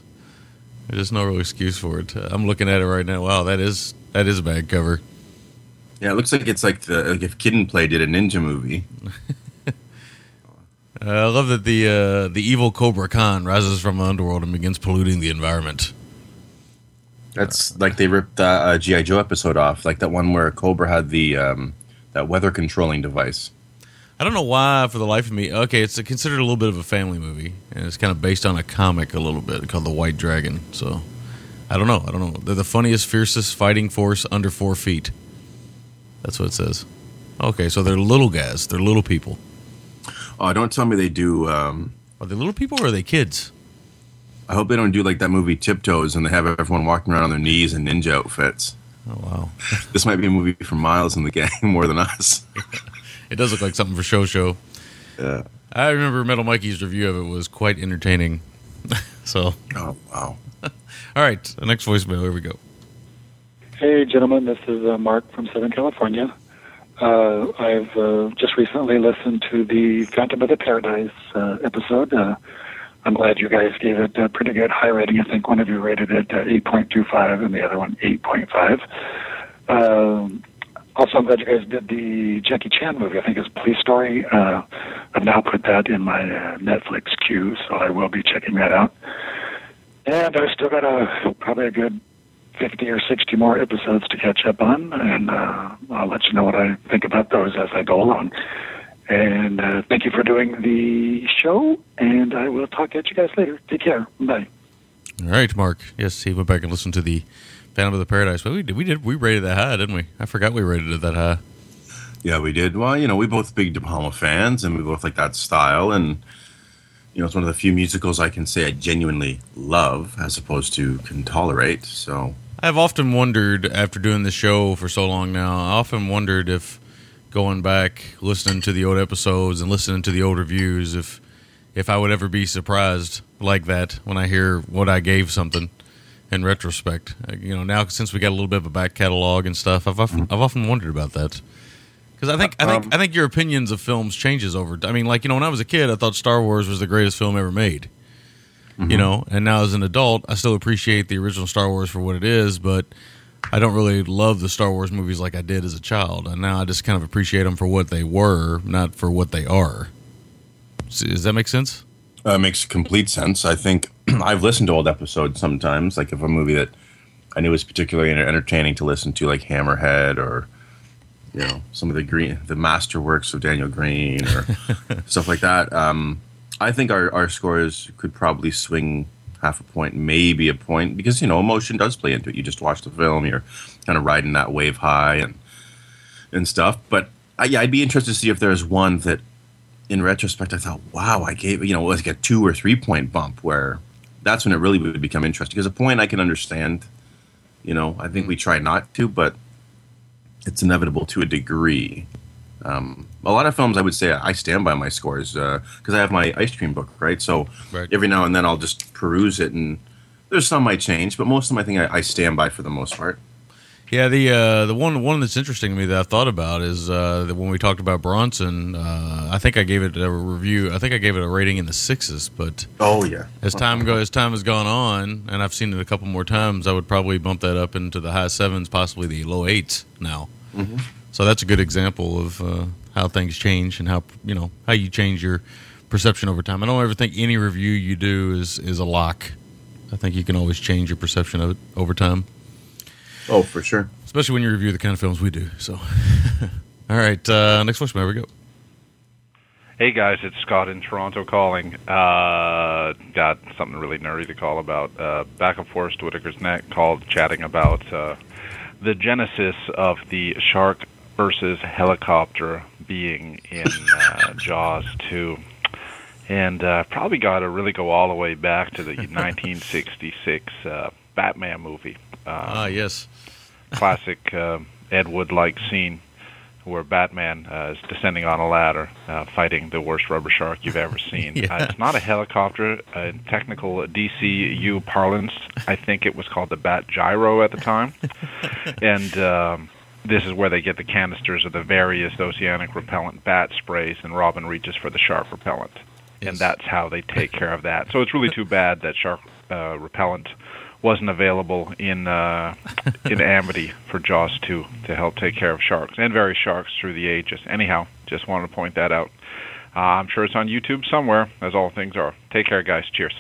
there's just no real excuse for it. Uh, I'm looking at it right now. Wow, that is that is a bad cover. Yeah, it looks like it's like the like if Kid 'n Play did a ninja movie. Uh, I love that the uh, the evil Cobra Khan rises from the underworld and begins polluting the environment. That's like they ripped uh, a GI Joe episode off, like that one where Cobra had the um, that weather controlling device. I don't know why, for the life of me. Okay, it's considered a little bit of a family movie, and it's kind of based on a comic a little bit called The White Dragon. So, I don't know. I don't know. They're the funniest, fiercest fighting force under four feet. That's what it says. Okay, so they're little guys. They're little people. Oh, don't tell me they do. Um, Are they little people or are they kids? I hope they don't do like that movie Tiptoes and they have everyone walking around on their knees in ninja outfits. Oh wow, This might be a movie for Miles and the gang more than us. it does look like something for show show. Yeah. I remember Metal Mikey's review of it was quite entertaining. so, Oh wow. all right, the next voicemail. Here we go. Hey, gentlemen, this is uh, Mark from Southern California. Uh, I've uh, just recently listened to the Phantom of the Paradise uh, episode. Uh, I'm glad you guys gave it a pretty good high rating. I think one of you rated it uh, 8.25 and the other one 8.5. Also, I'm glad you guys did the Jackie Chan movie. I think it's Police Story. Uh, I've now put that in my uh, Netflix queue, so I will be checking that out. And I've still got a probably a good 50 or 60 more episodes to catch up on, and uh, I'll let you know what I think about those as I go along. And uh, thank you for doing the show, and I will talk at you guys later. Take care. Bye. All right, Mark. Yes, he went back and listened to the Phantom of the Paradise. Well, we did. We did. We rated that high, didn't we? I forgot we rated it that high. Yeah, we did. Well, you know, we both big De Palma fans, and we both like that style. And you know, it's one of the few musicals I can say I genuinely love, as opposed to can tolerate. So I've often wondered, after doing the show for so long now, I often wondered if going back, listening to the old episodes and listening to the old reviews, if if I would ever be surprised like that when I hear what I gave something in retrospect. Uh, You know, now since we got a little bit of a back catalog and stuff, I've often, I've often wondered about that. Because I think I think I think your opinions of films changes over. I mean, like you know, when I was a kid, I thought Star Wars was the greatest film ever made. You know, and now as an adult, I still appreciate the original Star Wars for what it is, but I don't really love the Star Wars movies like I did as a child. And now I just kind of appreciate them for what they were, not for what they are. Does that make sense? Uh, makes complete sense. I think I've listened to old episodes sometimes, like if a movie that I knew was particularly entertaining to listen to, like Hammerhead or you know some of the green the masterworks of Daniel Green or stuff like that. Um, I think our our scores could probably swing half a point, maybe a point, because you know emotion does play into it. You just watch the film, you're kind of riding that wave high and and stuff. But I, yeah, I'd be interested to see if there's one that in retrospect, I thought, wow, I gave you know like a two or three point bump where that's when it really would become interesting. Because a point I can understand, you know, I think we try not to, but it's inevitable to a degree. Um, a lot of films, I would say, I stand by my scores because I have my ice cream book, right? So Right. every now and then I'll just peruse it, and there's some I change, but most of them I think I, I stand by for the most part. Yeah, the uh, the one one that's interesting to me that I've thought about is uh, that when we talked about Bronson, uh, I think I gave it a review. I think I gave it a rating in the sixes, but Oh yeah, as time go as time has gone on, and I've seen it a couple more times, I would probably bump that up into the high sevens, possibly the low eights now. So that's a good example of uh, how things change and how you know how you change your perception over time. I don't ever think any review you do is is a lock. I think you can always change your perception of it over time, oh for sure. especially when you review the kind of films we do. So, all right, uh, next question. There we go. Hey guys, it's Scott in Toronto calling. Uh, got something really nerdy to call about. Uh, back and forth to Whitaker's Neck called chatting about uh, the genesis of the shark versus helicopter being in uh, Jaws 2. And uh, probably got to really go all the way back to the 1966 uh, Batman movie. Um, Ah, yes. Classic uh, Ed Wood-like scene where Batman uh, is descending on a ladder, uh, fighting the worst rubber shark you've ever seen. Yeah. uh, it's not a helicopter. Uh, in technical DCU parlance, I think it was called the Bat Gyro at the time. and um, this is where they get the canisters of the various oceanic repellent bat sprays, and Robin reaches for the shark repellent. Yes. And that's how they take care of that. So it's really too bad that shark uh, repellent wasn't available in uh, in Amity for Jaws 2 to help take care of sharks and various sharks through the ages. Anyhow, just wanted to point that out. Uh, I'm sure it's on YouTube somewhere, as all things are. Take care, guys. Cheers.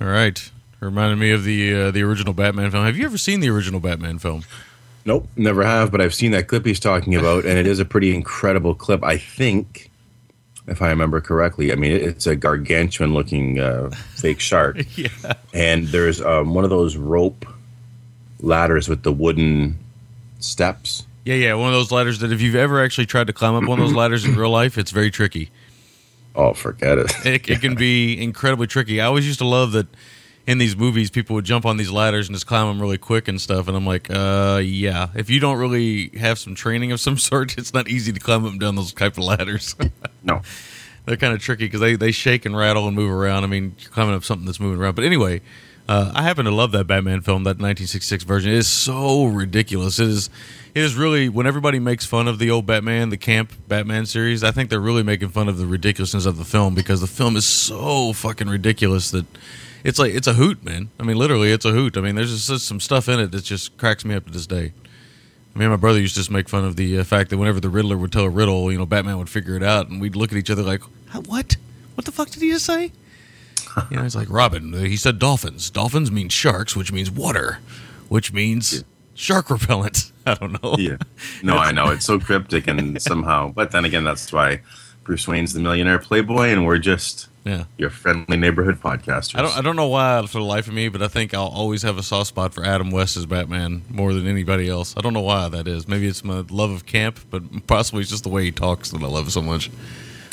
All right. Reminded me of the uh, the original Batman film. Have you ever seen the original Batman film? Nope, never have, but I've seen that clip he's talking about, and it is a pretty incredible clip. I think, if I remember correctly, I mean it's a gargantuan looking uh, fake shark, yeah. and there's um, one of those rope ladders with the wooden steps. Yeah, yeah. One of those ladders that if you've ever actually tried to climb up one of those ladders in real life, it's very tricky. Oh, forget it. It, it can be incredibly tricky. I always used to love that in these movies, people would jump on these ladders and just climb them really quick and stuff. And I'm like, uh, yeah. If you don't really have some training of some sort, it's not easy to climb up and down those type of ladders. no. They're kind of tricky because they, they shake and rattle and move around. I mean, you're climbing up something that's moving around. But anyway, uh, I happen to love that Batman film, that 1966 version. It is so ridiculous. It is, it is really when everybody makes fun of the old Batman, the camp Batman series. I think they're really making fun of the ridiculousness of the film because the film is so fucking ridiculous that it's like it's a hoot, man. I mean, literally, it's a hoot. I mean, there's just, just some stuff in it that just cracks me up to this day. Me and my brother used to just make fun of the uh, fact that whenever the Riddler would tell a riddle, you know, Batman would figure it out, and we'd look at each other like, "What? What the fuck did he just say?" You know, it's like Robin. He said dolphins. Dolphins mean sharks, which means water, which means shark repellent. I don't know. Yeah. No, I know it's so cryptic and somehow, but then again, that's why Bruce Wayne's the millionaire playboy, and we're just Yeah. your friendly neighborhood podcasters. I don't. I don't know why for the life of me, but I think I'll always have a soft spot for Adam West as Batman more than anybody else. I don't know why that is. Maybe it's my love of camp, but possibly it's just the way he talks that I love so much.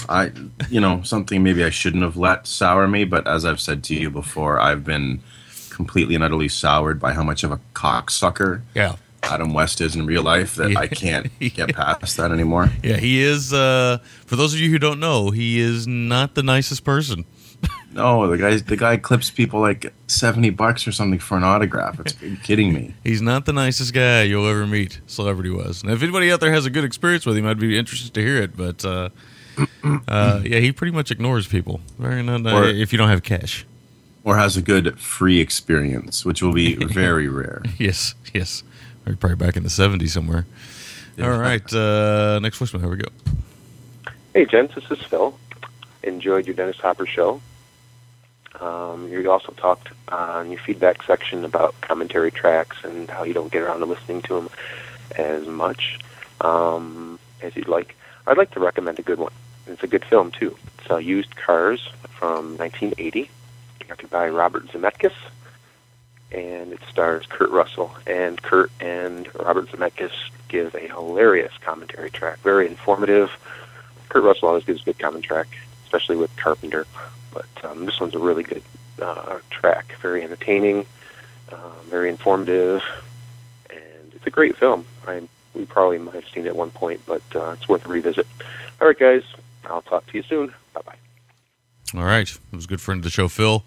I, you know, something maybe I shouldn't have let sour me, but as I've said to you before, I've been completely and utterly soured by how much of a cocksucker Yeah. Adam West is in real life that I can't get past that anymore. Yeah, he is. Uh, for those of you who don't know, he is not the nicest person. No, the guy, the guy clips people like seventy bucks or something for an autograph. It's are you kidding me. He's not the nicest guy you'll ever meet, celebrity was. And if anybody out there has a good experience with him, I'd be interested to hear it. But uh, uh, yeah, he pretty much ignores people. Very not, uh, Or- if you don't have cash. Or has a good free experience, which will be very rare. Yes, yes. Or probably back in the 70s somewhere. All right, uh, next voicemail. Here we go. Hey, gents, this is Phil. Enjoyed your Dennis Hopper show. Um, you also talked on your feedback section about commentary tracks and how you don't get around to listening to them as much um, as you'd like. I'd like to recommend a good one. It's a good film, too. It's uh, Used Cars from 1980, directed by Robert Zemeckis, and it stars Kurt Russell. And Kurt and Robert Zemeckis give a hilarious commentary track, very informative. Kurt Russell always gives a good commentary track, especially with Carpenter. But um, this one's a really good uh, track, very entertaining, uh, very informative, and it's a great film. I we probably might have seen it at one point, but uh, it's worth a revisit. All right, guys, I'll talk to you soon. Bye bye. All right. It was a good friend of the show, Phil.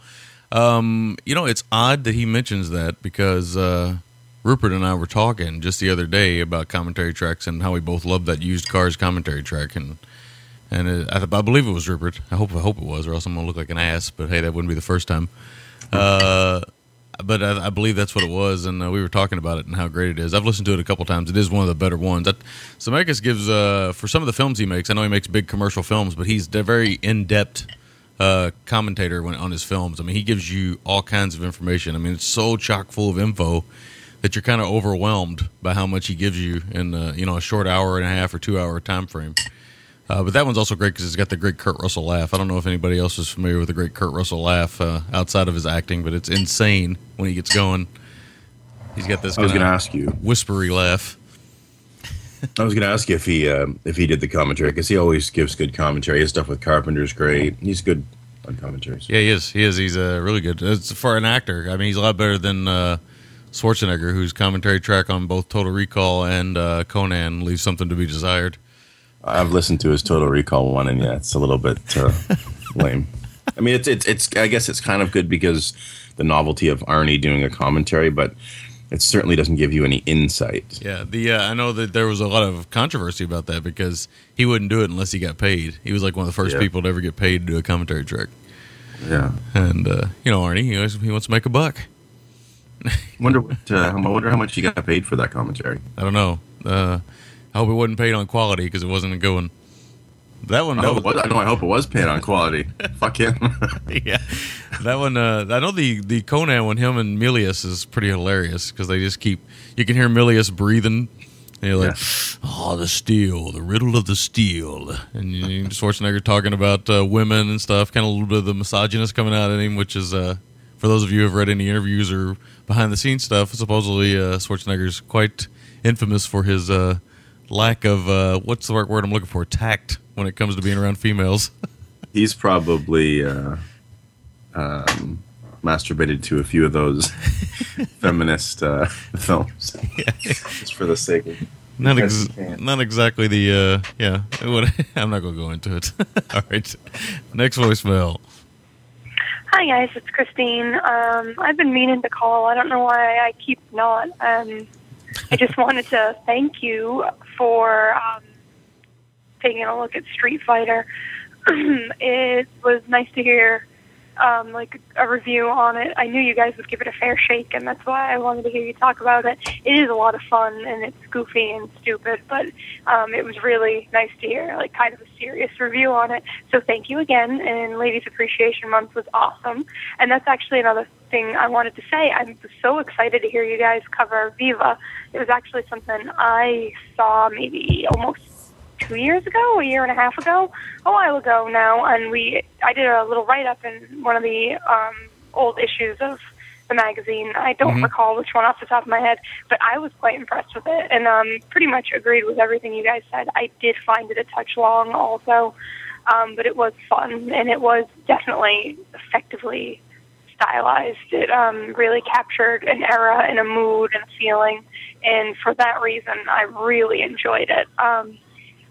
Um, you know, it's odd that he mentions that because uh, Rupert and I were talking just the other day about commentary tracks and how we both love that used cars commentary track. And and it, I, I believe it was Rupert. I hope I hope it was, or else I'm gonna look like an ass. But hey, that wouldn't be the first time. Uh, but I, I believe that's what it was, and uh, we were talking about it and how great it is. I've listened to it a couple times. It is one of the better ones. That Zemeckis gives uh, for some of the films he makes. I know he makes big commercial films, but he's very in depth uh, commentator when, on his films. I mean, he gives you all kinds of information. I mean, it's so chock full of info that you're kind of overwhelmed by how much he gives you in uh, you know a short hour and a half or two hour time frame. Uh, but that one's also great because it's got the great Kurt Russell laugh. I don't know if anybody else is familiar with the great Kurt Russell laugh uh, outside of his acting, but it's insane when he gets going. He's got this. I was gonna ask you. whispery laugh. I was going to ask you if he uh, if he did the commentary because he always gives good commentary. His stuff with Carpenter's great. He's good on commentaries. Yeah, he is. He is. He's uh, really good. It's for an actor. I mean, he's a lot better than uh, Schwarzenegger, whose commentary track on both Total Recall and uh, Conan leaves something to be desired. I've listened to his Total Recall one, and yeah, it's a little bit uh, lame. I mean, it's it's it's. I guess it's kind of good because the novelty of Arnie doing a commentary, but it certainly doesn't give you any insight. Yeah, the uh, I know that there was a lot of controversy about that because he wouldn't do it unless he got paid. He was like one of the first Yeah. people to ever get paid to do a commentary track. Yeah. And uh, you know, Arnie, he, always, he wants to make a buck. Wonder what? Uh, I wonder how much he got paid for that commentary. I don't know. Uh, I hope it wasn't paid on quality because it wasn't going. That one, I hope, it was, I know. I hope it was paid on quality. Fuck him. yeah, that one. Uh, I know the the Conan one. Him and Milius is pretty hilarious because they just keep. You can hear Milius breathing. And you're like, oh, the steel, the riddle of the steel, and you, you Schwarzenegger talking about uh, women and stuff. Kind of a little bit of the misogynist coming out in him, which is uh, for those of you who have read any interviews or behind the scenes stuff. Supposedly, uh, Schwarzenegger's quite infamous for his uh, lack of uh, what's the right word I'm looking for? Tact when it comes to being around females. He's probably uh, um, masturbated to a few of those feminist uh, films, just for the sake of. Not ex- not exactly the uh, yeah. What, I'm not gonna go into it. All right, next voicemail. Hi guys, it's Christine. Um, I've been meaning to call. I don't know why I keep not. Um, I just wanted to thank you for um, taking a look at Street Fighter. it was nice to hear um, like a review on it. I knew you guys would give it a fair shake, and that's why I wanted to hear you talk about it. It is a lot of fun, and it's goofy and stupid, but um, it was really nice to hear like kind of a serious review on it. So thank you again. And Ladies Appreciation Month was awesome, and that's actually another thing I wanted to say. I'm so excited to hear you guys cover Viva. It was actually something I saw maybe almost two years ago, a year and a half ago, a while ago now, and we I did a little write up in one of the um, old issues of the magazine. I don't Mhm. recall which one off the top of my head, but I was quite impressed with it, and um, pretty much agreed with everything you guys said. I did find it a touch long, also, um, but it was fun, and it was definitely effectively stylized. It um, really captured an era and a mood and a feeling, and for that reason, I really enjoyed it. Um,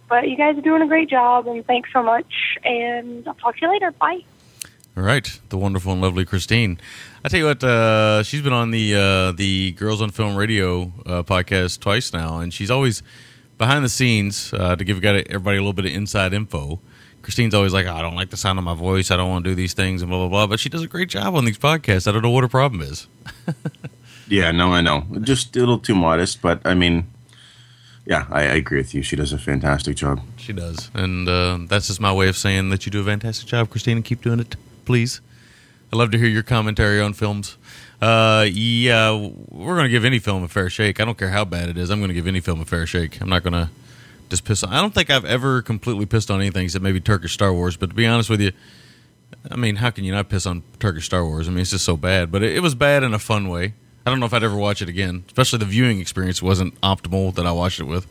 but you guys are doing a great job, and thanks so much. And I'll talk to you later. Bye. All right, the wonderful and lovely Christine. I tell you what, uh, she's been on the uh, the Girls on Film Radio uh, podcast twice now, and she's always behind the scenes uh, to give everybody a little bit of inside info. Christine's always like, I don't like the sound of my voice. I don't want to do these things, and blah blah blah. But she does a great job on these podcasts. I don't know what her problem is. Yeah, no, I know. Just a little too modest, but I mean, yeah, I, I agree with you. She does a fantastic job. She does, and uh, that's just my way of saying that you do a fantastic job, Christina. keep doing it, please. I love to hear your commentary on films. Uh, yeah, we're going to give any film a fair shake. I don't care how bad it is. I'm going to give any film a fair shake. I'm not going to just piss on. I don't think I've ever completely pissed on anything except maybe Turkish Star Wars. But to be honest with you, I mean, how can you not piss on Turkish Star Wars? I mean, it's just so bad. But it, it was bad in a fun way. I don't know if I'd ever watch it again. Especially the viewing experience wasn't optimal that I watched it with.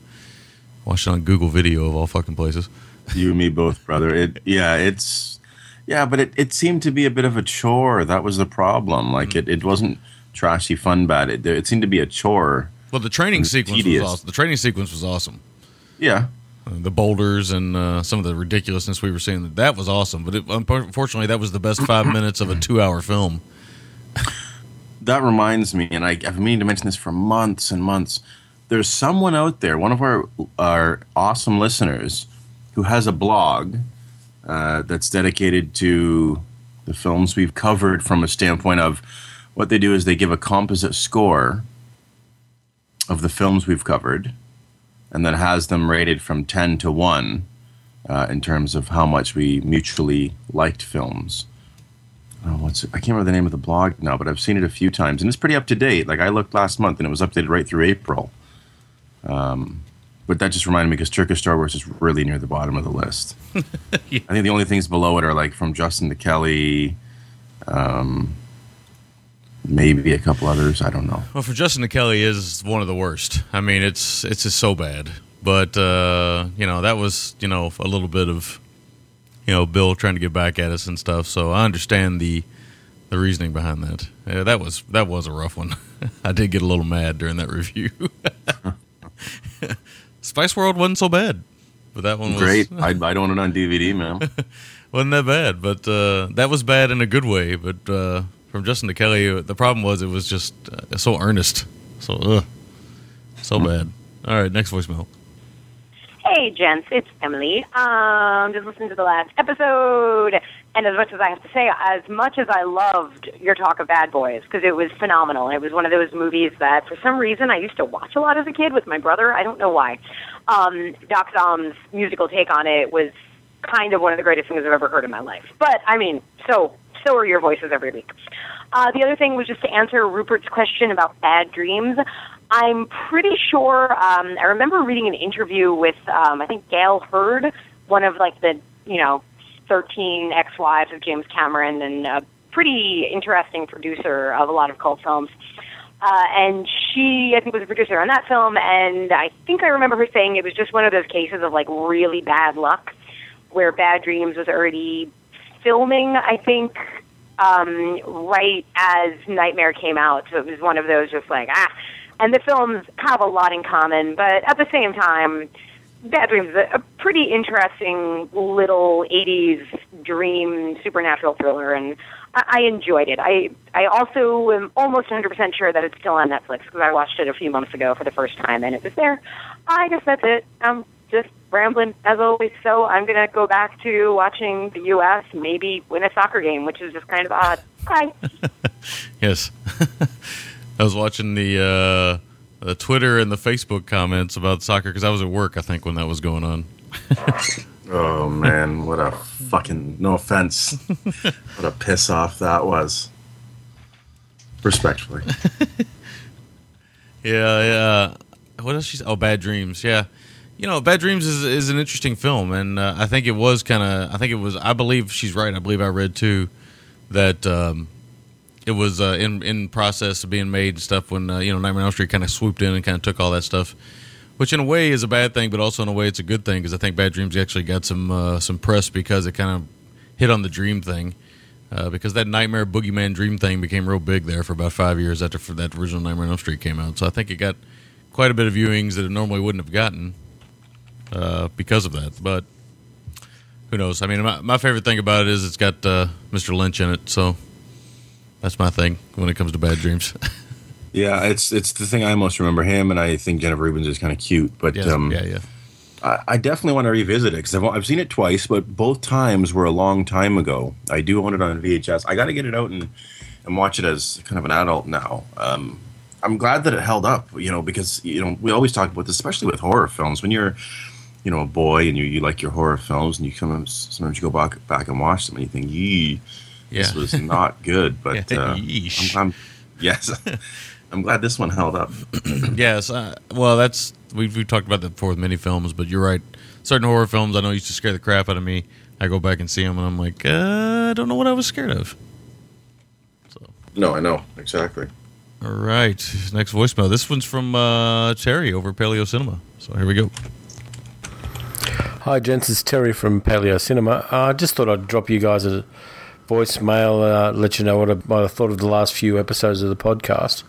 Watched it on Google Video of all fucking places. You and me both, brother. It, yeah, it's, yeah, but it, it seemed to be a bit of a chore. That was the problem. Like it, it wasn't trashy fun bad. It, it seemed to be a chore. Well, the training sequence tedious. was awesome. The training sequence was awesome. Yeah. Uh, the boulders and uh, some of the ridiculousness we were seeing. That was awesome. But it, unfortunately, that was the best five minutes of a two-hour film. That reminds me, and I, I've been meaning to mention this for months and months. There's someone out there, one of our our awesome listeners, who has a blog uh, that's dedicated to the films we've covered from a standpoint of what they do is they give a composite score of the films we've covered, and then has them rated from ten to one uh, in terms of how much we mutually liked films oh, what's it? I can't remember the name of the blog now, but I've seen it a few times, and it's pretty up to date. Like I looked last month, and it was updated right through April. Um, but that just reminded me because Turkish Star Wars is really near the bottom of the list. I think the only things below it are like from Justin to Kelly, um, maybe a couple others. I don't know. Well, for Justin to Kelly is one of the worst. I mean, it's it's just so bad. But uh, you know, that was you know a little bit of you know Bill trying to get back at us and stuff. So I understand the the reasoning behind that. Yeah, that was that was a rough one. I did get a little mad during that review. Spice World wasn't so bad, but that one was Great. I'd, I'd own it on DVD, man. wasn't that bad, but uh, that was bad in a good way. But uh, from Justin to Kelly, the problem was it was just uh, so earnest, so so bad. All right, next voicemail. Hey, gents, it's Emily. Um, just listened to the last episode, And as much as I have to say, as much as I loved Your Talk of Bad Boys, because it was phenomenal, it was one of those movies that for some reason I used to watch a lot as a kid with my brother. I don't know why. Um, Doc Zom's musical take on it was kind of one of the greatest things I've ever heard in my life. But, I mean, so, so are your voices every week. Uh, the other thing was just to answer Rupert's question about bad dreams. I'm pretty sure, um, I remember reading an interview with, um, I think, Gale Hurd, one of, like, the, you know, 13 ex-wives of James Cameron and a pretty interesting producer of a lot of cult films. Uh, and she, I think, was a producer on that film, and I think I remember her saying it was just one of those cases of like really bad luck, where Bad Dreams was already filming. I think um, right as Nightmare came out, so it was one of those just like ah. And the films have a lot in common, but at the same time, Bad Dreams is a, pretty interesting little '80s dream supernatural thriller, and I, I enjoyed it. I I also am almost 100% sure that it's still on Netflix because I watched it a few months ago for the first time, and it was there. I guess that's it. I'm just rambling as always, so I'm gonna go back to watching the U.S. maybe win a soccer game, which is just kind of odd. Bye. Yes. I was watching the uh, the Twitter and the Facebook comments about soccer because I was at work. I think when that was going on. Oh man, what a fucking no offense. what a piss off that was. Respectfully. Yeah, yeah. What else? She's oh, Bad Dreams. Yeah, you know, Bad Dreams is is an interesting film, and uh, I think it was kind of. I think it was. I believe she's right. I believe I read too that um, it was uh, in in process of being made and stuff when uh, you know Nightmare on Elm Street kind of swooped in and kind of took all that stuff. Which in a way is a bad thing, but also in a way it's a good thing because I think Bad Dreams actually got some uh, some press because it kind of hit on the dream thing. Uh, because that Nightmare Boogeyman Dream thing became real big there for about five years after that original Nightmare on Elm Street came out. So I think it got quite a bit of viewings that it normally wouldn't have gotten uh, because of that. But who knows? I mean, my, my favorite thing about it is it's got uh, Mr. Lynch in it. So that's my thing when it comes to Bad Dreams. Yeah, it's it's the thing I most remember him, and I think Jennifer Rubens is kind of cute. But Yeah, um, yeah, yeah. I, I definitely want to revisit it because I've, I've seen it twice, but both times were a long time ago. I do own it on VHS. I got to get it out and and watch it as kind of an adult now. Um, I'm glad that it held up, you know, because you know we always talk about this, especially with horror films. When you're, you know, a boy and you, you like your horror films, and you come and sometimes you go back back and watch them, and you think, "Yee, this was not good." But Yeah, uh. I'm, I'm yes, I'm glad this one held up. yes. Uh, well, that's we've, we've talked about that before with many films, but you're right. Certain horror films I know used to scare the crap out of me. I go back and see them, and I'm like, uh, I don't know what I was scared of. No, I know exactly. All right, next voicemail. This one's from uh, Terry over Paleo Cinema. So here we go. Hi, gents. It's Terry from Paleo Cinema. I uh, just thought I'd drop you guys a voicemail, uh, let you know what I, what I thought of the last few episodes of the podcast.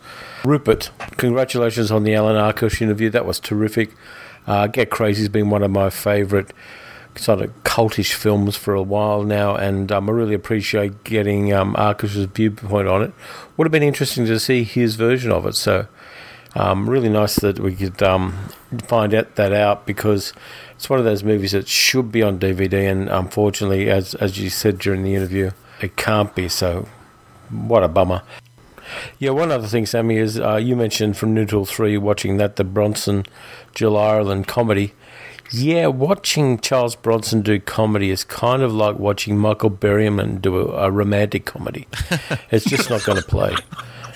Rupert, congratulations on the Alan Arkush interview. That was terrific. Uh, Get Crazy's been one of my favourite sort of cultish films for a while now, and um, I really appreciate getting um, Arkush's viewpoint on it. Would have been interesting to see his version of it. So, um, really nice that we could um, find out that out because it's one of those movies that should be on DVD, and unfortunately, as as you said during the interview, it can't be. So, what a bummer. Yeah, one other thing, Sammy, is uh, you mentioned From Noon Till 3 watching that, the Bronson Jill Ireland comedy. Yeah, watching Charles Bronson do comedy is kind of like watching Michael Berryman do a, a romantic comedy. it's just not going to play.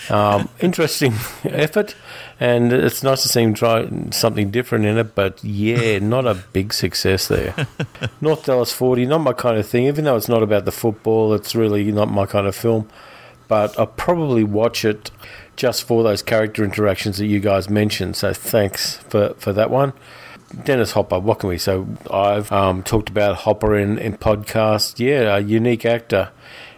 Um, interesting effort, and it's nice to see him try something different in it, but yeah, not a big success there. North Dallas 40, not my kind of thing, even though it's not about the football, it's really not my kind of film but I'll probably watch it just for those character interactions that you guys mentioned. So thanks for, for that one. Dennis Hopper, what can we say? I've um, talked about Hopper in, in podcast. Yeah, a unique actor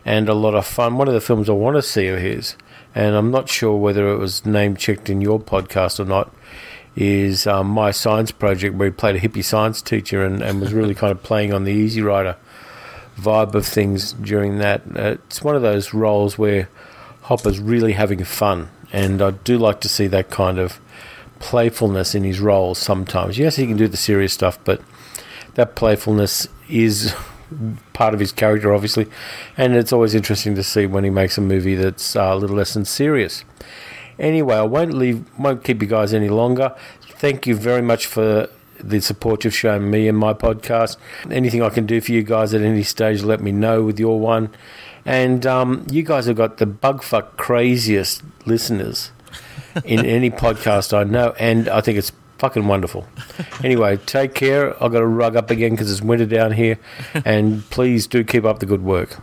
and a lot of fun. One of the films I want to see of his, and I'm not sure whether it was name checked in your podcast or not, is um, My Science Project, where he played a hippie science teacher and, and was really kind of playing on the Easy Rider vibe of things during that. It's one of those roles where Hopper's really having fun, and I do like to see that kind of playfulness in his roles sometimes. Yes, he can do the serious stuff, but that playfulness is part of his character, obviously, and it's always interesting to see when he makes a movie that's uh, a little less than serious. Anyway, I won't leave, won't keep you guys any longer. Thank you very much for the support you've shown me and my podcast. Anything I can do for you guys at any stage, let me know with your one. And um, you guys have got the bugfuck craziest listeners in any podcast I know, and I think it's fucking wonderful. Anyway, take care. I've got to rug up again because it's winter down here, and please do keep up the good work.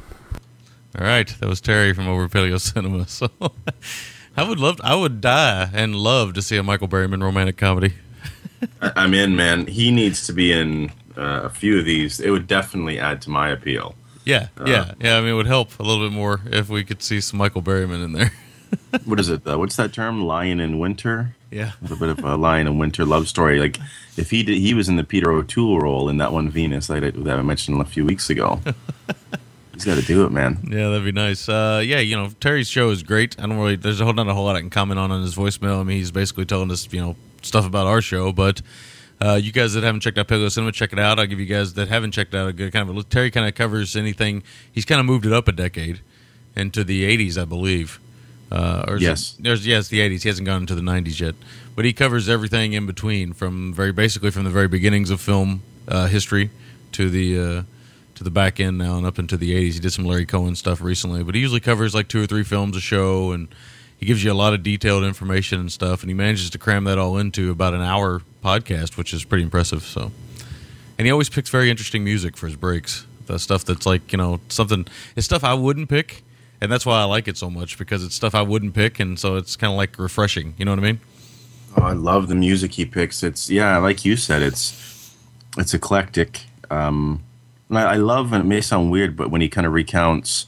All right, that was Terry from Over Paleo Cinema. So I would love, I would die and love to see a Michael Berryman romantic comedy. I- I'm in, man. He needs to be in uh, a few of these. It would definitely add to my appeal. Yeah, Uh, yeah, yeah. I mean, it would help a little bit more if we could see some Michael Berryman in there. what is it? Uh, what's that term? Lion in winter. Yeah. a little bit of a lion in winter love story. Like if he did, he was in the Peter O'Toole role in that one Venus that I, that I mentioned a few weeks ago. He's got to do it, man. Yeah, that'd be nice. Uh, yeah, you know, Terry's show is great. I don't really. There's a whole not a whole lot I can comment on on his voicemail. I mean, he's basically telling us, you know, stuff about our show. But uh, you guys that haven't checked out Paleo Cinema, check it out. I'll give you guys that haven't checked out a good kind of. A, Terry kind of covers anything. He's kind of moved it up a decade into the '80s, I believe. Uh, or Yes. it, there's yes, the '80s. He hasn't gone into the '90s yet, but he covers everything in between, from very basically from the very beginnings of film uh, history to the uh, to the back end now and up into the 80s. He did some Larry Cohen stuff recently, but he usually covers like two or three films a show and he gives you a lot of detailed information and stuff and he manages to cram that all into about an hour podcast, which is pretty impressive. So, and he always picks very interesting music for his breaks. The stuff that's like, you know, something it's stuff I wouldn't pick. And that's why I like it so much because it's stuff I wouldn't pick and so it's kind of like refreshing, you know what I mean? Oh, I love the music he picks. It's yeah, like you said, it's it's eclectic. Um, and I, I love, and it may sound weird, but when he kind of recounts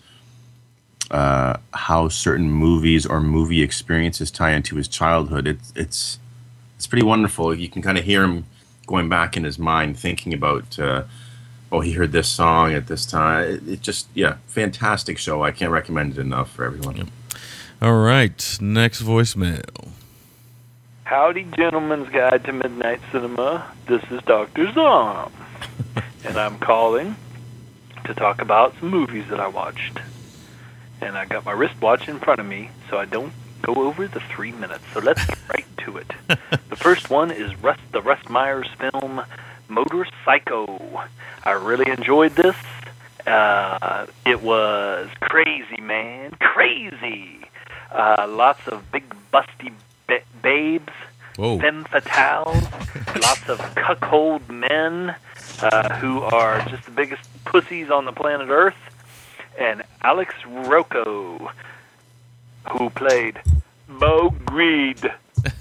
uh, how certain movies or movie experiences tie into his childhood, it's it's it's pretty wonderful. You can kind of hear him going back in his mind, thinking about. Uh, Oh, he heard this song at this time. It, it just, yeah, fantastic show. I can't recommend it enough for everyone. All right, next voicemail. Howdy, Gentleman's Guide to Midnight Cinema. This is Dr. Zom. and I'm calling to talk about some movies that I watched. And I got my wristwatch in front of me, so I don't go over the three minutes. So let's get right to it. the first one is Russ, the Russ Meyer's film, Motor Psycho. I really enjoyed this. Uh, it was crazy, man. Crazy. Uh, lots of big, busty ba- babes, Whoa. femme fatales, lots of cuckold men uh, who are just the biggest pussies on the planet Earth, and Alex Rocco, who played Moe Greene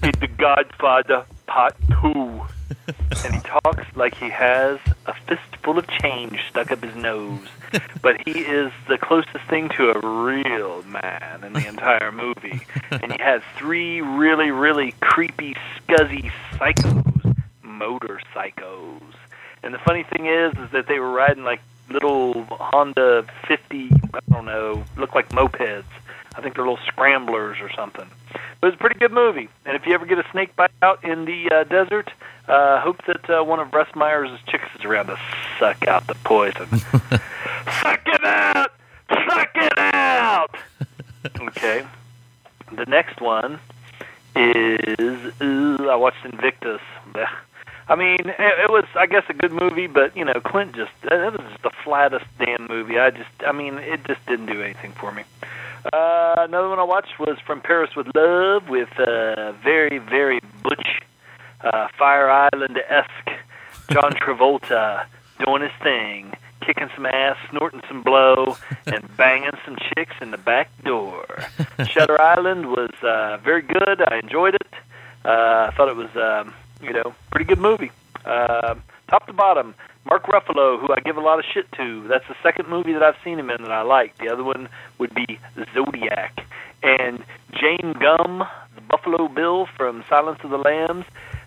in The Godfather Part 2. And he talks like he has a fistful of change stuck up his nose. But he is the closest thing to a real man in the entire movie. And he has three really, really creepy, scuzzy psychos, motor psychos. And the funny thing is, is that they were riding like little Honda 50, I don't know, look like mopeds. I think they're little scramblers or something. But it's a pretty good movie. And if you ever get a snake bite out in the uh, desert, uh, hope that uh, one of Russ Meyer's chicks is around to suck out the poison. suck it out! Suck it out! okay. The next one is uh, I watched Invictus. I mean, it, it was, I guess, a good movie, but you know, Clint just that was just the flattest damn movie. I just, I mean, it just didn't do anything for me. Uh, another one I watched was From Paris with Love with uh, very, very butch, uh, Fire Island esque John Travolta doing his thing, kicking some ass, snorting some blow, and banging some chicks in the back door. Shutter Island was uh, very good. I enjoyed it. Uh, I thought it was, um, you know, pretty good movie. Uh, top to bottom, Mark Ruffalo, who I give a lot of shit to. That's the second movie that I've seen him in that I like. The other one would be Zodiac. And Jame Gumb, the Buffalo Bill from Silence of the Lambs,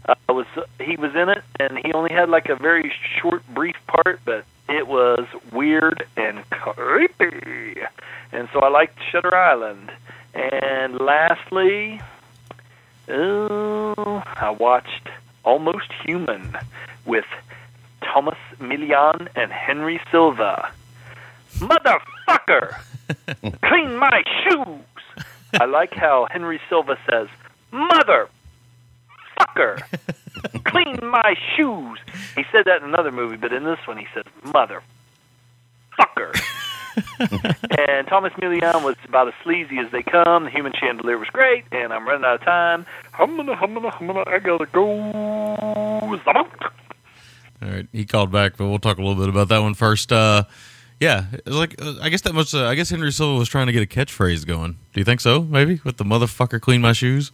uh, was he was in it, and he only had like a very short, brief part, but it was weird and creepy. And so I liked Shutter Island. And lastly, oh, I watched Almost Human with Tomas Milian and Henry Silva. Motherfucker! Clean my shoes! I like how Henry Silva says, Mother fucker! Clean my shoes! He said that in another movie, but in this one he says, Mother fucker! and Tomas Milian was about as sleazy as they come. The Human Chandelier was great, and I'm running out of time. Humana, humana, i'm gonna i gotta go. All right, he called back, but we'll talk a little bit about that one first. Uh, yeah, it was like uh, I guess that must. Uh, I guess Henry Silva was trying to get a catchphrase going. Do you think so? Maybe with the motherfucker clean my shoes.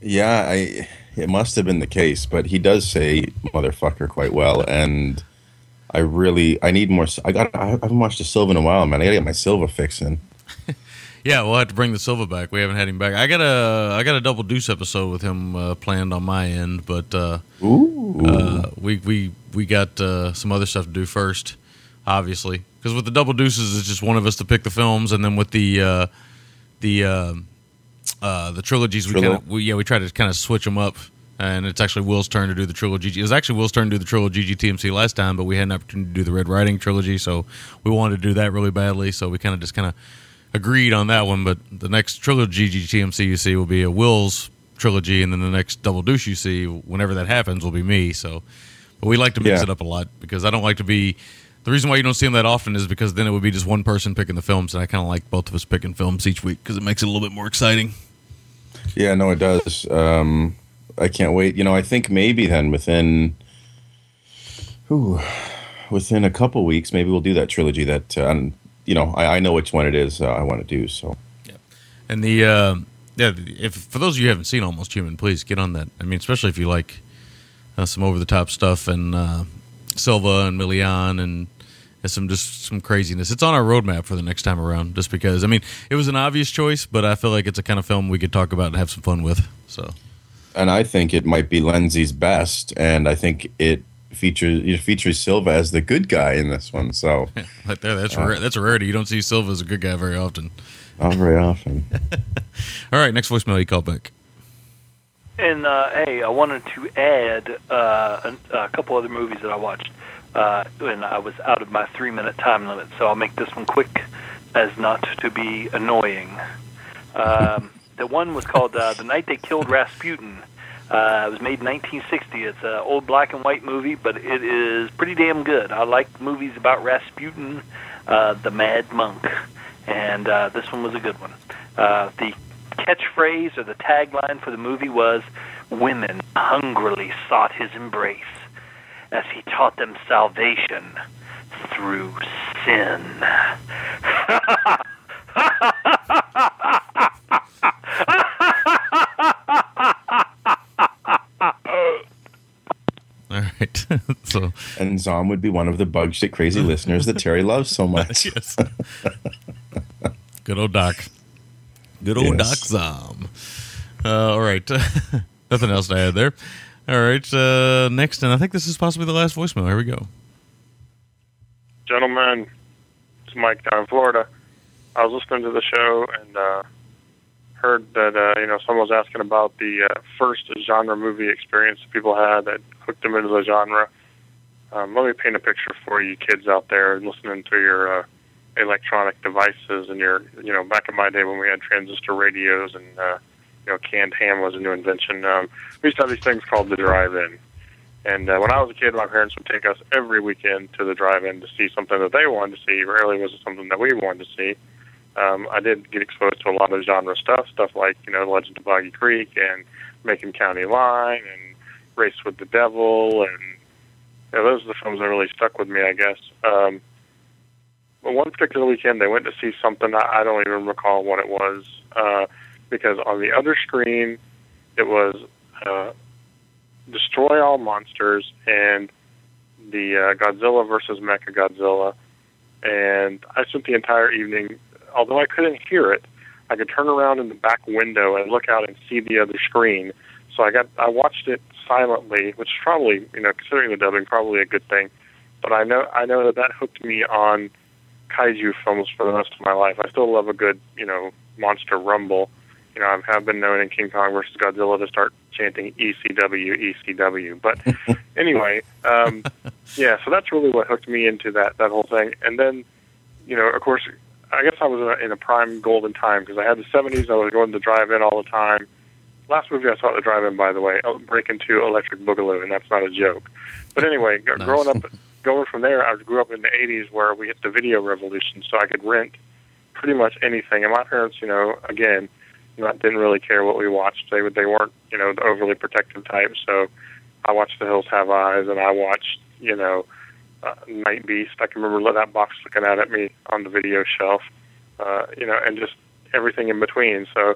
Yeah, I it must have been the case, but he does say motherfucker quite well, and I really I need more. I got I haven't watched the Silva in a while, man. I gotta get my Silva fixing. Yeah, we'll have to bring the Silva back. We haven't had him back. I got a I got a double deuce episode with him uh, planned on my end, but uh, uh, we we we got uh, some other stuff to do first, obviously. Because with the double deuces, it's just one of us to pick the films, and then with the uh, the uh, uh, the trilogies, we kind of we, yeah we try to kind of switch them up. And it's actually Will's turn to do the trilogy. It was actually Will's turn to do the trilogy GTMC last time, but we had an opportunity to do the Red Riding trilogy, so we wanted to do that really badly. So we kind of just kind of agreed on that one. But the next trilogy GTMC you see will be a Will's trilogy, and then the next Double Douche you see, whenever that happens, will be me. So, but we like to mix Yeah. it up a lot because I don't like to be. The reason why you don't see them that often is because then it would be just one person picking the films, and I kind of like both of us picking films each week because it makes it a little bit more exciting. Yeah, no, it does. Um, I can't wait. You know, I think maybe then within, ooh, within a couple weeks, maybe we'll do that trilogy. That uh, you know, I, I know which one it is. Uh, I want to do so. And the uh, yeah, if for those of you who haven't seen Almost Human, please get on that. I mean, especially if you like uh, some over the top stuff and uh, Silva and Milian and, and some just some craziness. It's on our roadmap for the next time around. Just because I mean, it was an obvious choice, but I feel like it's a kind of film we could talk about and have some fun with. So And I think it might be Lenzi's best, and I think it features it features Silva as the good guy in this one. So right there, that's Uh, rare, that's a rarity. You don't see Silva as a good guy very often. not very often. All right, next voicemail you call back. And uh, hey, I wanted to add uh, a, a couple other movies that I watched uh, when I was out of my three-minute time limit. So I'll make this one quick, as not to be annoying. Um, the one was called uh, "The Night They Killed Rasputin." Uh, it was made in 1960. It's an old black and white movie, but it is pretty damn good. I like movies about Rasputin, uh, the Mad Monk, and uh, this one was a good one. Uh, the catchphrase or the tagline for the movie was Women hungrily sought his embrace as he taught them salvation through sin. All right, so and Zom would be one of the bug shit crazy listeners that Terry loves so much. yes. Good old Doc. Good old Yes. Doc Zom. Uh, all right. Nothing else to add there. All right. Uh, next, and I think this is possibly the last voicemail. Here we go. Gentlemen, it's Mike down in Florida. I was listening to the show and uh, heard that uh, you know someone was asking about the uh, first genre movie experience that people had that hooked them into the genre. Um, let me paint a picture for you kids out there listening to your uh, electronic devices and your you know back in my day when we had transistor radios and uh, you know canned ham was a new invention. Um, we used to have these things called the drive-in. And uh, when I was a kid, my parents would take us every weekend to the drive-in to see something that they wanted to see. Rarely was it something that we wanted to see. Um, I did get exposed to a lot of genre stuff, stuff like you know Legend of Boggy Creek and Macon County Line and Race with the Devil, and know, those are the films that really stuck with me, I guess. Um, one particular weekend, they went to see something I, I don't even recall what it was, uh, because on the other screen, it was uh, Destroy All Monsters and the uh, Godzilla versus Mecha Godzilla. And I spent the entire evening, although I couldn't hear it, I could turn around in the back window and look out and see the other screen. So I got I watched it silently, which is probably you know considering the dubbing probably a good thing. But I know I know that that hooked me on kaiju films for the rest of my life. I still love a good you know monster rumble. You know I have been known in King Kong versus Godzilla to start chanting ECW ECW. But anyway, um, yeah, so that's really what hooked me into that that whole thing. And then, you know, of course, I guess I was in a, in a prime golden time because I had the '70s. I was going to drive-in all the time. Last movie I saw at the drive-in, by the way, Breakin' Two, Electric Boogaloo, and that's not a joke. But anyway, g- growing up, going from there, I grew up in the '80s where we hit the video revolution, so I could rent pretty much anything. And my parents, you know, again, you know, didn't really care what we watched. They they weren't, you know, the overly protective type. So I watched The Hills Have Eyes, and I watched, you know, uh, Night Beast. I can remember that box looking out at me on the video shelf, uh, you know, and just everything in between. So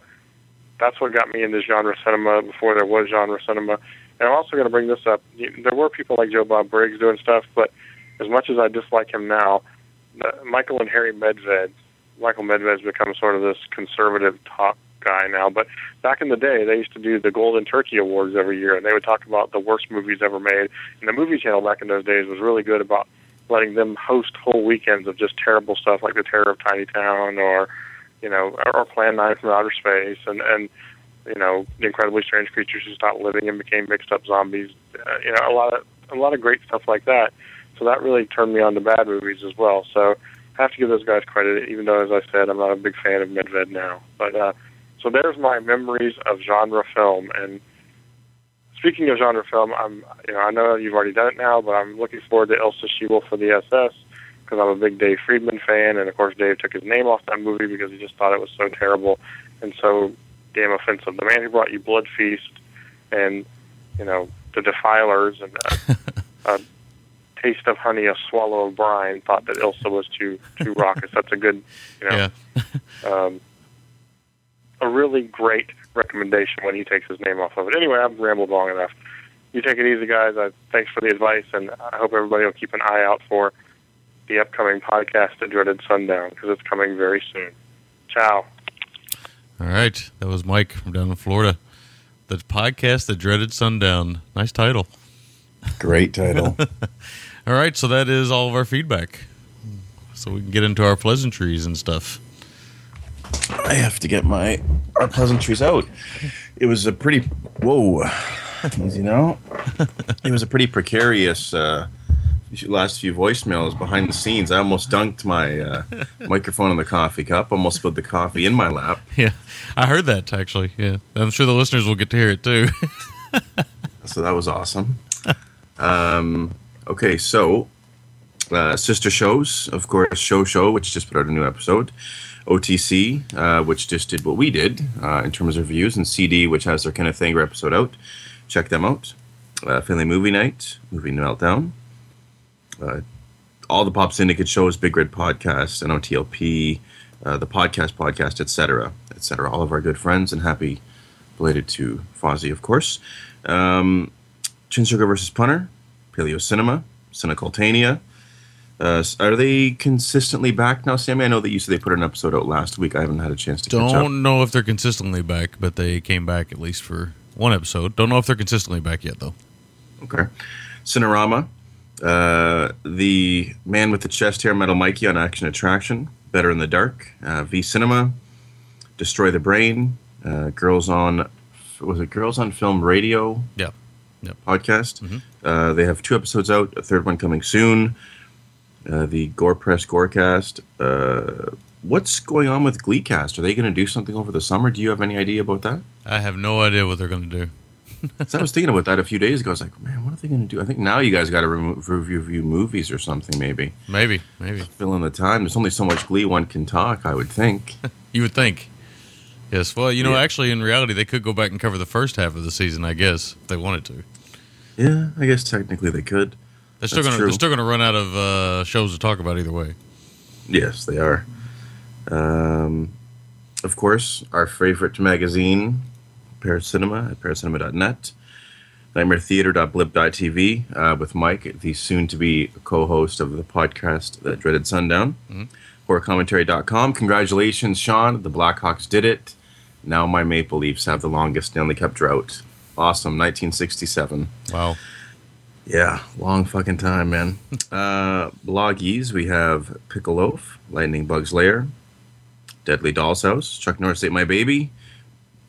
that's what got me into genre cinema before there was genre cinema. And I'm also going to bring this up. There were people like Joe Bob Briggs doing stuff, but as much as I dislike him now, uh, Michael and Harry Medved, Michael Medved's become sort of this conservative talk guy now. But back in the day, they used to do the Golden Turkey Awards every year, and they would talk about the worst movies ever made. And the movie channel back in those days was really good about letting them host whole weekends of just terrible stuff like The Terror of Tiny Town or, you know, or, Plan 9 from Outer Space and, and, you know, the incredibly strange creatures who stopped living and became mixed up zombies. Uh, you know, a lot of a lot of great stuff like that. So that really turned me on to bad movies as well. So I have to give those guys credit, even though, as I said, I'm not a big fan of Medved now. But uh, so there's my memories of genre film. And speaking of genre film, I'm you know I know you've already done it now, but I'm looking forward to Ilsa She-Wolf for the SS because I'm a big Dave Friedman fan, and of course Dave took his name off that movie because he just thought it was so terrible and so damn offensive. The man who brought you Blood Feast and you know the Defilers and uh, a taste of honey, a swallow of brine thought that Ilsa was too too raucous. That's a good you know um, a really great recommendation when he takes his name off of it. Anyway, I've rambled long enough. You take it easy, guys. Uh, thanks for the advice, and I hope everybody will keep an eye out for the upcoming podcast at Dreaded Sundown because it's coming very soon. Ciao. All right, that was Mike from down in Florida. The podcast, The Dreaded Sundown. Nice title. Great title. all right, so that is all of our feedback. So we can get into our pleasantries and stuff. I have to get my our pleasantries out. It was a pretty whoa, as you know, It was a pretty precarious uh, last few voicemails behind the scenes. I almost dunked my uh, microphone in the coffee cup. Almost spilled the coffee in my lap. Yeah, I heard that actually. Yeah, I'm sure the listeners will get to hear it too. so that was awesome. Um, okay, so uh, sister shows, of course, Show Show, which just put out a new episode. OTC, uh, which just did what we did uh, in terms of reviews, and CD, which has their Kenneth Anger episode out. Check them out. Uh, Family Movie Night, Movie Meltdown. Uh, all the Pop Syndicate shows, Big Red Podcast, NOTLP, uh, the Podcast Podcast, etc., etc. All of our good friends, and happy related to Fozzie, of course. Um, Chin Stroker versus Punter, Paleo Cinema, Cinecultania. Uh, are they consistently back now, Sammy? I know that you said they put an episode out last week. I haven't had a chance to. Don't know if they're consistently back, but they came back at least for one episode. Don't know if they're consistently back yet, though. Okay. Cinerama, uh, the man with the chest hair, Metal Mikey on Action Attraction, Better in the Dark, uh, V Cinema, Destroy the Brain, uh, Girls on, was it Girls on Film Radio? Yeah. Yep. Podcast. Uh, they have two episodes out, a third one coming soon. Uh, the Gore Press Gorecast. Uh, what's going on with Gleecast? Are they going to do something over the summer? Do you have any idea about that? I have no idea what they're going to do. 'Cause I was thinking about that a few days ago. I was like, man, what are they going to do? I think now you guys got to review, review movies or something, maybe. Maybe, maybe. Fill in the time. There's only so much Glee one can talk, I would think. You would think. Yes. Well, you know, Yeah. actually, in reality, they could go back and cover the first half of the season, I guess, if they wanted to. yeah, I guess technically they could. They're still going to they're still going to run out of uh, shows to talk about either way. Yes, they are. Um, of course, our favorite magazine, Paracinema at paracinema.net. NightmareTheater.blip.tv uh, with Mike, the soon-to-be co-host of the podcast, The Dreaded Sundown. Mhm. HorrorCommentary.com. Congratulations, Sean. The Blackhawks did it. Now my Maple Leafs have the longest Stanley Cup drought. Awesome, 1967. Wow. Yeah, long fucking time, man. uh, bloggies, we have Pickle Loaf, Lightning Bug's Lair, Deadly Doll's House, Chuck Norris Ate My Baby,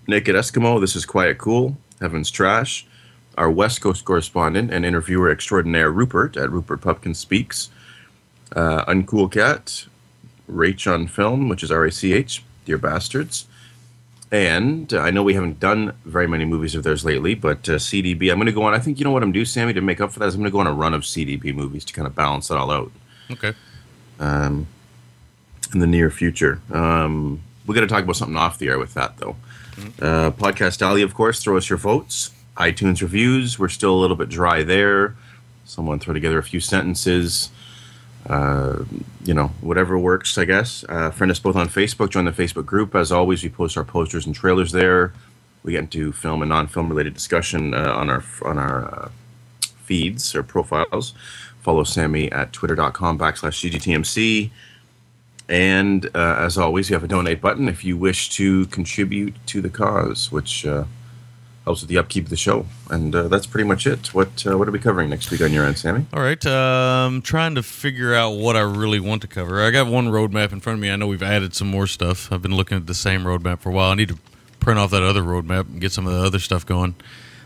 Naked Eskimo, This Is Quiet Cool, Heaven's Trash, our West Coast correspondent and interviewer extraordinaire Rupert at Rupert Pupkin Speaks, uh, Uncool Cat, Rach on Film, which is R A C H, Dear Bastards. And uh, I know we haven't done very many movies of theirs lately, but uh, CDB, I'm going to go on. I think you know what I'm doing, Sammy, to make up for that is I'm going to go on a run of CDB movies to kind of balance it all out Okay. um, in the near future. Um, we're going to talk about something off the air with that, though. Uh, Podcast Alley, of course, throw us your votes. iTunes reviews, we're still a little bit dry there. Someone throw together a few sentences. Uh, you know, whatever works, I guess. Uh, friend us both on Facebook. Join the Facebook group. As always, we post our posters and trailers there. We get into film and non-film related discussion uh, on our on our uh, feeds or profiles. Follow Sammy at twitter.com backslash GGTMC. And uh, as always, you have a donate button if you wish to contribute to the cause, which uh, helps with the upkeep of the show. And uh, that's pretty much it. What uh, what are we covering next week on your end, Sammy? All right. Um, trying to figure out what I really want to cover. I got one roadmap in front of me. I know we've added some more stuff. I've been looking at the same roadmap for a while. I need to print off that other roadmap and get some of the other stuff going.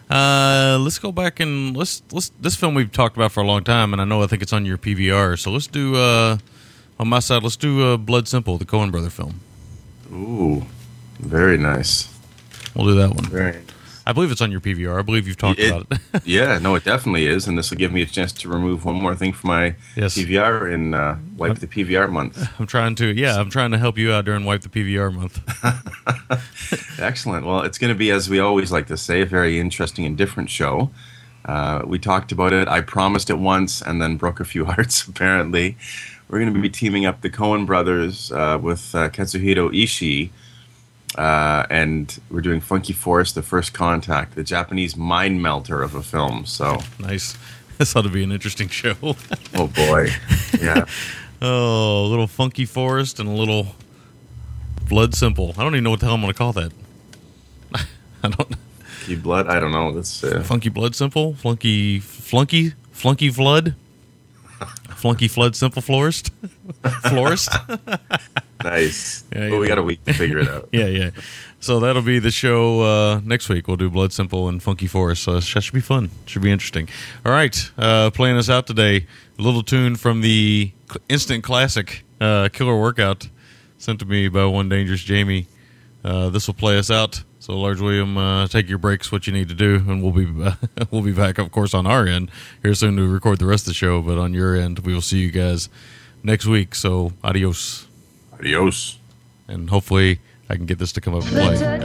Uh, let's go back and let's let's this film we've talked about for a long time, and I know I think it's on your PVR. So let's do uh, on my side. Let's do uh, Blood Simple, the Coen Brother film. Ooh, very nice. We'll do that one. Very. I believe it's on your PVR. I believe you've talked It- about it. yeah, no, it definitely is, and this will give me a chance to remove one more thing from my Yes. PVR and uh, wipe the PVR month. I'm trying to, yeah, I'm trying to help you out during Wipe the PVR month. Excellent. Well, it's going to be, as we always like to say, a very interesting and different show. Uh, we talked about it. I promised it once and then broke a few hearts, apparently. We're going to be teaming up the Coen brothers uh, with uh, Katsuhiro Ishii. Uh, and we're doing Funky Forest, The First Contact, the Japanese mind melter of a film. So nice. This ought to be an interesting show. oh boy, yeah. oh, a little funky forest and a little blood simple. I don't even know what the hell I'm going to call that. I don't. Funky blood. I don't know. That's uh, funky blood simple. Flunky flunky flunky flood. Flunky flood simple florist. florist. nice. Yeah, Well, we got a week to figure it out. yeah, yeah. So that'll be the show uh, next week. We'll do Blood Simple and Funky Forest. So that should be fun. Should be interesting. All right, uh, playing us out today. A little tune from the instant classic uh, Killer Workout sent to me by one dangerous Jamie. Uh, this will play us out. So, Large William, uh, take your breaks. What you need to do, and we'll be we'll be back, of course, on our end here soon to record the rest of the show. But on your end, we will see you guys next week. So, adios. Adios. And hopefully, I can get this to come up and play. The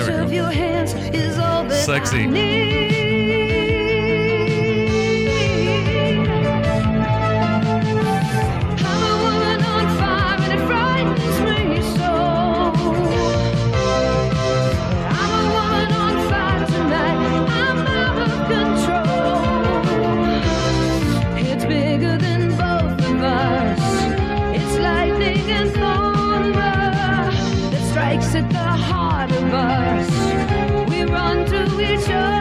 sure.